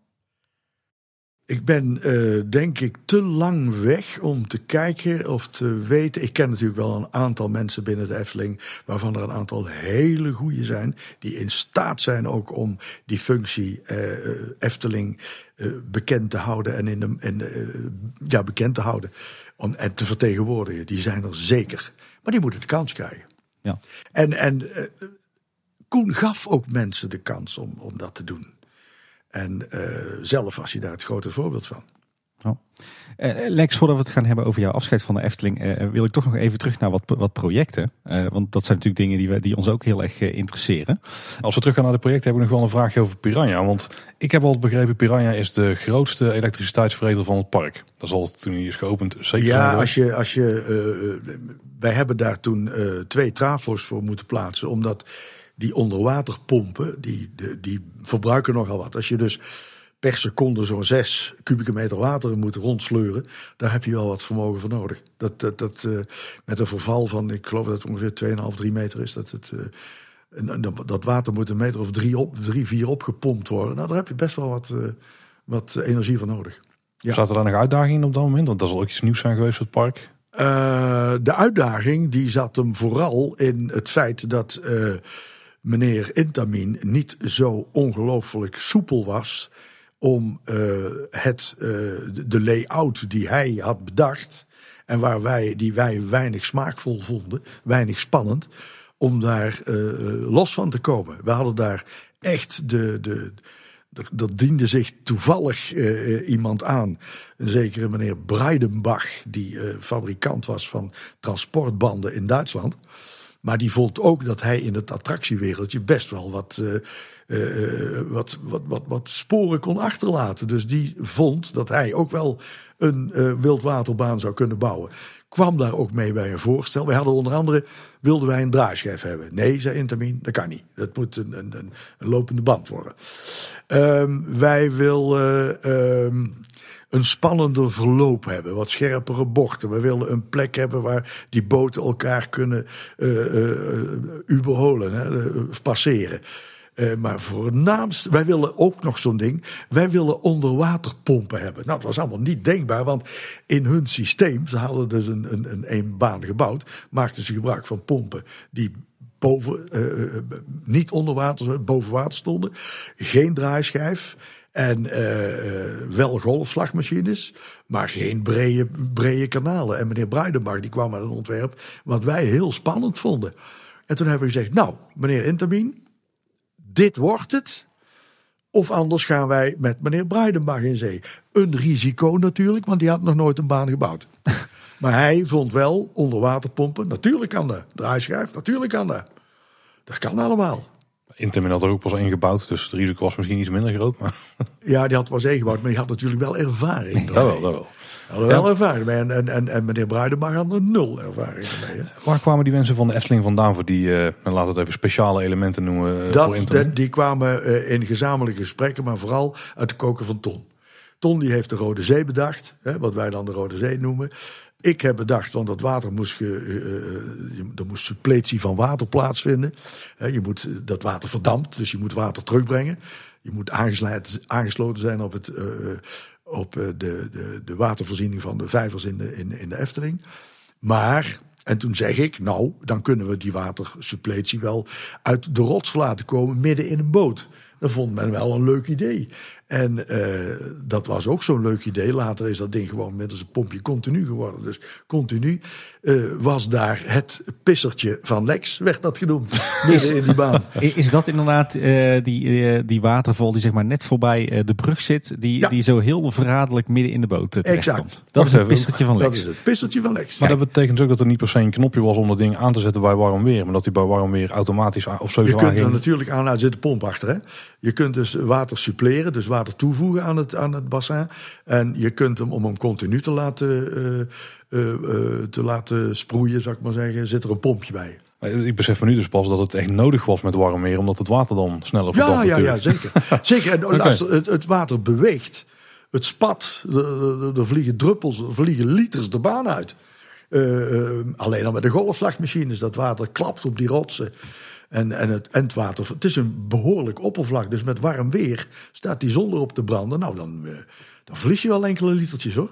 Ik ben uh, denk ik te lang weg om te kijken of te weten. Ik ken natuurlijk wel een aantal mensen binnen de Efteling, waarvan er een aantal hele goede zijn, die in staat zijn ook om die functie uh, Efteling uh, bekend te houden en in de, in ja, bekend te houden om, en te vertegenwoordigen. Die zijn er zeker. Maar die moeten de kans krijgen. Ja. En, en Koen gaf ook mensen de kans om, om dat te doen. En uh, zelf was hij daar het grote voorbeeld van. Oh. Uh, Lex, voordat we het gaan hebben over jouw afscheid van de Efteling, uh, wil ik toch nog even terug naar wat, wat projecten. want dat zijn natuurlijk dingen die, we, die ons ook heel erg interesseren. Als we terug gaan naar de projecten, heb ik nog wel een vraagje over Piranha. Want ik heb al begrepen, Piranha is de grootste elektriciteitsveredel van het park. Dat is al toen hij is geopend zeker Ja, als je, als je, wij hebben daar toen twee trafo's voor moeten plaatsen, omdat die onderwaterpompen, die, die, die verbruiken nogal wat. Als je dus per seconde zo'n 6 kubieke meter water moet rondsleuren, daar heb je wel wat vermogen voor nodig. Dat, dat, dat, uh, met een verval van, ik geloof dat het ongeveer 2,5, 3 meter is, dat het. Uh, en, dat water moet een meter of drie, op, drie, vier opgepompt worden. Nou, daar heb je best wel wat, uh, wat energie voor nodig. Ja. Staat er dan nog uitdagingen op dat moment? Want dat zal ook iets nieuws zijn geweest voor het park. de uitdaging die zat hem vooral in het feit dat meneer Intamin niet zo ongelooflijk soepel was om uh, het, uh, de layout die hij had bedacht en waar wij, die wij weinig smaakvol vonden, weinig spannend, om daar uh, los van te komen. We hadden daar echt de, de, dat diende zich toevallig iemand aan. Een zekere meneer Breidenbach, die fabrikant was van transportbanden in Duitsland. Maar die vond ook dat hij in het attractiewereldje best wel wat, uh, uh, wat, wat, wat, wat sporen kon achterlaten. Dus die vond dat hij ook wel een uh, wildwaterbaan zou kunnen bouwen. Kwam daar ook mee bij een voorstel. Wij hadden onder andere, wilden wij een draaischijf hebben. Nee, zei Intermin, dat kan niet. Dat moet een, een, een lopende band worden. Um, wij willen um, een spannender verloop hebben, wat scherpere bochten. We willen een plek hebben waar die boten elkaar kunnen uh, uh, hè, passeren. Uh, maar voornaamst, wij willen ook nog zo'n ding. Wij willen onderwaterpompen hebben. Nou, dat was allemaal niet denkbaar, want in hun systeem, ze hadden dus een, een, een, een baan gebouwd, maakten ze gebruik van pompen die boven, niet onder water, boven water stonden. Geen draaischijf. En uh, wel golfslagmachines, maar geen brede, brede kanalen. En meneer Bruidenbach die kwam met een ontwerp wat wij heel spannend vonden. En toen hebben we gezegd, nou, meneer Intermin, dit wordt het. Of anders gaan wij met meneer Bruidenbach in zee. Een risico natuurlijk, want die had nog nooit een baan gebouwd. (laughs) maar hij vond wel onderwaterpompen, natuurlijk kan dat. Draaischijf, natuurlijk kan dat. Dat kan allemaal. Intamin had er ook pas ingebouwd, dus het risico was misschien iets minder groot. Maar... (laughs) Ja, die had pas ingebouwd, maar die had natuurlijk wel ervaring. (laughs) dat wel, dat wel. Hadden wel ervaring mee. En, en, en, meneer Bruidenbach had er nul ervaring mee. Waar kwamen die mensen van de Efteling vandaan voor die, uh, laten we het even speciale elementen noemen dat, voor Intamin? Die kwamen uh, in gezamenlijke gesprekken, maar vooral uit de koken van Ton. Ton die heeft de Rode Zee bedacht, hè, wat wij dan de Rode Zee noemen. Ik heb bedacht, want dat water moest, ge, uh, er moest suppletie van water plaatsvinden. Je moet, dat water verdampt, dus je moet water terugbrengen. Je moet aangesloten, zijn op, het, op de, de, de watervoorziening van de vijvers in de, in, in de Efteling. Maar, en toen zeg ik, nou, dan kunnen we die watersuppletie wel uit de rots laten komen midden in een boot. Dat vond men wel een leuk idee. En uh, dat was ook zo'n leuk idee. Later is dat ding gewoon middels een pompje continu geworden. Dus continu uh, was daar het pissertje van Lex, werd dat genoemd. (laughs) Midden in die baan. Is dat inderdaad uh, die, die waterval die zeg maar net voorbij de brug zit, die, ja. die zo heel verraderlijk midden in de boot terechtkomt? Exact. Dat is het pissertje van Lex. Dat is het pissertje van Lex. Maar dat betekent ook dat er niet per se een knopje was om dat ding aan te zetten bij warm weer, maar dat hij bij warm weer automatisch of sowieso Je kunt er natuurlijk aan, nou zit de pomp achter hè. Je kunt dus water suppleren, dus water toevoegen aan het, aan het bassin. En je kunt hem, om hem continu te laten, uh, uh, uh, te laten sproeien, zou ik maar zeggen, zit er een pompje bij. Ik besef me nu dus pas dat het echt nodig was met warm weer, omdat het water dan sneller verdampt. Ja, ja, ja, zeker. (laughs) zeker. En okay. luister, het, het, water beweegt. Het spat, er vliegen druppels, er vliegen liters de baan uit. alleen al met de golfslagmachines, dat water klapt op die rotsen. En, en, het, en het is een behoorlijk oppervlak. Dus met warm weer staat die zon erop te branden. Nou, dan, dan verlies je wel enkele litertjes hoor.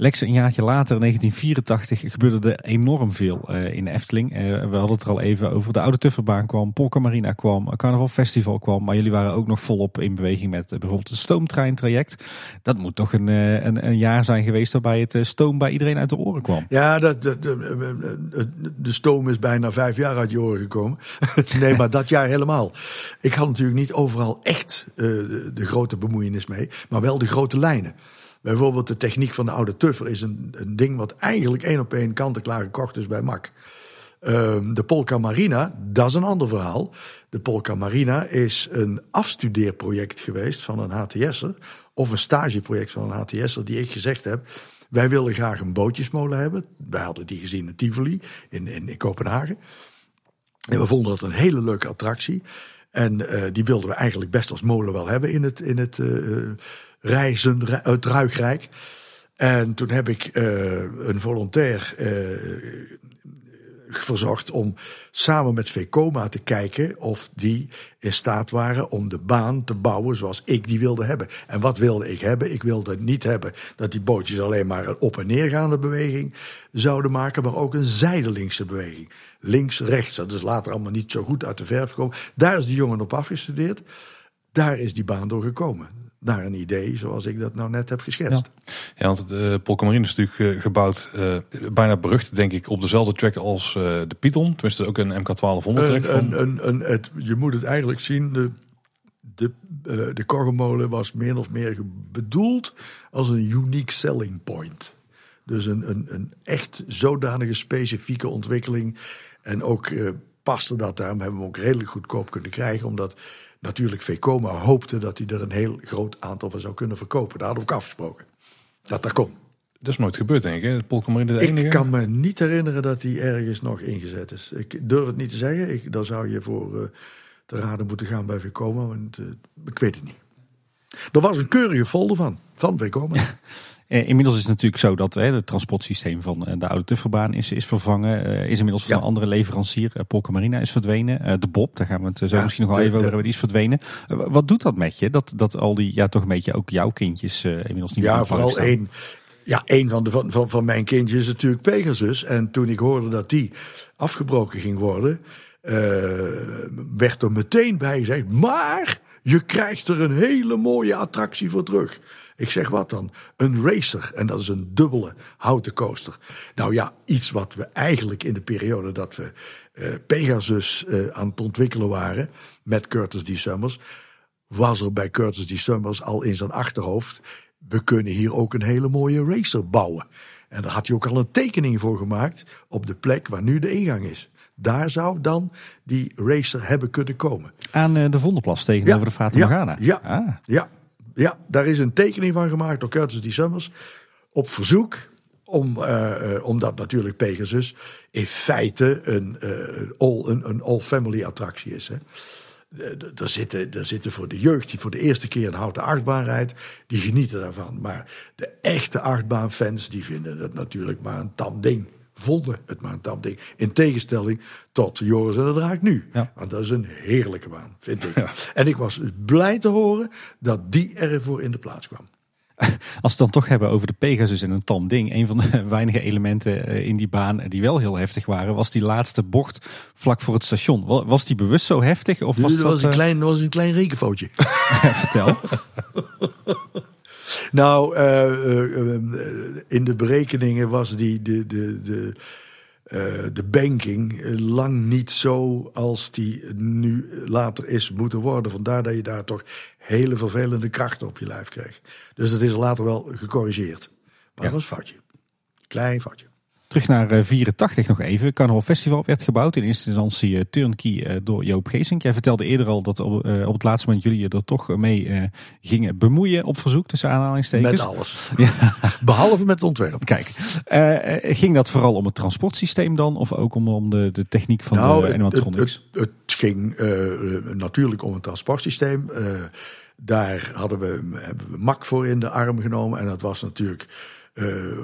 Lex, een jaartje later, in 1984, gebeurde er enorm veel uh, in Efteling. Uh, we hadden het er al even over. De Oude Tufferbaan kwam, Polka Marina kwam, Carnaval Festival kwam. Maar jullie waren ook nog volop in beweging met uh, bijvoorbeeld het stoomtreintraject. Dat moet toch een, een, een, jaar zijn geweest waarbij het stoom bij iedereen uit de oren kwam. Ja, dat, de, de, de, stoom is bijna vijf jaar uit je oren gekomen. (laughs) nee, maar dat jaar helemaal. Ik had natuurlijk niet overal echt de grote bemoeienis mee, maar wel de grote lijnen. Bijvoorbeeld de techniek van de oude tuffer is een, een ding wat eigenlijk één op één kant-en-klaar gekocht is bij Mac. Um, de Polka Marina, dat is een ander verhaal. De Polka Marina is een afstudeerproject geweest van een HTS'er. Of een stageproject van een HTS'er die ik gezegd heb. Wij willen graag een bootjesmolen hebben. Wij hadden die gezien in Tivoli in, in, Kopenhagen. En we vonden dat een hele leuke attractie. En uh, die wilden we eigenlijk best als molen wel hebben in het, in het uh, reizen uit Ruigrijk. En toen heb ik uh, een volontair verzocht om samen met Vekoma te kijken of die in staat waren om de baan te bouwen zoals ik die wilde hebben. En wat wilde ik hebben? Ik wilde niet hebben dat die bootjes alleen maar een op- en neergaande beweging zouden maken, maar ook een zijdelingse beweging. Links-rechts. Dat is later allemaal niet zo goed uit de verf gekomen. Daar is die jongen op afgestudeerd. Daar is die baan door gekomen naar een idee zoals ik dat nou net heb geschetst. Ja, ja want de uh, Polkamarine is natuurlijk uh, gebouwd, uh, bijna berucht denk ik, op dezelfde track als uh, de Python. Tenminste ook een MK1200 track. Een, een, een, het, je moet het eigenlijk zien, de, de, uh, de korremolen was meer of meer bedoeld als een unique selling point. Dus een, een, een echt zodanige specifieke ontwikkeling. En ook paste dat, daarom hebben we hem ook redelijk goedkoop kunnen krijgen, omdat natuurlijk Vekoma hoopte dat hij er een heel groot aantal van zou kunnen verkopen. Daar hadden we ook afgesproken. Dat dat kon. Dat is nooit gebeurd, denk ik. Polkamarine de enige. Ik kan me niet herinneren dat hij ergens nog ingezet is. Ik durf het niet te zeggen. Ik, daar zou je voor uh, te raden moeten gaan bij Vekoma. Want uh, ik weet het niet. Er was een keurige folder van, van Vekoma. (laughs) Uh, inmiddels is het natuurlijk zo dat het transportsysteem van de oude Tufferbaan is, is vervangen. Uh, is inmiddels van ja. een andere leverancier. Polka Marina is verdwenen. de Bob, daar gaan we het zo ja, misschien nog wel even over hebben, die is verdwenen. wat doet dat met je? Dat, dat al die, ja toch een beetje ook jouw kindjes inmiddels niet ja, meer Ja, vooral één. Ja, een van, de, van, van, van mijn kindjes is natuurlijk Pegasus. En toen ik hoorde dat die afgebroken ging worden, werd er meteen bij gezegd, maar je krijgt er een hele mooie attractie voor terug. Ik zeg wat dan? Een racer. En dat is een dubbele houten coaster. Nou ja, iets wat we eigenlijk in de periode dat we uh, Pegasus uh, aan het ontwikkelen waren. met Curtis D. Summers. was er bij Curtis D. Summers al in zijn achterhoofd. we kunnen hier ook een hele mooie racer bouwen. En daar had hij ook al een tekening voor gemaakt. op de plek waar nu de ingang is. Daar zou dan die racer hebben kunnen komen. Aan uh, de Vondelplas tegenover ja, de Fata Morgana? Ja, ah. ja, ja, daar is een tekening van gemaakt door Curtis D. Summers. Op verzoek, om, uh, omdat natuurlijk Pegasus in feite een, uh, all, een, een all-family attractie is. Hè. Er zitten, er zitten voor de jeugd die voor de eerste keer een houten achtbaan rijdt, die genieten daarvan. Maar de echte achtbaanfans die vinden dat natuurlijk maar een tam ding vonden het tamding. In tegenstelling tot Joris en de Draak nu. Ja. Want dat is een heerlijke baan, vind ik. Ja. En ik was blij te horen dat die ervoor in de plaats kwam. (laughs) Als we het dan toch hebben over de Pegasus en een tam ding. Een van de (laughs) weinige elementen eh, in die baan die wel heel heftig waren, was die laatste bocht vlak voor het station. Was die bewust zo heftig? Of was dat was, een klein, was een klein rekenfoutje. (laughs) Vertel. Nou, uh, in de berekeningen was die de, de, de, de banking lang niet zo als die nu later is moeten worden. Vandaar dat je daar toch hele vervelende krachten op je lijf kreeg. Dus dat is later wel gecorrigeerd. Maar dat was een foutje. Klein foutje. Terug naar 84 eh, nog even. Carnaval Festival werd gebouwd. In eerste instantie uh, turnkey uh, door Joop Geesink. Jij vertelde eerder al dat op, op het laatste moment jullie er toch mee gingen bemoeien op verzoek tussen aanhalingstekens. Met alles. (laughs) Ja. Behalve met het ontwerp. Kijk, ging dat vooral om het transportsysteem dan? Of ook om, om de, de techniek van nou, de animatronics? Het, het, het ging natuurlijk om het transportsysteem. daar hadden we, hebben we mak voor in de arm genomen. En dat was natuurlijk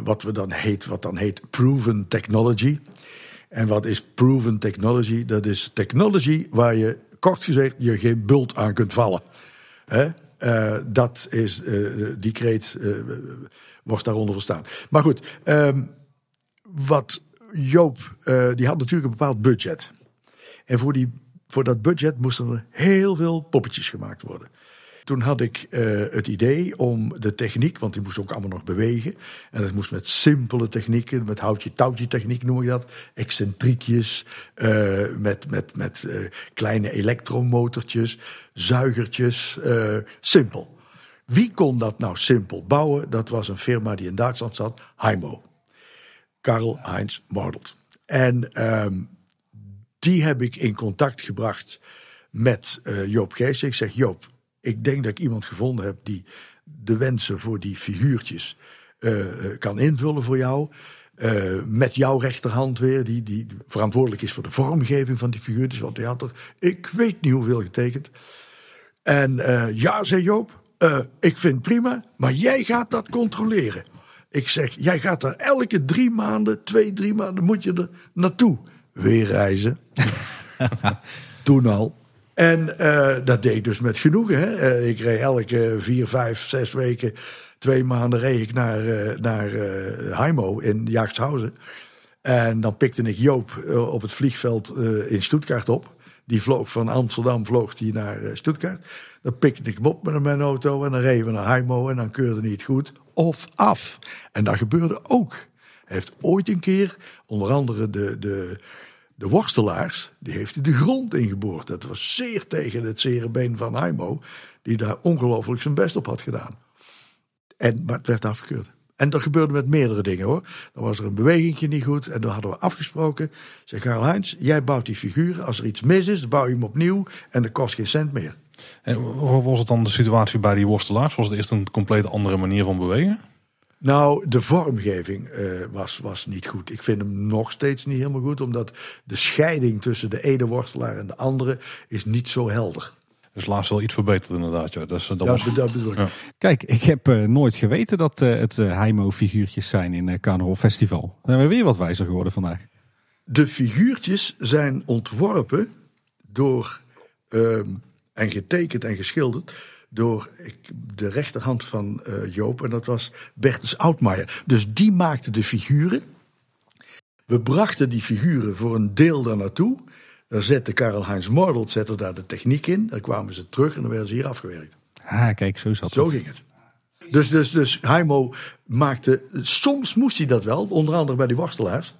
wat, we dan heet, wat dan heet proven technology. En wat is proven technology? Dat is technology waar je, kort gezegd, je geen bult aan kunt vallen. Hè? Uh, dat is, uh, die kreet wordt daaronder verstaan. Maar goed, um, wat Joop, die had natuurlijk een bepaald budget. En voor, die, voor dat budget moesten er heel veel poppetjes gemaakt worden. Toen had ik uh, het idee om de techniek, want die moest ook allemaal nog bewegen. En dat moest met simpele technieken, met houtje-touwtje techniek noem ik dat. Excentriekjes, uh, met, met, met uh, kleine elektromotortjes, zuigertjes. simpel. Wie kon dat nou simpel bouwen? Dat was een firma die in Duitsland zat, Heimo. Karl Heinz Mordelt. En um, die heb ik in contact gebracht met Joop Gees. Ik zeg, Joop, ik denk dat ik iemand gevonden heb die de wensen voor die figuurtjes uh, kan invullen voor jou. Uh, met jouw rechterhand weer, die, die verantwoordelijk is voor de vormgeving van die figuurtjes. Want hij had er, ik weet niet hoeveel getekend. En uh, ja, zei Joop, ik vind prima, maar jij gaat dat controleren. Ik zeg, jij gaat daar elke drie maanden, twee, drie maanden, moet je er naartoe weer reizen. (laughs) Toen al. En uh, dat deed ik dus met genoegen. Hè. Uh, ik reed elke vier, vijf, zes weken, twee maanden reed ik naar, uh, naar Heimo in Jaagshausen. En dan pikte ik Joop op het vliegveld in Stuttgart op. Die vloog van Amsterdam vloog die naar Stuttgart. Dan pikte ik hem op met mijn auto en dan reden we naar Heimo en dan keurde hij het goed of af. En dat gebeurde ook. Hij heeft ooit een keer, onder andere de, de, de worstelaars, die heeft de grond ingeboord. Dat was zeer tegen het zere been van Heimo, die daar ongelooflijk zijn best op had gedaan. En, maar het werd afgekeurd. En dat gebeurde met meerdere dingen hoor. Dan was er een bewegingje niet goed en dan hadden we afgesproken. Zeg Karl Heinz, jij bouwt die figuren. Als er iets mis is, bouw je hem opnieuw en dat kost geen cent meer. En hoe was het dan de situatie bij die worstelaars? Was het eerst een compleet andere manier van bewegen? Nou, de vormgeving uh, was, was niet goed. Ik vind hem nog steeds niet helemaal goed, omdat de scheiding tussen de ene worstelaar en de andere is niet zo helder. Dus laatst wel iets verbeterd inderdaad. Ja. Dat, is, dat, was... dat bedoel ik. Ja. Kijk, ik heb uh, nooit geweten dat uh, het Heimo-figuurtjes zijn in uh, Carnaval Festival. Zijn we weer wat wijzer geworden vandaag. De figuurtjes zijn ontworpen door ehm, en getekend en geschilderd door de rechterhand van uh, Joop. En dat was Bertus Oudmaier. Dus die maakte de figuren. We brachten die figuren voor een deel daar naartoe. Daar zette Karel-Heinz Mordelt zette daar de techniek in. Dan kwamen ze terug en dan werden ze hier afgewerkt. Ah, kijk, zo zat Zo ging het. Dus, dus, dus Heimo maakte... Soms moest hij dat wel, onder andere bij die worstelaars.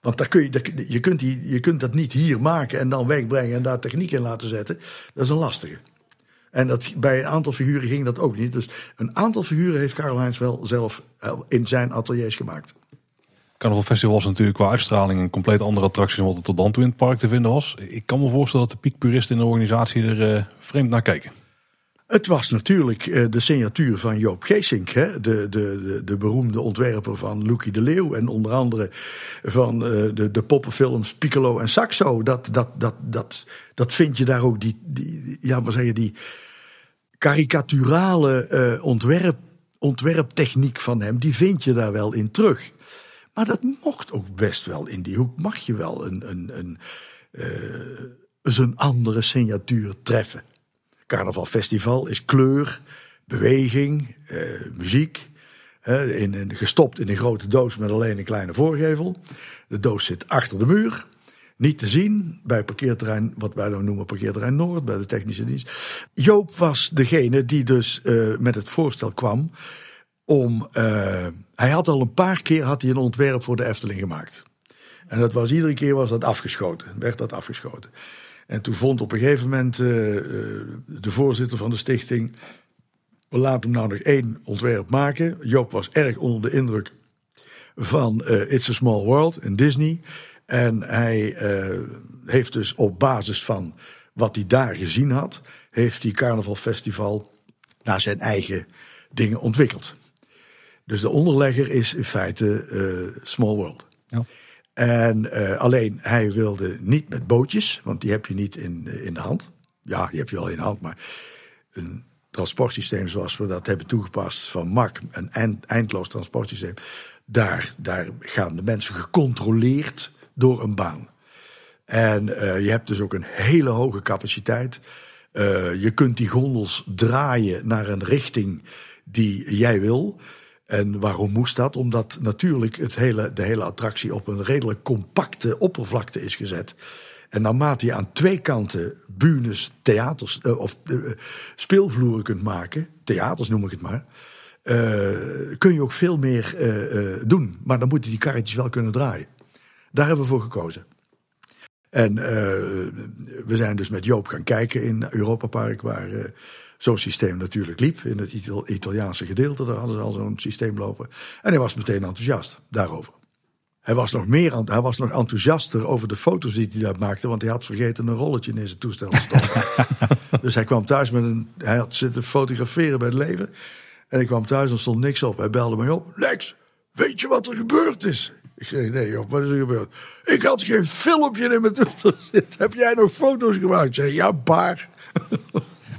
Want daar kun je, je, kunt die, je kunt dat niet hier maken en dan wegbrengen en daar techniek in laten zetten. Dat is een lastige. En dat, bij een aantal figuren ging dat ook niet. Dus een aantal figuren heeft Heinz wel zelf eh, in zijn ateliers gemaakt. Carnaval Festival was natuurlijk qua uitstraling een compleet andere attractie dan wat er tot dan toe in het park te vinden was. Ik kan me voorstellen dat de piekpuristen in de organisatie er uh, vreemd naar keken. Het was natuurlijk uh, de signatuur van Joop Geesink, hè? De, de, de, de, beroemde ontwerper van Loekie de Leeuw en onder andere van uh, de, de poppenfilms Piccolo en Saxo. Dat, dat, dat, dat, dat vind je daar ook, die, die, ja, maar zeggen, die karikaturale uh, ontwerp, ontwerptechniek van hem, die vind je daar wel in terug. Maar dat mocht ook best wel in die hoek, mag je wel een, een, een, een andere signatuur treffen. Carnaval Festival is kleur. beweging, eh, muziek. in, in, gestopt in een grote doos met alleen een kleine voorgevel. De doos zit achter de muur. Niet te zien bij parkeerterrein, wat wij dan noemen parkeerterrein Noord, bij de technische dienst. Joop was degene die dus eh, met het voorstel kwam om. eh, hij had al een paar keer had hij een ontwerp voor de Efteling gemaakt. En dat was iedere keer was dat afgeschoten, werd dat afgeschoten. En toen vond op een gegeven moment eh, eh, de voorzitter van de stichting. We laten hem nou nog één ontwerp maken. Joop was erg onder de indruk van eh, It's a Small World in Disney. En hij heeft dus op basis van wat hij daar gezien had, heeft hij Carnaval Festival naar zijn eigen dingen ontwikkeld. Dus de onderlegger is in feite Small World. Ja. En eh, alleen hij wilde niet met bootjes, want die heb je niet in, eh, in de hand. Ja, die heb je wel in de hand, maar een transportsysteem zoals we dat hebben toegepast van MAC, een eind, eindloos transportsysteem, daar, daar gaan de mensen gecontroleerd door een baan. En eh, je hebt dus ook een hele hoge capaciteit. Je kunt die gondels draaien naar een richting die jij wil. En waarom moest dat? Omdat natuurlijk het hele, de hele attractie op een redelijk compacte oppervlakte is gezet. En naarmate je aan twee kanten bunes, theaters eh, of eh, speelvloeren kunt maken, theaters noem ik het maar, eh, kun je ook veel meer doen. Maar dan moeten die karretjes wel kunnen draaien. Daar hebben we voor gekozen. En we zijn dus met Joop gaan kijken in Europa Park, waar zo'n systeem natuurlijk liep. In het Ital- Italiaanse gedeelte, daar hadden ze al zo'n systeem lopen. En hij was meteen enthousiast daarover. Hij was, nog meer, hij was nog enthousiaster over de foto's die hij daar maakte, want hij had vergeten een rolletje in zijn toestel te stoppen. (laughs) dus hij kwam thuis met een. Hij had zitten fotograferen bij het leven. En ik kwam thuis en stond niks op. Hij belde mij op. Lex, weet je wat er gebeurd is? Ik zei, nee joh, wat is er gebeurd? Ik had geen filmpje in mijn toestel zitten. Heb jij nog foto's gemaakt? Ik zei, ja, paar.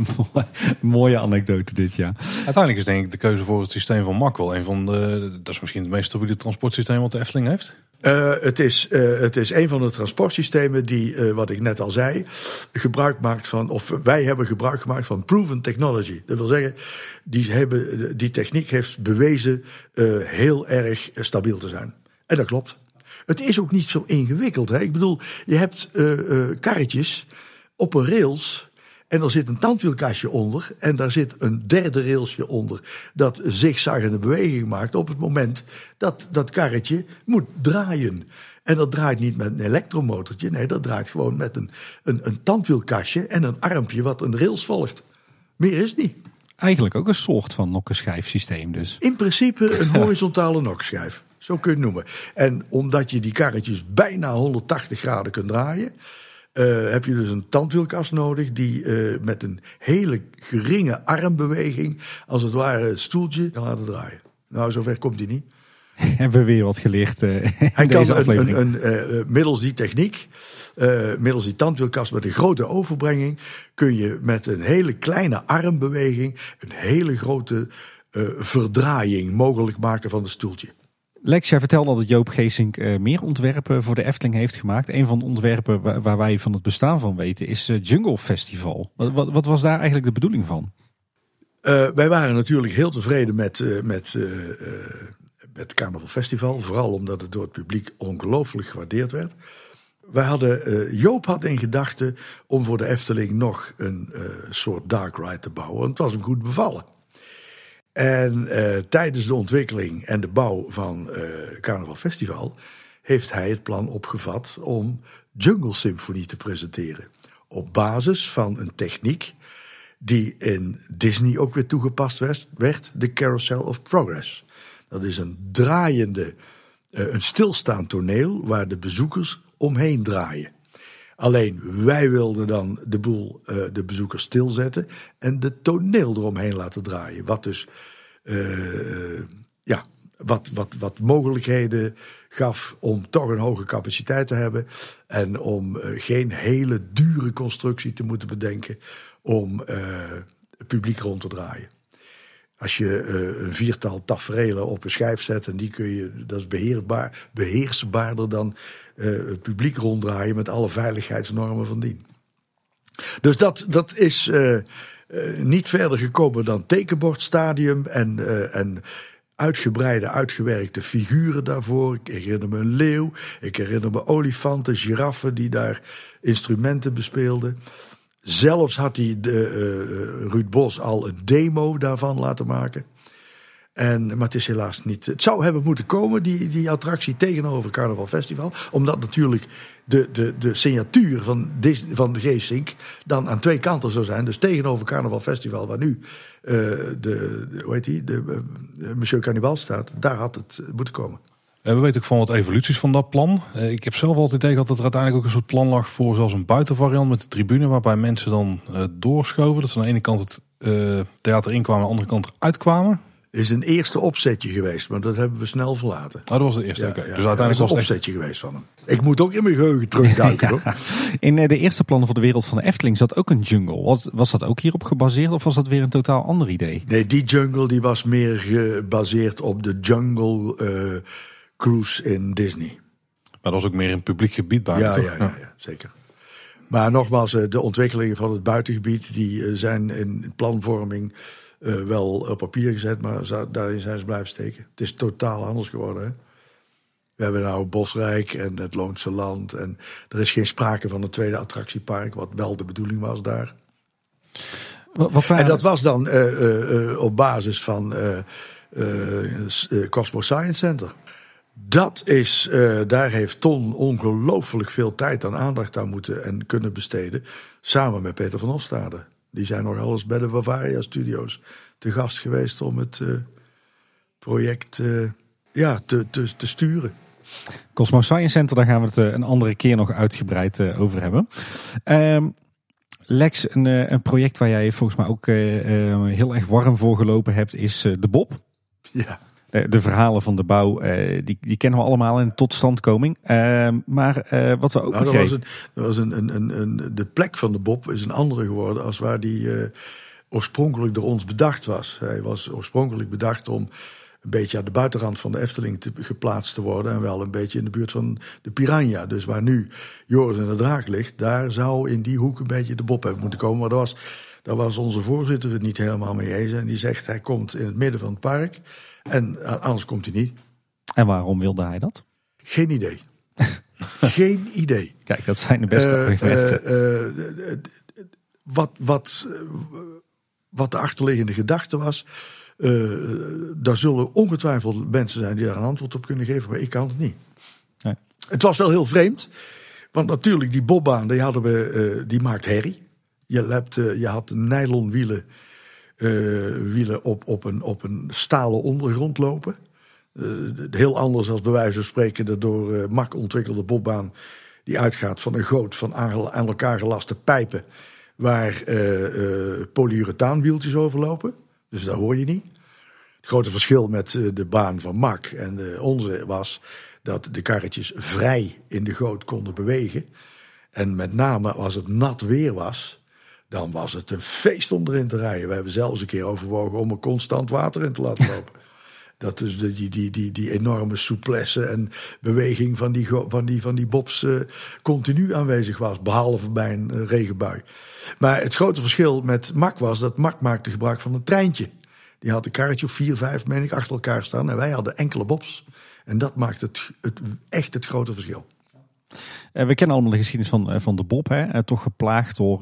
(laughs) Mooie anekdote dit, ja. Uiteindelijk is denk ik de keuze voor het systeem van MAC wel een van de... Dat is misschien het meest stabiele transportsysteem wat de Efteling heeft. Eh, het, is, eh, het is een van de transportsystemen die, eh, wat ik net al zei, gebruik maakt van, of wij hebben gebruik gemaakt van proven technology. Dat wil zeggen, die, hebben, die techniek heeft bewezen eh, heel erg stabiel te zijn. En dat klopt. Het is ook niet zo ingewikkeld. Hè? Ik bedoel, je hebt eh, eh, karretjes op een rails. En er zit een tandwielkastje onder. En daar zit een derde railsje onder. Dat zigzaggende beweging maakt op het moment dat dat karretje moet draaien. En dat draait niet met een elektromotortje. Nee, dat draait gewoon met een, een, een tandwielkastje en een armpje wat een rails volgt. Meer is het niet. Eigenlijk ook een soort van nokkenschijfsysteem dus. In principe een (laughs) horizontale nokschijf. Zo kun je het noemen. En omdat je die karretjes bijna 180 graden kunt draaien. Eh, heb je dus een tandwielkast nodig die eh, met een hele geringe armbeweging, als het ware het stoeltje, kan laten draaien. Nou, zover komt hij niet. (laughs) Hebben we weer wat geleerd (laughs) in Hij kan deze een, aflevering. een, een, middels die techniek, middels die tandwielkast met een grote overbrenging, kun je met een hele kleine armbeweging een hele grote verdraaiing mogelijk maken van het stoeltje. Lex, jij vertelde dat Joop Geesink eh, meer ontwerpen voor de Efteling heeft gemaakt. Een van de ontwerpen waar, wij van het bestaan van weten is eh, Jungle Festival. Wat, wat, wat was daar eigenlijk de bedoeling van? Eh, wij waren natuurlijk heel tevreden met, met, met het Carnaval Festival. Vooral omdat het door het publiek ongelooflijk gewaardeerd werd. Wij hadden, Joop had in gedachten om voor de Efteling nog een soort dark ride te bouwen. Het was hem goed bevallen. En eh, tijdens de ontwikkeling en de bouw van eh Carnaval Festival heeft hij het plan opgevat om Jungle Symphony te presenteren. Op basis van een techniek die in Disney ook weer toegepast werd, werd de Carousel of Progress. Dat is een draaiende, eh, een stilstaand toneel waar de bezoekers omheen draaien. Alleen wij wilden dan de boel, eh, de bezoekers stilzetten en de toneel eromheen laten draaien. Wat dus, eh, ja, wat, wat, wat mogelijkheden gaf om toch een hoge capaciteit te hebben. En om eh, geen hele dure constructie te moeten bedenken om het publiek rond te draaien. Als je eh, een viertal tafereelen op een schijf zet en die kun je, dat is beheersbaarder dan eh, het publiek ronddraaien met alle veiligheidsnormen van dien. Dus dat, dat is, eh, niet verder gekomen dan tekenbordstadium en, en uitgebreide, uitgewerkte figuren daarvoor. Ik herinner me een leeuw, ik herinner me olifanten, giraffen die daar instrumenten bespeelden. Zelfs had hij de, uh, Ruud Bos al een demo daarvan laten maken. En, maar het is helaas niet. Het zou hebben moeten komen, die, die attractie tegenover Carnaval Festival. Omdat natuurlijk de, de, de signatuur van, Disney, van de Geesink dan aan twee kanten zou zijn. Dus tegenover Carnaval Festival, waar nu uh, de, hoe heet die, de, Monsieur Cannibal staat. Daar had het moeten komen. We weten ook van wat evoluties van dat plan. Ik heb zelf altijd het idee gehad dat er uiteindelijk ook een soort plan lag voor zoals een buitenvariant met de tribune. Waarbij mensen dan doorschoven. Dat ze aan de ene kant het theater inkwamen, aan de andere kant uitkwamen is een eerste opzetje geweest, maar dat hebben we snel verlaten. Oh, dat was de eerste. Ja, okay. ja, dus uiteindelijk was het een opzetje geweest van hem. Ik moet ook in mijn geheugen terugduiken. (laughs) hoor. In de eerste plannen voor de wereld van de Efteling zat ook een jungle. Was, was dat ook hierop gebaseerd of was dat weer een totaal ander idee? Nee, die jungle die was meer gebaseerd op de jungle uh, cruise in Disney. Maar dat was ook meer een publiek gebied bij. Ja, ja, ja, ja, zeker. Maar nogmaals, de ontwikkelingen van het buitengebied die zijn in planvorming uh, wel op papier gezet, maar daarin zijn ze blijven steken. Het is totaal anders geworden. Hè? We hebben nou Bosrijk en het Loonse Land. En er is geen sprake van een tweede attractiepark, wat wel de bedoeling was daar. Wat, en dat was dan uh, uh, op basis van Cosmos Science Center. Dat is, daar heeft Ton ongelooflijk veel tijd en aandacht aan moeten en kunnen besteden. Samen met Peter van Ostade. Die zijn nog alles bij de Bavaria Studios te gast geweest om het uh, project uh, ja, te, te, te sturen. Cosmos Science Center, daar gaan we het een andere keer nog uitgebreid over hebben. Um, Lex, een, een, project waar jij volgens mij ook heel erg warm voor gelopen hebt, is de Bob. Ja. De, de, verhalen van de bouw, die, die kennen we allemaal in totstandkoming. Ehm, maar wat we ook nou, was, een, was een, een, een, de plek van de Bob is een andere geworden als waar die oorspronkelijk door ons bedacht was. Hij was oorspronkelijk bedacht om een beetje aan de buitenrand van de Efteling te, geplaatst te worden. En wel een beetje in de buurt van de Piranha. Dus waar nu Joris en de Draak ligt, daar zou in die hoek een beetje de Bob hebben moeten komen. Maar daar was, daar was onze voorzitter het niet helemaal mee eens. En die zegt hij komt in het midden van het park. En eh, anders komt hij niet. En waarom wilde hij dat? Geen idee. (laughs) Geen idee. Kijk, dat zijn de beste uh, argumenten. Uh, wat, wat, wat de achterliggende gedachte was. Uh, daar zullen ongetwijfeld mensen zijn die daar een antwoord op kunnen geven, maar ik kan het niet. Nee. Het was wel heel vreemd, want natuurlijk die bobbaan die hadden we, uh, die maakt herrie. Je, hebt, uh, je had nylonwielen wielen op, op, een, op een stalen ondergrond lopen. heel anders als bij wijze van spreken de door Mak ontwikkelde bobbaan. Die uitgaat van een goot van aan elkaar gelaste pijpen waar polyurethaanwieltjes overlopen. Dus dat hoor je niet. Het grote verschil met de baan van Mak en onze was dat de karretjes vrij in de goot konden bewegen. En met name als het nat weer was, dan was het een feest om erin te rijden. We hebben zelfs een keer overwogen om er constant water in te laten (laughs) lopen. Dat is die, die, die, die enorme souplesse en beweging van die, van die, van die bobs uh, continu aanwezig was. Behalve bij een uh, regenbui. Maar het grote verschil met Mak was dat Mak maakte gebruik van een treintje. Die had een karretje of vier, vijf, meen ik, achter elkaar staan. En wij hadden enkele bobs. En dat maakt het, het echt het grote verschil. Uh, we kennen allemaal de geschiedenis van, uh, van de Bob. Hè? Uh, toch geplaagd door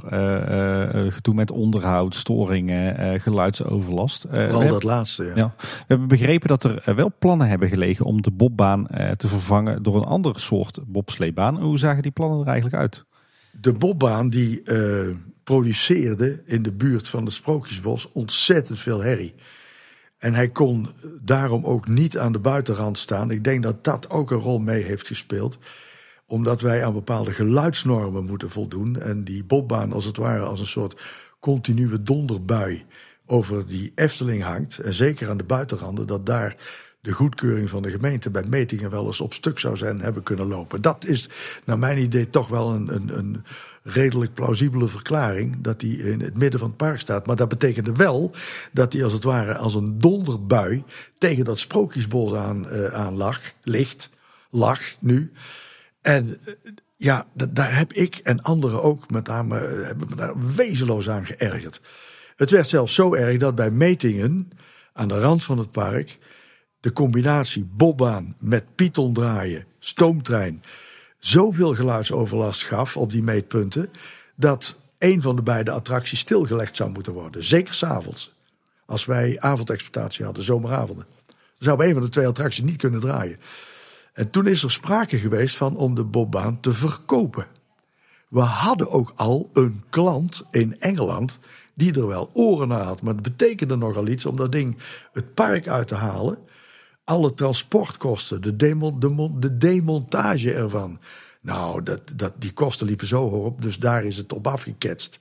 gedoe met onderhoud, storingen, geluidsoverlast. Vooral dat laatste, ja. ja. We hebben begrepen dat er wel plannen hebben gelegen om de Bobbaan te vervangen door een ander soort bobsleebaan. Hoe zagen die plannen er eigenlijk uit? De Bobbaan die produceerde in de buurt van het Sprookjesbos ontzettend veel herrie. En hij kon daarom ook niet aan de buitenrand staan. Ik denk dat dat ook een rol mee heeft gespeeld omdat wij aan bepaalde geluidsnormen moeten voldoen. En die bobbaan als het ware als een soort continue donderbui over die Efteling hangt. En zeker aan de buitenranden, dat daar de goedkeuring van de gemeente bij metingen wel eens op stuk zou zijn hebben kunnen lopen. Dat is naar mijn idee toch wel een, een, een redelijk plausibele verklaring dat hij in het midden van het park staat. Maar dat betekende wel dat hij als het ware als een donderbui tegen dat sprookjesbos aan, uh, aan lag, ligt, lag nu. En eh, ja, daar heb ik en anderen ook met name eh, daar wezenloos aan geërgerd. Het werd zelfs zo erg dat bij metingen aan de rand van het park de combinatie bobbaan met python draaien, stoomtrein, zoveel geluidsoverlast gaf op die meetpunten dat een van de beide attracties stilgelegd zou moeten worden. Zeker s'avonds. Als wij avondexploitatie hadden, zomeravonden. Dan zou een van de twee attracties niet kunnen draaien. En toen is er sprake geweest van om de bobbaan te verkopen. We hadden ook al een klant in Engeland die er wel oren naar had. Maar het betekende nogal iets om dat ding het park uit te halen. Alle transportkosten, de, de, de demontage ervan. Nou, dat, dat, die kosten liepen zo hoog op, dus daar is het op afgeketst.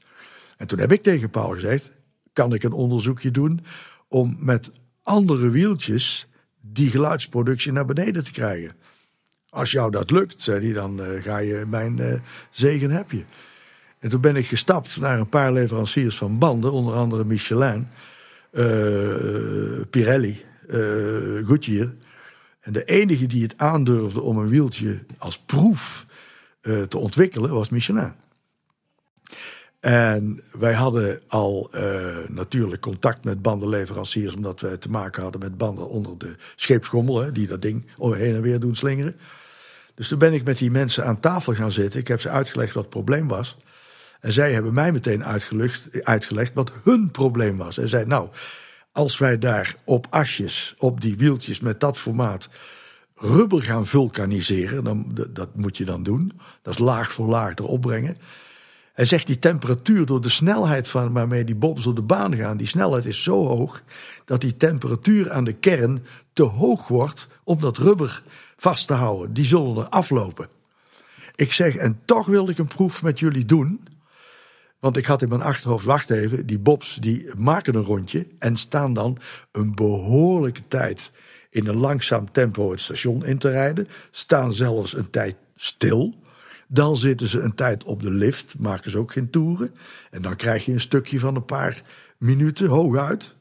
En toen heb ik tegen Paul gezegd: kan ik een onderzoekje doen om met andere wieltjes die geluidsproductie naar beneden te krijgen? Als jou dat lukt, zei hij, dan uh, ga je mijn uh, zegen heb je. En toen ben ik gestapt naar een paar leveranciers van banden, onder andere Michelin, uh, Pirelli, Goodyear. En de enige die het aandurfde om een wieltje als proef te ontwikkelen was Michelin. En wij hadden al uh, natuurlijk contact met bandenleveranciers, omdat we te maken hadden met banden onder de scheepschommel, hè, die dat ding heen en weer doen slingeren. Dus toen ben ik met die mensen aan tafel gaan zitten. Ik heb ze uitgelegd wat het probleem was. En zij hebben mij meteen uitgelegd, uitgelegd wat hun probleem was. En zei: Nou, als wij daar op asjes, op die wieltjes met dat formaat, rubber gaan vulkaniseren, dan, dat moet je dan doen. Dat is laag voor laag erop brengen. Hij zegt die temperatuur door de snelheid van waarmee die bobs op de baan gaan, die snelheid is zo hoog dat die temperatuur aan de kern te hoog wordt om dat rubber vast te houden. Die zullen er aflopen. Ik zeg, en toch wilde ik een proef met jullie doen. Want ik had in mijn achterhoofd, wacht even, die bobs die maken een rondje en staan dan een behoorlijke tijd in een langzaam tempo het station in te rijden. Staan zelfs een tijd stil. Dan zitten ze een tijd op de lift, maken ze ook geen toeren. En dan krijg je een stukje van een paar minuten hooguit.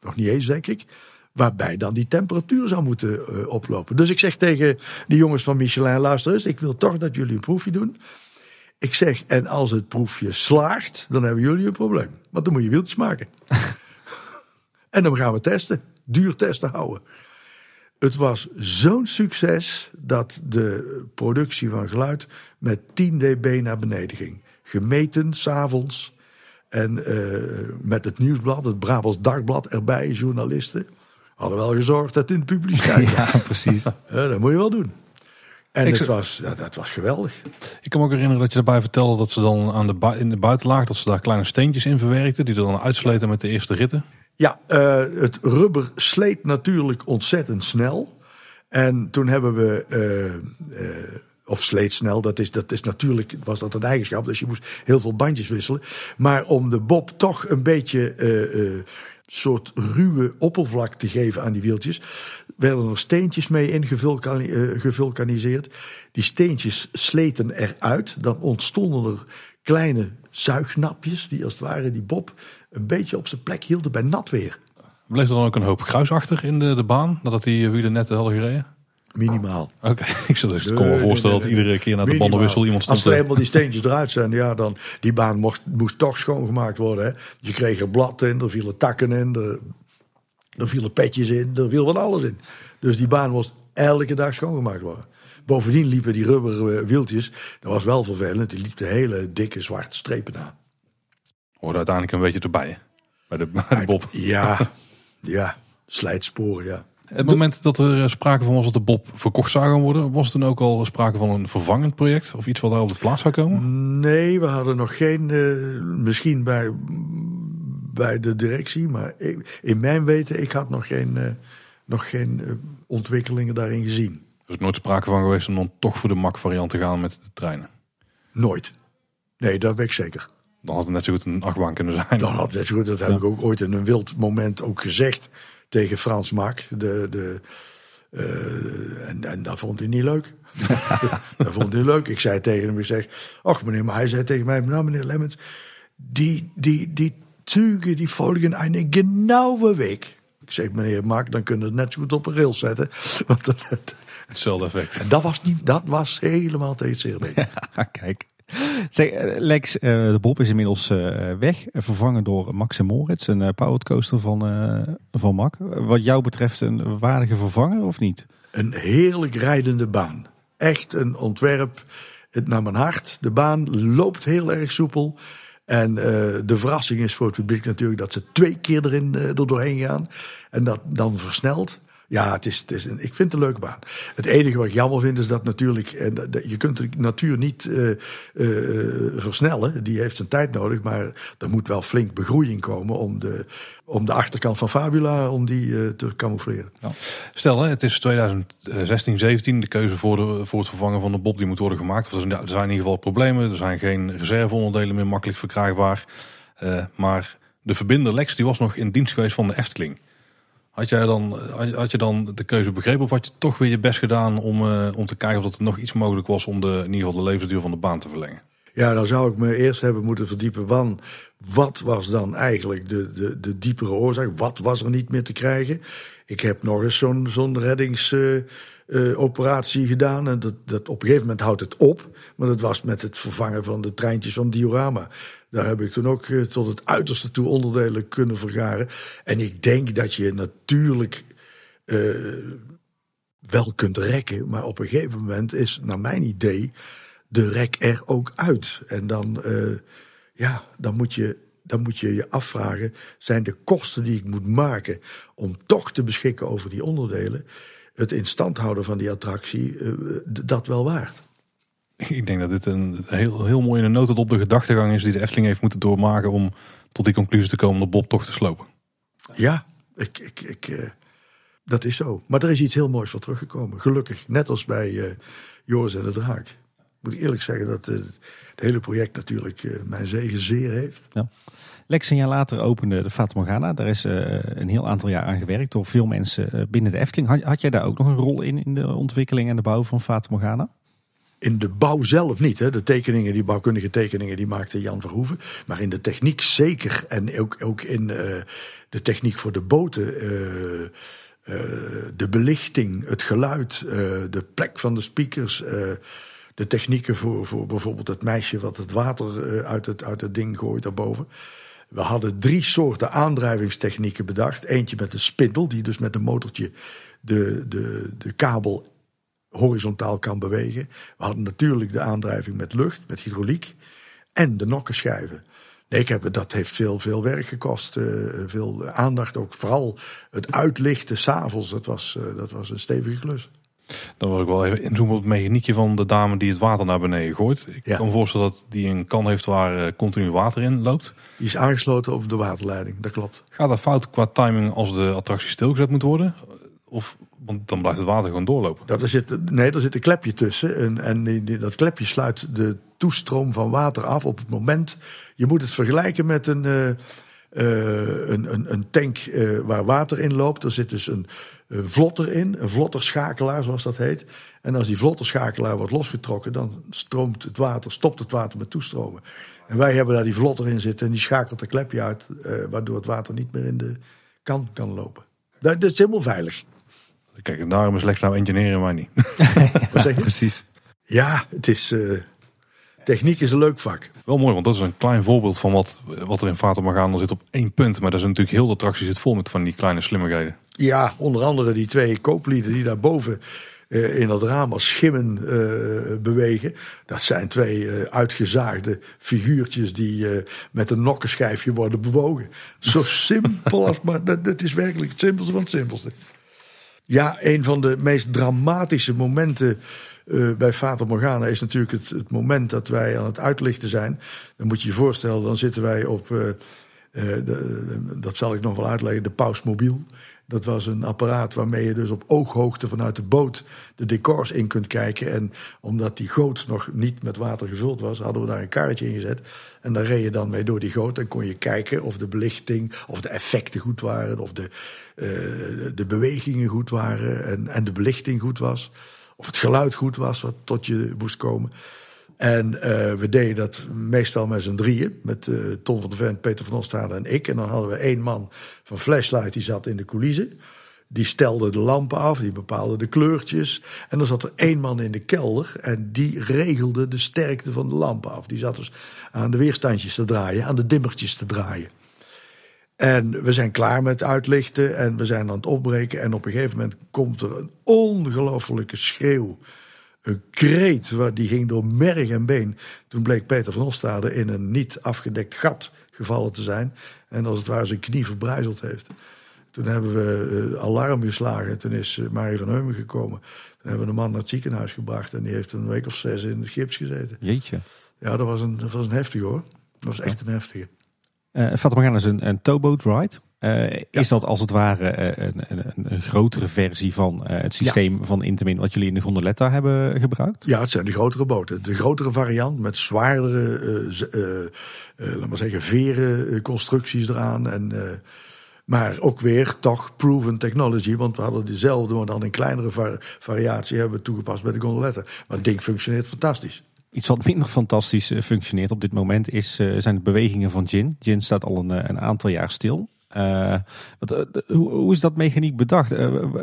Nog niet eens, denk ik. Waarbij dan die temperatuur zou moeten uh, oplopen. Dus ik zeg tegen die jongens van Michelin: luister eens, ik wil toch dat jullie een proefje doen. Ik zeg, en als het proefje slaagt, dan hebben jullie een probleem. Want dan moet je wieltjes maken. (laughs) en dan gaan we testen. Duur testen houden. Het was zo'n succes dat de productie van geluid met 10 dB naar beneden ging. Gemeten, s'avonds. En uh, met het nieuwsblad, het Brabants Dagblad erbij, journalisten. Hadden wel gezorgd dat in de publiciteit. (laughs) ja, precies. (laughs) Ja, dat moet je wel doen. En het was, dat, dat, was geweldig. Ik kan me ook herinneren dat je daarbij vertelde dat ze dan aan de in de buitenlaag, dat ze daar kleine steentjes in verwerkten, die er dan uitsleten met de eerste ritten. Ja, uh, het rubber sleet natuurlijk ontzettend snel. En toen hebben we, uh, uh, of sleet snel, dat is, dat is natuurlijk, was dat een eigenschap, dus je moest heel veel bandjes wisselen. Maar om de bob toch een beetje soort ruwe oppervlak te geven aan die wieltjes, werden er steentjes mee ingevulkaniseerd. Die steentjes sleten eruit, dan ontstonden er kleine zuignapjes, die als het ware die bob een beetje op zijn plek hielden bij nat weer. Bleef er dan ook een hoop gruis achter in de, de baan, nadat die wielen net hadden gereden? Minimaal. Oké, okay. (laughs) ik zou dus kon me voorstellen dat iedere keer naar de bandenwissel iemand stond. Als er helemaal die steentjes eruit zijn, ja, dan die baan moest, moest toch schoongemaakt worden. Hè. Je kreeg er blad in, er vielen takken in, er, er vielen petjes in, er viel van alles in. Dus die baan moest elke dag schoongemaakt worden. Bovendien liepen die rubberen wieltjes, dat was wel vervelend, die liepen hele dikke zwarte strepen aan. Hoorde uiteindelijk een beetje erbij, bij de, (laughs) bij de bob. Ja, ja, slijtsporen, ja. Het moment dat er eh, sprake van was dat de Bob verkocht zou gaan worden, was er toen ook al sprake van een vervangend project of iets wat daar op de plaats zou komen? Nee, we hadden nog geen, uh, misschien bij, bij de directie, maar ik, in mijn weten, ik had nog geen, uh, nog geen uh, ontwikkelingen daarin gezien. Er is nooit sprake van geweest om dan toch voor de MAC variant te gaan met de treinen? Nooit. Nee, dat weet ik zeker. Dan had het net zo goed een achtbaan kunnen zijn. Dan had het net zo goed, dat heb ja. ik ook ooit in een wild moment ook gezegd tegen Frans Mak. De, de, uh, en, en, dat vond hij niet leuk. (laughs) (laughs) dat vond hij leuk. Ik zei tegen hem, ik zeg, ach meneer, maar hij zei tegen mij, nou meneer Lemmens, die, die, die Züge die volgen een genauwe week. Ik zeg, meneer Mak, dan kunnen we het net zo goed op een rail zetten. (laughs) Want dat, Hetzelfde effect. En dat was, niet, dat was helemaal tegen het zeer Kijk. Zeg, eh, Lex, eh, de Bob is inmiddels uh, weg. Vervangen door Max en Moritz, een uh, powercoaster van, van Mac. Wat jou betreft een waardige vervanger of niet? Een heerlijk rijdende baan. Echt een ontwerp het naar mijn hart. De baan loopt heel erg soepel. En de verrassing is voor het publiek natuurlijk dat ze twee keer erin er doorheen gaan. En dat dan versnelt. Ja, het is, het is ik vind het een leuke baan. Het enige wat ik jammer vind is dat natuurlijk, en je kunt de natuur niet uh, uh, versnellen. Die heeft zijn tijd nodig, maar er moet wel flink begroeiing komen om de, om de achterkant van Fabula om die te camoufleren. Ja. Stel, hè, het is 2016, 17, de keuze voor, de, het vervangen van de bob die moet worden gemaakt. Er zijn in ieder geval problemen, er zijn geen reserveonderdelen meer makkelijk verkrijgbaar. maar de verbinder Lex die was nog in dienst geweest van de Efteling. Had, jij dan, had je dan de keuze begrepen of had je toch weer je best gedaan om, uh, om te kijken of het nog iets mogelijk was om de, in ieder geval de levensduur van de baan te verlengen? Ja, dan zou ik me eerst hebben moeten verdiepen van wat was dan eigenlijk de, de, de diepere oorzaak? Wat was er niet meer te krijgen? Ik heb nog eens zo'n zo'n reddingsoperatie uh, gedaan. En dat, dat op een gegeven moment houdt het op. Maar dat was met het vervangen van de treintjes van diorama. Daar heb ik toen ook uh, tot het uiterste toe onderdelen kunnen vergaren. En ik denk dat je natuurlijk uh, wel kunt rekken. Maar op een gegeven moment is, naar mijn idee, de rek er ook uit. En dan, ja, dan moet je dan moet je je afvragen: zijn de kosten die ik moet maken om toch te beschikken over die onderdelen, het in stand houden van die attractie, uh, dat wel waard? Ik denk dat dit een heel, heel mooi in een op de gedachtegang is die de Efteling heeft moeten doormaken om tot die conclusie te komen de Bob toch te slopen. Ja, ik, ik, ik, uh, dat is zo. Maar er is iets heel moois van teruggekomen. Gelukkig. Net als bij uh, Joris en de Draak. Moet ik eerlijk zeggen dat uh, het hele project natuurlijk mijn zegen zeer heeft. Ja. Lex, een jaar later opende de Fata Morgana. Daar is een heel aantal jaar aan gewerkt door veel mensen binnen de Efteling. Had, had jij daar ook nog een rol in, in de ontwikkeling en de bouw van Fata? In de bouw zelf niet. Hè. De tekeningen, die bouwkundige tekeningen, die maakte Jan Verhoeven. Maar in de techniek zeker. En ook, ook in uh, de techniek voor de boten. De belichting, het geluid, de plek van de speakers. de technieken voor, voor bijvoorbeeld het meisje wat het water uit, het, uit het ding gooit daarboven. We hadden drie soorten aandrijvingstechnieken bedacht. Eentje met een spindel, die dus met een motortje de, de, de kabel horizontaal kan bewegen. We hadden natuurlijk de aandrijving met lucht, met hydrauliek en de nokkenschijven. Nee, ik heb, dat heeft veel, veel werk gekost. Uh, veel aandacht ook. Vooral het uitlichten s'avonds. Dat was, uh, dat was een stevige klus. Dan wil ik wel even inzoomen op het mechaniekje van de dame die het water naar beneden gooit. Ik ja. kan me voorstellen dat die een kan heeft waar uh, continu water in loopt. Die is aangesloten op de waterleiding, dat klopt. Gaat dat fout qua timing als de attractie stilgezet moet worden? Of want dan blijft het water gewoon doorlopen. Dat er zit, nee, er zit een klepje tussen. En, en die, dat klepje sluit de toestroom van water af op het moment. Je moet het vergelijken met een, uh, een, een, een, tank uh, waar water in loopt. Er zit dus een, een vlotter in, een vlotterschakelaar zoals dat heet. En als die vlotterschakelaar wordt losgetrokken, dan stroomt het water, stopt het water met toestromen. En wij hebben daar die vlotter in zitten en die schakelt een klepje uit, waardoor het water niet meer in de kan kan lopen. Dat, dat is helemaal veilig. Kijk, en daarom is Lex nou engineeren, maar niet. (laughs) Wat zeg je? Precies. Ja, het is... Uh, techniek is een leuk vak. Wel mooi, want dat is een klein voorbeeld van wat, wat er in Fata Morgana zit op één punt. Maar dat is natuurlijk heel de attractie zit vol met van die kleine slimmigheden. Ja, onder andere die twee kooplieden die daarboven uh, in dat raam als schimmen uh, bewegen. Dat zijn twee uh, uitgezaagde figuurtjes die met een nokkenschijfje worden bewogen. Zo (laughs) simpel als maar, dat, dat is werkelijk het simpelste van het simpelste. Ja, een van de meest dramatische momenten uh, bij Fata Morgana is natuurlijk het, het, moment dat wij aan het uitlichten zijn. Dan moet je je voorstellen, dan zitten wij op, uh, uh, de, dat zal ik nog wel uitleggen, de Pausmobiel. Dat was een apparaat waarmee je dus op ooghoogte vanuit de boot de decors in kunt kijken. En omdat die goot nog niet met water gevuld was, hadden we daar een kaartje in gezet. En daar reed je dan mee door die goot en kon je kijken of de belichting, of de effecten goed waren, of de, de bewegingen goed waren en, en de belichting goed was. Of het geluid goed was wat tot je moest komen. En uh, we deden dat meestal met z'n drieën. Met uh, Tom van der Ven, Peter van Ostade en ik. En dan hadden we één man van Flashlight, die zat in de coulissen. Die stelde de lampen af, die bepaalde de kleurtjes. En dan zat er één man in de kelder en die regelde de sterkte van de lampen af. Die zat dus aan de weerstandjes te draaien, aan de dimmertjes te draaien. En we zijn klaar met uitlichten en we zijn aan het opbreken. En op een gegeven moment komt er een ongelofelijke schreeuw. Een kreet, waar die ging door merg en been. Toen bleek Peter van Ostade in een niet afgedekt gat gevallen te zijn. En als het ware zijn knie verbrijzeld heeft. Toen hebben we uh, alarm geslagen. Toen is uh, Marie van Heumen gekomen. Toen hebben we de man naar het ziekenhuis gebracht. En die heeft een week of zes in het gips gezeten. Jeetje. Ja, dat was een, dat was een heftige hoor. Dat was echt een heftige. Uh, Fatima is een, een towboat ride. Uh, ja. Is dat als het ware een, een, een grotere versie van uh, het systeem ja. van Intamin wat jullie in de Gondoletta hebben gebruikt? Ja, het zijn de grotere boten. De grotere variant met zwaardere, laat maar zeggen, veren constructies eraan. En, maar ook weer toch proven technology, want we hadden dezelfde, maar dan in kleinere var variatie hebben we toegepast bij de Gondoletta. Maar het ding functioneert fantastisch. Iets wat minder fantastisch functioneert op dit moment is, uh, zijn de bewegingen van Jin. Jin staat al een, een aantal jaar stil. Wat, hoe, hoe, is dat mechaniek bedacht?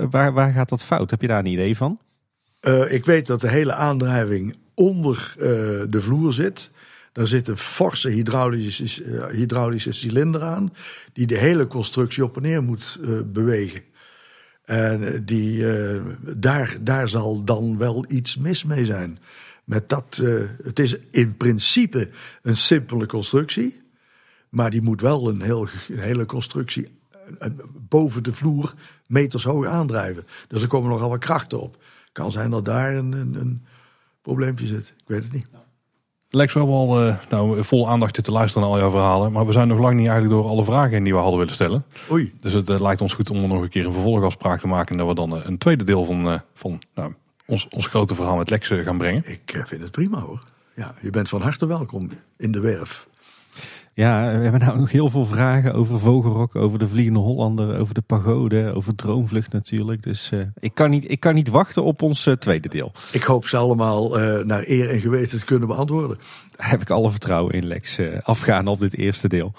waar, waar gaat dat fout? Heb je daar een idee van? ik weet dat de hele aandrijving onder de vloer zit. Daar zit een forse hydraulische, hydraulische cilinder aan, die de hele constructie op en neer moet bewegen. En die, daar, daar zal dan wel iets mis mee zijn met dat. Uh, het is in principe een simpele constructie. Maar die moet wel een, heel, een hele constructie een, boven de vloer meters hoog aandrijven. Dus er komen nogal wat krachten op. Kan zijn dat daar een, een, een probleempje zit. Ik weet het niet. Lex, we hebben al uh, nou, vol aandacht te luisteren naar al jouw verhalen. Maar we zijn nog lang niet eigenlijk door alle vragen die we hadden willen stellen. Oei. Dus het uh, lijkt ons goed om er nog een keer een vervolgafspraak te maken. En dat we dan uh, een tweede deel van, van nou, ons, ons grote verhaal met Lex gaan brengen. Ik vind het prima hoor. Ja, je bent van harte welkom in de werf. Ja, we hebben nou nog heel veel vragen over Vogelrok, over de Vliegende Hollander, over de pagode, over Droomvlucht natuurlijk. Dus uh, ik, kan niet, ik kan niet wachten op ons uh, tweede deel. Ik hoop ze allemaal uh, naar eer en geweten te kunnen beantwoorden. Daar heb ik alle vertrouwen in, Lex. afgaan op dit eerste deel.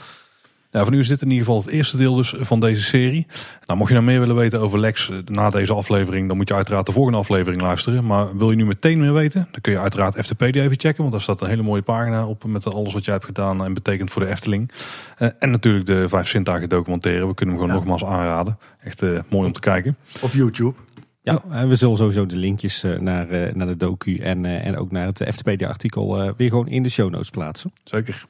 Ja, voor nu is dit in ieder geval het eerste deel dus van deze serie. Nou, mocht je nou meer willen weten over Lex na deze aflevering, dan moet je uiteraard de volgende aflevering luisteren. Maar wil je nu meteen meer weten, dan kun je uiteraard FTP even checken, want daar staat een hele mooie pagina op met alles wat jij hebt gedaan en betekent voor de Efteling. Uh, en natuurlijk de vijf zintuigen documentaire. We kunnen hem gewoon ja. nogmaals aanraden. Echt uh, mooi om te kijken. Op YouTube. Ja, en we zullen sowieso de linkjes naar, naar de docu en, en ook naar het FTP-artikel weer gewoon in de show notes plaatsen. Zeker.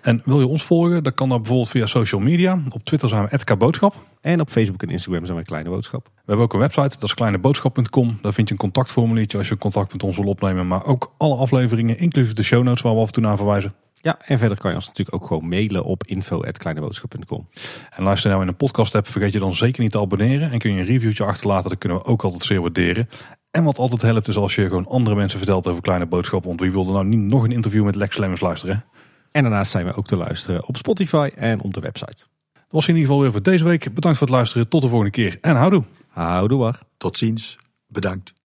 En wil je ons volgen? Dan kan dat bijvoorbeeld via social media. Op Twitter zijn we @kboodschap. En op Facebook en Instagram zijn we Kleine Boodschap. We hebben ook een website, dat is kleineboodschap.com. Daar vind je een contactformuliertje als je contact met ons wil opnemen. Maar ook alle afleveringen, inclusief de show notes waar we af en toe naar verwijzen. Ja, en verder kan je ons natuurlijk ook gewoon mailen op info.kleineboodschap.com. En luister nou in een podcast app, vergeet je dan zeker niet te abonneren. En kun je een reviewtje achterlaten, dat kunnen we ook altijd zeer waarderen. En wat altijd helpt is als je gewoon andere mensen vertelt over Kleine Boodschappen. Want wie wilde nou niet nog een interview met Lex Lemmens luisteren? En daarnaast zijn we ook te luisteren op Spotify en op de website. Dat was in ieder geval weer voor deze week. Bedankt voor het luisteren. Tot de volgende keer. En houdoe. Houdoe. Tot ziens. Bedankt.